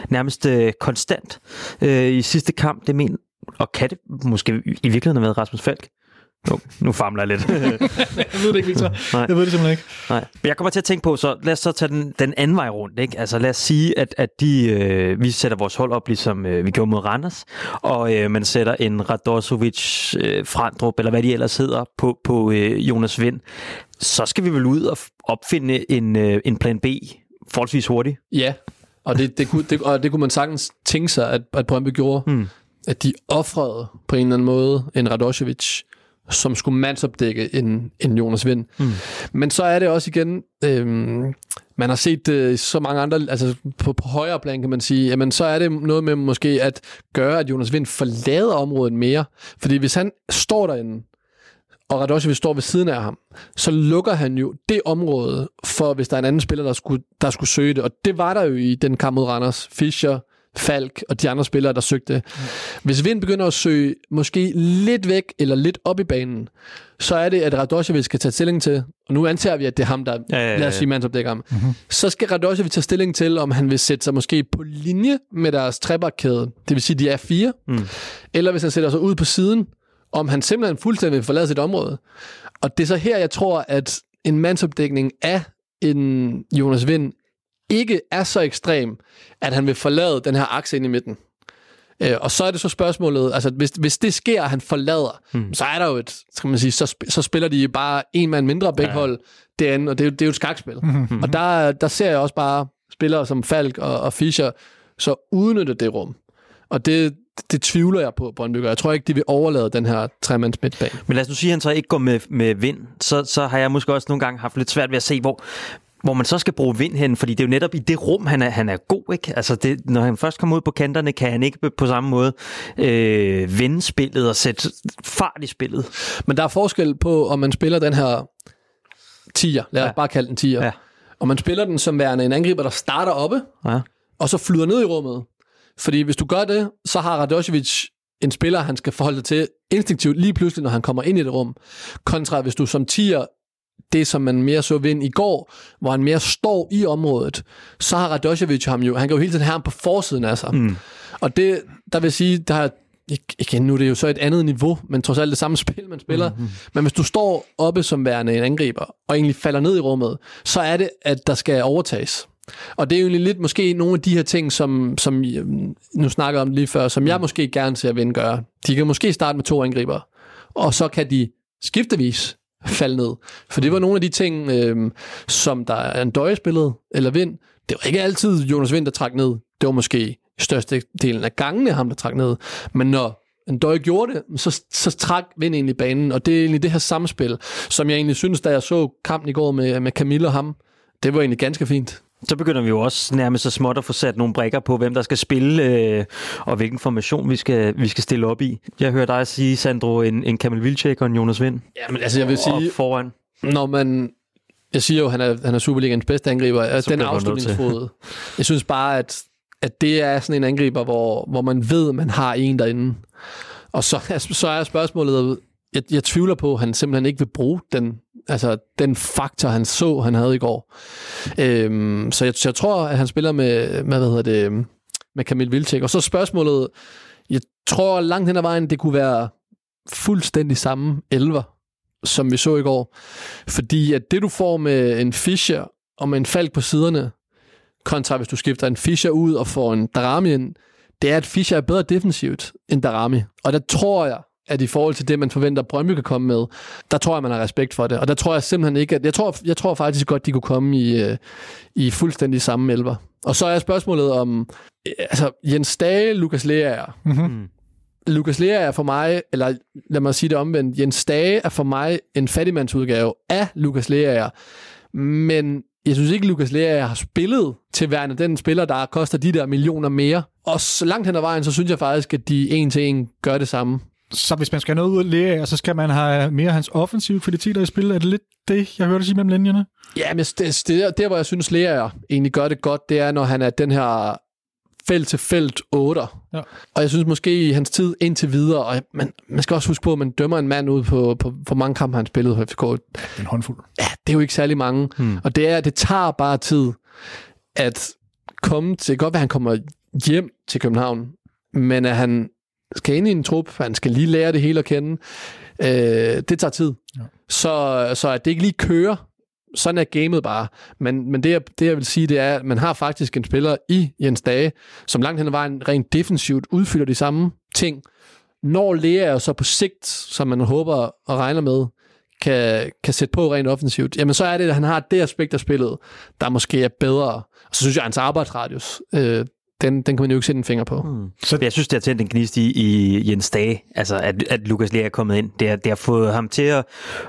nærmest øh, konstant øh, i sidste kamp, det men, Og kan det måske i virkeligheden have været Rasmus Falk? Nu, nu famler jeg lidt. Jeg ved det ikke, Victor. Nej. Jeg ved det simpelthen ikke. Nej. Men jeg kommer til at tænke på, så lad os så tage den, den anden vej rundt. Ikke? Altså lad os sige, at, at de, øh, vi sætter vores hold op, ligesom øh, vi gjorde mod Randers, og øh, man sætter en Radosovic, øh, Frandrup, eller hvad de ellers hedder, på, på øh, Jonas Vind. Så skal vi vel ud og opfinde en, øh, en plan B forholdsvis hurtigt. Ja, og det, det, kunne, det, og det kunne man sagtens tænke sig, at, at Brøndby gjorde. Hmm. At de offrede på en eller anden måde en Radosevic, som skulle mandsopdække en, en Jonas Vind. Hmm. Men så er det også igen, øhm, man har set i så mange andre, altså på, på højere plan kan man sige, jamen så er det noget med måske at gøre, at Jonas Vind forlader området mere. Fordi hvis han står derinde, og Radosevic står ved siden af ham, så lukker han jo det område for, hvis der er en anden spiller, der skulle, der skulle søge det. Og det var der jo i den kamp mod Randers. Fischer, Falk og de andre spillere, der søgte. Mm. Hvis Vind begynder at søge måske lidt væk eller lidt op i banen, så er det, at Radosevic skal tage stilling til, og nu antager vi, at det er ham, der, Ja, ja, ja. lad os sige, mandsopdækker ham. Mm-hmm. Så skal Radosevic tage stilling til, om han vil sætte sig måske på linje med deres trebakkæde, det vil sige, de er fire, mm. eller hvis han sætter sig ud på siden, om han simpelthen fuldstændig vil forlade sit område. Og det er så her, jeg tror, at en mandsopdækning af en Jonas Vind ikke er så ekstrem, at han vil forlade den her akse ind i midten. Øh, og så er det så spørgsmålet, altså hvis, hvis det sker, at han forlader, mm. så er der jo et, skal man sige, så, så spiller de bare en mand mindre begge ja. hold derinde, og det er, det er jo et skakspil. Mm-hmm. Og der, der ser jeg også bare spillere som Falk og, og Fischer, så udnytte det rum. Og det, det tvivler jeg på, Brøndby. Jeg tror ikke, de vil overlade den her tremands midtbane. Men lad os nu sige, at han så ikke går med, med vind. Så, så har jeg måske også nogle gange haft lidt svært ved at se, hvor, hvor man så skal bruge vind hen, fordi det er jo netop i det rum, han er, han er god. Ikke? Altså det, når han først kommer ud på kanterne, kan han ikke på samme måde øh, vende spillet og sætte fart i spillet. Men der er forskel på, om man spiller den her tier, lad os Ja. bare kalde den tier, Ja. og man spiller den som værende en angriber, der starter oppe, Ja. og så flyder ned i rummet. Fordi hvis du gør det, så har Radosevic en spiller, han skal forholde sig til instinktivt lige pludselig, når han kommer ind i det rum. Kontra hvis du som tier, det som man mere så vind i går, hvor han mere står i området, så har Radosevic ham jo, han kan jo hele tiden have ham på forsiden af sig. Mm. Og det, der vil sige, der er igen, nu er det jo så et andet niveau, men trods alt det samme spil, man spiller. Mm-hmm. Men hvis du står oppe som værende en angriber, og egentlig falder ned i rummet, så er det, at der skal overtages. Og det er jo egentlig lidt måske nogle af de her ting, som, som øhm, nu snakker om lige før, som jeg måske gerne ser Vind gøre. De kan måske starte med to angriber, og så kan de skiftevis falde ned. For det var nogle af de ting, øh, som der er en døje eller Vind. Det var ikke altid Jonas Vind, der trak ned. Det var måske største delen af gangene ham, der trak ned. Men når en døj gjorde det, så, så trak Vind egentlig banen, og det er egentlig det her samspil, som jeg egentlig synes, da jeg så kampen i går med, med Camille og ham, det var egentlig ganske fint. Så begynder vi jo også nærmest så småt at få sat nogle brikker på, hvem der skal spille, øh, og hvilken formation vi skal, vi skal stille op i. Jeg hører dig sige, Sandro, en, en Kamil Vilcek og en Jonas Vind. Ja, men altså jeg vil sige, foran. når man... Jeg siger jo, at han er, han er Superligans bedste angriber. at Så Den afslutningsfod. Jeg synes bare, at, at det er sådan en angriber, hvor, hvor man ved, at man har en derinde. Og så, så er spørgsmålet, jeg, jeg tvivler på, at han simpelthen ikke vil bruge den, altså, den faktor, han så, han havde i går. Øhm, så, jeg, så jeg tror, at han spiller med, med hvad hedder det, med Kamil Vilcek. Og så spørgsmålet, jeg tror langt hen ad vejen, det kunne være fuldstændig samme elver, som vi så i går. Fordi at det, du får med en Fischer og med en Falk på siderne, kontra hvis du skifter en Fischer ud og får en Darami ind, det er, at Fischer er bedre defensivt end Darami. Og der tror jeg, at i forhold til det, man forventer, Brøndby kan komme med, der tror jeg, man har respekt for det. Og der tror jeg simpelthen ikke, at... Jeg tror, jeg tror faktisk godt, de kunne komme i, øh, i fuldstændig samme elver. Og så er spørgsmålet om... øh, Altså, Jens Dage, Lukas Lea Mm-hmm. Lukas Lea er for mig, eller lad mig sige det omvendt, Jens Dage er for mig en fattigmandsudgave af Lukas Lea. Men jeg synes ikke, Lukas Lea har spillet til værende den spiller, der koster de der millioner mere. Og så langt hen ad vejen, så synes jeg faktisk, at de en til en gør det samme. Så hvis man skal have noget ud af lære, så skal man have mere af hans offensive kvaliteter i spil. Er det lidt det, jeg hørte sige mellem linjerne? Ja, men det, det, der, der, hvor jeg synes, Lea egentlig gør det godt, det er, når han er den her felt til felt 8. Ja. Og jeg synes måske i hans tid indtil videre, og man, man skal også huske på, at man dømmer en mand ud på, på, på mange kampe, han spillede for FCK. En håndfuld. Ja, det er jo ikke særlig mange. Hmm. Og det er, det tager bare tid at komme til, godt at han kommer hjem til København, men at han skal ind i en trup, han skal lige lære det hele at kende. Øh, det tager tid. Ja. Så, så at det ikke lige kører, sådan er gamet bare. Men, men det, jeg, det, jeg vil sige, det er, at man har faktisk en spiller i Jens Dage, som langt hen ad vejen rent defensivt udfylder de samme ting. Når Lea så på sigt, som man håber og regner med, kan, kan sætte på rent offensivt, jamen så er det, at han har det aspekt af spillet, der måske er bedre. Og så synes jeg, at hans arbejdsradius, øh, den, den kan man jo ikke sætte en finger på. Mm. Så jeg synes, det har tændt en gnist i, i Jens Dage, altså at, at Lukas Lea er kommet ind. Det har, det har fået ham til at,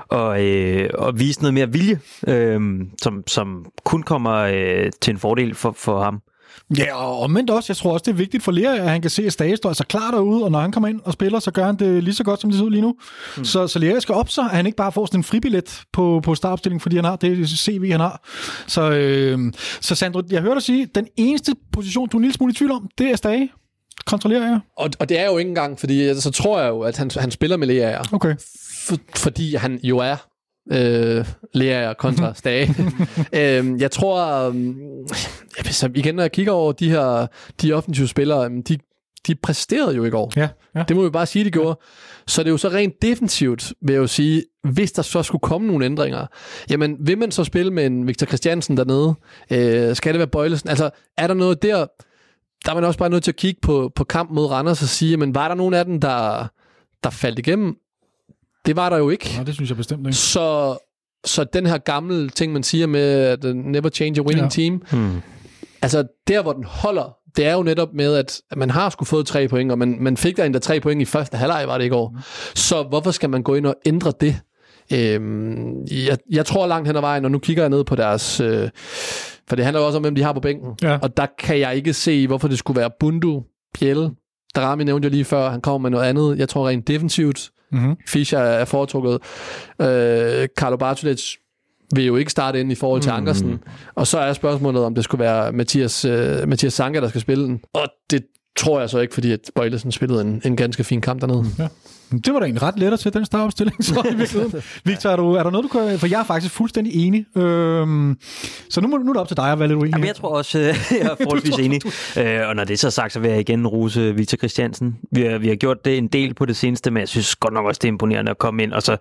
og, øh, at vise noget mere vilje, øh, som, som kun kommer øh, til en fordel for, for ham. Ja, og omvendt også. Jeg tror også, det er vigtigt for Lea, at han kan se, at Stage står altså klar derude, og når han kommer ind og spiller, så gør han det lige så godt, som det ser ud lige nu. Mm. Så, så Lea skal op så, at han ikke bare får sådan en fribillet på, på startopstillingen, fordi han har det CV, han har. Så, øh, så Sandro, jeg hørte dig sige, den eneste position, du er en lille smule i tvivl om, det er Stage. Kontrollerer jeg? Og, og det er jo ikke engang, fordi så tror jeg jo, at han, han spiller med Lea. Okay. For, fordi han jo er øh, Lea kontra Stage. øh, jeg tror, øh, igen når jeg kigger over de her de offensive spillere, de, de præsterede jo i går. Ja, ja. Det må vi bare sige, de gjorde. Så det er jo så rent defensivt, vil jeg jo sige, hvis der så skulle komme nogle ændringer, jamen vil man så spille med en Victor Christiansen dernede? Øh, skal det være Bøjlesen? Altså, er der noget der, der er man også bare nødt til at kigge på, på kamp mod Randers og sige, men var der nogen af dem, der, der faldt igennem? Det var der jo ikke. Ja, det synes jeg bestemt ikke. Så, så den her gamle ting, man siger med, at never change a winning ja. team, Hmm. altså der, hvor den holder, det er jo netop med, at man har skulle fået tre point, og man, man fik der endda tre point i første halvleg, var det i går. Så hvorfor skal man gå ind og ændre det? Øhm, jeg, jeg tror langt hen ad vejen, og nu kigger jeg ned på deres... Øh, for det handler jo også om, hvem de har på bænken. Ja. Og der kan jeg ikke se, hvorfor det skulle være Bundu, Pjelle. Darami nævnte jeg lige før, han kommer med noget andet. Jeg tror rent defensivt. Mm-hmm. Fischer er foretrukket. Øh, Carlo Bartolets vil jo ikke starte ind i forhold til mm. Ankersen. Og så er spørgsmålet, om det skulle være Mathias, øh, Mathias Sanka, der skal spille den. Og det tror jeg så ikke, fordi at Bøjlesen spillede en, en ganske fin kamp dernede. Ja. Det var da egentlig ret let at til den startopstilling, så i virkeligheden. Victor, er, du, er der noget, du kan... For jeg er faktisk fuldstændig enig. Øhm, så nu, må, nu er det op til dig at være lidt uenig. Jamen, jeg tror også, øh, jeg er forholdsvis tror- enig. Øh, og når det er så sagt, så vil jeg igen rose Victor Christiansen. Vi har, vi har gjort det en del på det seneste, men jeg synes godt nok også, det er imponerende at komme ind. Og så,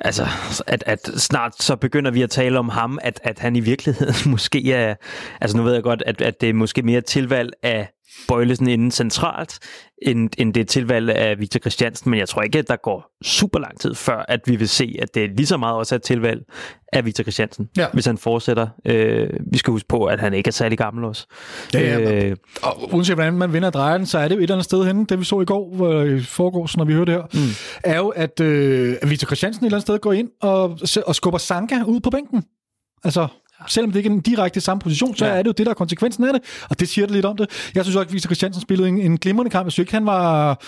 altså, at, at snart så begynder vi at tale om ham, at, at han i virkeligheden måske er... Altså nu ved jeg godt, at, at det er måske mere tilvalg af Bøjlesen inden centralt, end, end det tilvalg af Victor Christiansen, men jeg tror ikke, at der går super lang tid før, at vi vil se, at det er lige så meget også er et tilvalg af Victor Christiansen, Ja. hvis han fortsætter. Øh, vi skal huske på, at han ikke er særlig gammel også. Ja, ja, øh, Og uanset hvordan man vinder den, så er det jo et eller andet sted henne, det vi så i går, i forgårs, når vi hørte det her, mm. er jo, at, øh, Victor Christiansen et eller andet sted går ind og, og skubber Sanka ud på bænken. Altså, selvom det ikke er en direkte samme position, så ja. Er det jo det, der er konsekvensen af det. Og det siger det lidt om det. Jeg synes også, at Victor Christiansen spillede en, en glimrende kamp. Jeg synes ikke, han var...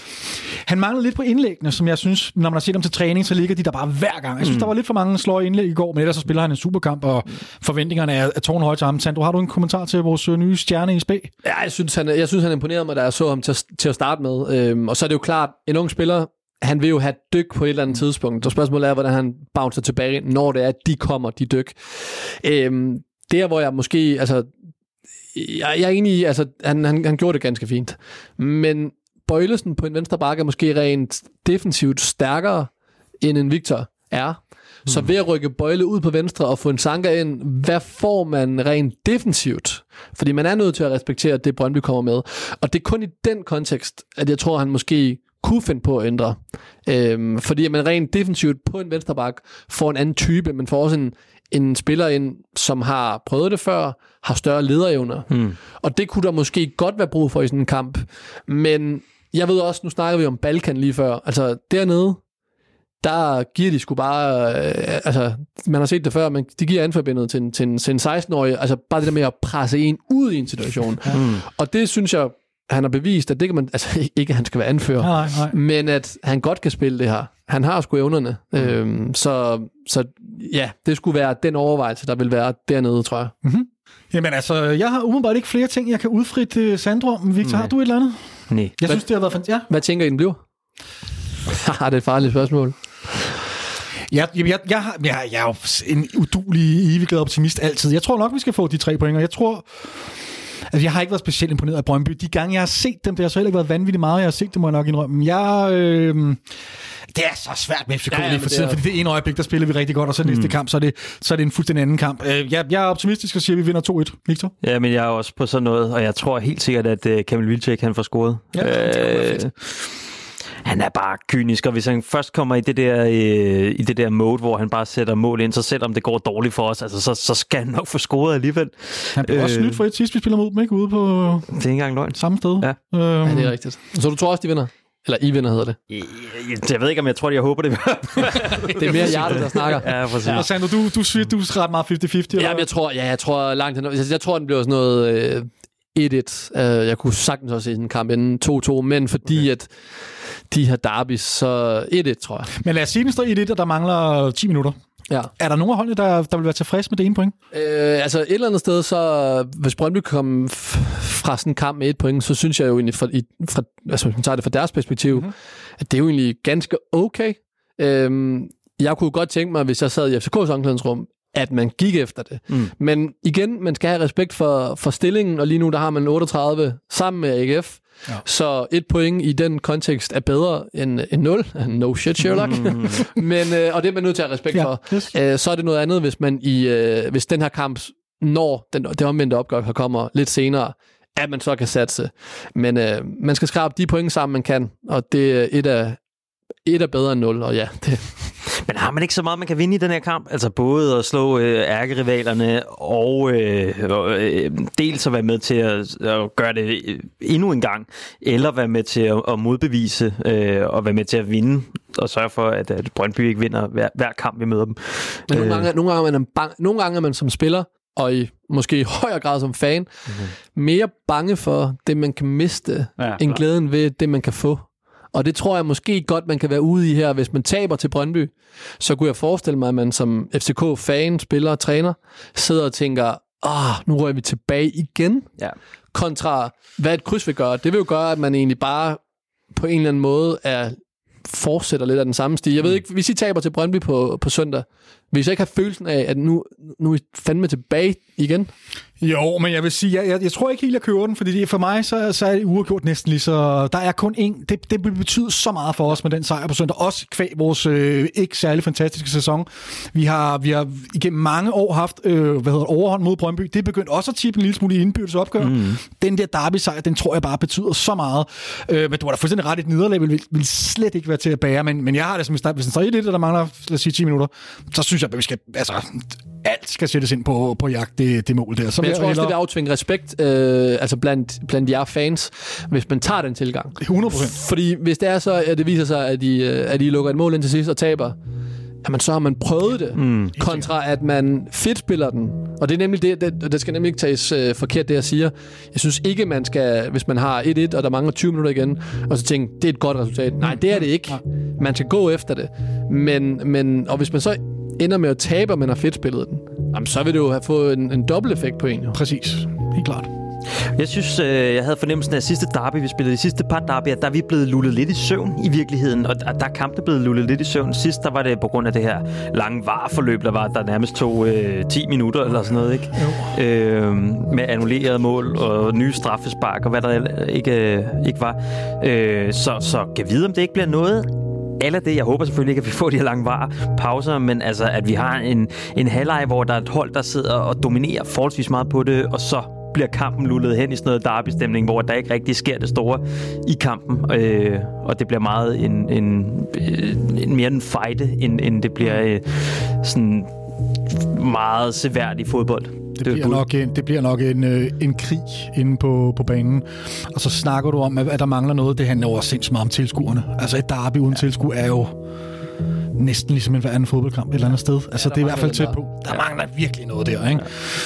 Han manglede lidt på indlæggene, som jeg synes, når man har set ham til træning, så ligger de der bare hver gang. Jeg synes, mm. der var lidt for mange slår indlæg i går, men ellers så spiller han en superkamp, og forventningerne er, er tårnhøje til ham. Sandro, har du en kommentar til vores øh, nye stjerne i spæ? Ja, jeg synes, han, jeg synes, han imponerede mig, da jeg så ham til, til at starte med. Øhm, og så er det jo klart, en ung spiller, han vil jo have dyk på et eller andet tidspunkt. Og spørgsmålet er, hvordan han bouncer tilbage, når det er, at de kommer, de dyk. Øhm, der, hvor jeg måske, altså, jeg, jeg er enig i, altså, han, han, han gjorde det ganske fint. Men Bøjlesen på en venstre bakke er måske rent defensivt stærkere, end en Victor er. Så ved at rykke Bøjle ud på venstre og få en Sanka ind, hvad får man rent defensivt? Fordi man er nødt til at respektere det, Brøndby kommer med. Og det er kun i den kontekst, at jeg tror, han måske kunne finde på at ændre. Øhm, fordi man rent defensivt på en vensterbak får en anden type, men får også en, en spiller ind, som har prøvet det før, har større lederevner. Hmm. Og det kunne der måske godt være brug for i sådan en kamp. Men jeg ved også, nu snakker vi om Balkan lige før, altså dernede, der giver de sgu bare, øh, altså man har set det før, men de giver anforbindet til en, til en, til en 16-årig, altså bare det der med at presse en ud i en situation. Mm. Og det synes jeg, han har bevist, at det kan man, altså ikke at han skal være anfører, Nej, nej. men at han godt kan spille det her. Han har sgu evnerne. Mm. Øhm, så, så ja, det skulle være den overvejelse, der vil være dernede, tror jeg. Jamen altså, jeg har umiddelbart ikke flere ting, jeg kan udfritte uh, Sandro om. Victor, Nej. har du et eller andet? Nej. Jeg synes, det har været fantastisk. Ja. Hvad tænker I, den bliver? Haha, det er et farligt spørgsmål. Jeg, jeg, jeg, jeg, har- jeg, jeg er jo en udulig, evig glad optimist altid. Jeg tror nok, vi skal få de tre point, og jeg tror... Altså, jeg har ikke været specielt imponeret af Brøndby. De gange, jeg har set dem, det har så heller ikke været vanvittigt meget, jeg har set det, må jeg nok indrømme. Jeg, øh, det er så svært med FCK ja, ja, lige for tiden, er... fordi det ene øjeblik, der spiller vi rigtig godt, og så næste mm. kamp, så er, det, så er det en fuldstændig anden kamp. Øh, jeg, jeg er optimistisk og siger, at vi vinder 2-1. Victor? Ja, men jeg er også på sådan noget, og jeg tror helt sikkert, at uh, Kamil Vilcek, han får scoret. Ja, øh, han er bare kynisk, og hvis han først kommer i det der, øh, i det der mode, hvor han bare sætter mål ind, så selvom det går dårligt for os, altså, så, så skal han nok få scoret alligevel. Han blev øh, også snydt for et sidst, vi spiller mod dem, ikke? Ude på det er ikke engang løgn. samme sted. Ja. Øhm. ja, det er rigtigt. Så du tror også, de vinder? Eller I vinder hedder det. Jeg, jeg ved ikke, om jeg tror, jeg håber det. det er mere hjertet, der snakker. Ja, præcis. Ja. Og Sandro, du, du, du, du er ret meget 50-50, eller ja, jeg tror, ja, jeg tror langt hen. Jeg tror, den bliver sådan noget øh, 1-1. Uh, øh, jeg kunne sagtens også se en kamp inden 2-2, men fordi okay. at de her derbys, så 1-1, tror jeg. Men lad os sige, at det 1-1, og der mangler 10 minutter. Ja. Er der nogen af holdene, der, der vil være tilfreds med det ene point? Øh, altså et eller andet sted, så hvis Brøndby kommer fra sådan en kamp med et point, så synes jeg jo egentlig, fra, i, fra, altså hvis man tager det fra deres perspektiv, mm-hmm. at det er jo egentlig ganske okay. Øhm, jeg kunne godt tænke mig, hvis jeg sad i FCK's omklædningsrum, at man gik efter det. Mm. Men igen, man skal have respekt for, for stillingen, og lige nu der har man 38 sammen med AGF. Ja. Så et point i den kontekst er bedre end, end 0. No shit, Sherlock. Mm. Men, øh, og det er man nødt til at have respekt ja, for. Yes. Øh, så er det noget andet, hvis man i øh, hvis den her kamp, når den, det omvendte opgør kommer lidt senere, at man så kan satse. Men øh, man skal skrabe de point sammen, man kan, og det er et af, et er bedre end 0, og ja, det, har man ikke så meget, man kan vinde i den her kamp? Altså både at slå øh, ærkerivalerne og øh, øh, dels at være med til at, at gøre det endnu en gang, eller være med til at, at modbevise øh, og være med til at vinde og sørge for, at, at Brøndby ikke vinder hver, hver kamp, vi møder dem. Men nogle, gange, nogle, gange er man bang, nogle gange er man som spiller og i måske i højere grad som fan, mm-hmm. mere bange for det, man kan miste, ja, end glæden ved det, man kan få. Og det tror jeg måske godt, man kan være ude i her, hvis man taber til Brøndby. Så kunne jeg forestille mig, at man som FCK-fan, spiller og træner, sidder og tænker, ah, nu rører vi tilbage igen. Ja. Kontra, hvad et kryds vil gøre. Det vil jo gøre, at man egentlig bare på en eller anden måde er fortsætter lidt af den samme stil. Jeg ved mm. ikke, hvis I taber til Brøndby på, på søndag, vil I så ikke have følelsen af, at nu, nu er I fandme tilbage igen? Jo, men jeg vil sige, jeg, jeg, jeg tror ikke helt, jeg kører den, fordi det, for mig så, så er det uafgjort næsten lige så... Der er kun én... Det, det betyder så meget for os med den sejr på søndag. Også kvæg vores øh, ikke særlig fantastiske sæson. Vi har, vi har igennem mange år haft øh, hvad hedder, overhånd mod Brøndby. Det er begyndt også at tippe en lille smule i indbyrdes opgør. Mm. Den der derby-sejr, den tror jeg bare betyder så meget. Øh, men du har da fuldstændig ret, et nederlag vil, vil slet ikke være til at bære. Men, men jeg har det som hvis den så i det, der mangler, lad os sige, 10 minutter, så synes jeg, at vi skal... Altså, alt skal sættes ind på, på jagt, det, det mål der. Så Men jeg, tror også, det vil aftvinge respekt øh, altså blandt, blandt jer fans, hvis man tager den tilgang. 100%. Fordi hvis det er så, at det viser sig, at I, øh, at I lukker et mål ind til sidst og taber, jamen så har man prøvet det, mm. kontra at man fedt spiller den. Og det er nemlig det, det, det skal nemlig ikke tages uh, forkert, det jeg siger. Jeg synes ikke, man skal, hvis man har 1-1, og der mangler 20 minutter igen, og så tænke, det er et godt resultat. Nej, det er det ikke. Man skal gå efter det. Men, men, og hvis man så ender med at tabe, men har fedt spillet den, jamen, så vil det jo have fået en, en dobbelt effekt på en. Jo. Præcis. Helt klart. Jeg synes, øh, jeg havde fornemmelsen af sidste derby, vi spillede de sidste par derby, at der er vi blevet lullet lidt i søvn i virkeligheden, og der er kampene blevet lullet lidt i søvn. Sidst, der var det på grund af det her lange varforløb, der var, der nærmest tog øh, 10 minutter eller sådan noget, ikke? Jo. Øh, med annullerede mål og nye straffespark og hvad der ikke, øh, ikke var. Øh, så, så kan vide, om det ikke bliver noget alle det. Jeg håber selvfølgelig ikke, at vi får de her lange pauser, men altså, at vi har en, en halvleg, hvor der er et hold, der sidder og dominerer forholdsvis meget på det, og så bliver kampen lullet hen i sådan noget derby-stemning, hvor der ikke rigtig sker det store i kampen. Øh, og det bliver meget en, en, øh, en mere en fight, end, end det bliver øh, sådan meget seværdig fodbold. Det, det, bliver nok en, det bliver nok en, øh, en krig inde på, på banen. Og så snakker du om, at, at der mangler noget. Det handler over sindssygt meget om tilskuerne. Altså et derby uden ja. tilskuer er jo næsten ligesom en hver anden fodboldkamp et eller andet sted. Altså, ja, det er i hvert fald tæt på. Der ja. mangler virkelig noget der, ikke?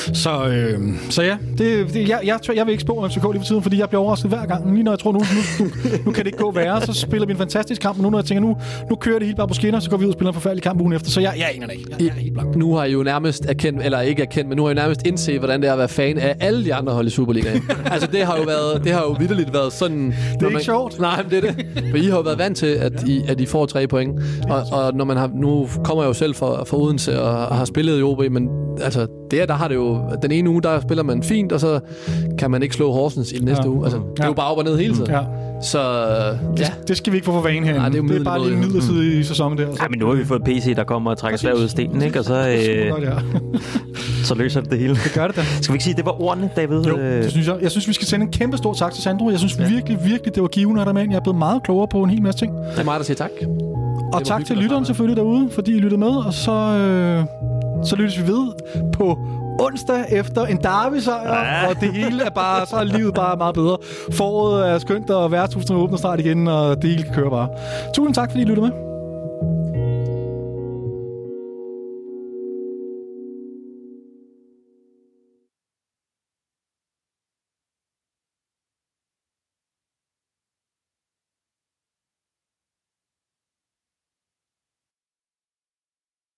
Ja. Så, øh, så ja, det, det, jeg, jeg, jeg vil ikke spå om FCK lige for tiden, fordi jeg bliver overrasket hver gang. Lige når jeg tror, nu, nu, nu, nu kan det ikke gå værre, så spiller vi en fantastisk kamp. Men nu når jeg tænker, nu, nu kører det helt bare på skinner, så går vi ud og spiller en forfærdelig kamp ugen efter. Så jeg, jeg aner det ikke. Jeg, jeg er helt blank. Nu har I jo nærmest erkendt, eller ikke erkendt, men nu har I nærmest indset, hvordan det er at være fan af alle de andre hold i Superligaen. altså, det har jo været, det har jo vidderligt været sådan... Det er ikke man, sjovt. Nej, men det er det. For I har jo været vant til, at I, at I får tre point. Og, og når man har, nu kommer jeg jo selv fra, fra Odense og, og har spillet i OB, men altså, der, der har det jo, den ene uge, der spiller man fint, og så kan man ikke slå Horsens i den næste Ja. uge. Altså, det er Ja. jo bare op og ned hele tiden. Ja. Så ja, Det skal vi ikke få for vane her. Nej, det er jo det er bare lige en middelmåde. midlertidig sæson der. og så- Ja, men nu har vi fået et PC, der kommer og trækker svær ud af stenen, ikke? Og så, øh, Godt, ja. så løser det det hele. Gør det da. Skal vi ikke sige, at det var ordene, David? Jo, det synes jeg. Jeg synes, vi skal sende en kæmpe stor tak til Sandro. Jeg synes virkelig, virkelig, det var givende at have dig med. Jeg er blevet meget klogere på en hel masse ting. det er mig, der siger tak. Og tak til lytteren selvfølgelig derude, fordi I lyttede med. Og så, øh, så lyttes vi ved på onsdag efter en derby-sejr, ja. og det hele er bare, så er livet bare meget bedre. Foråret er skønt, og værtshusene åbner snart igen, og det hele kan køre bare. Tusind tak, fordi I lyttede med.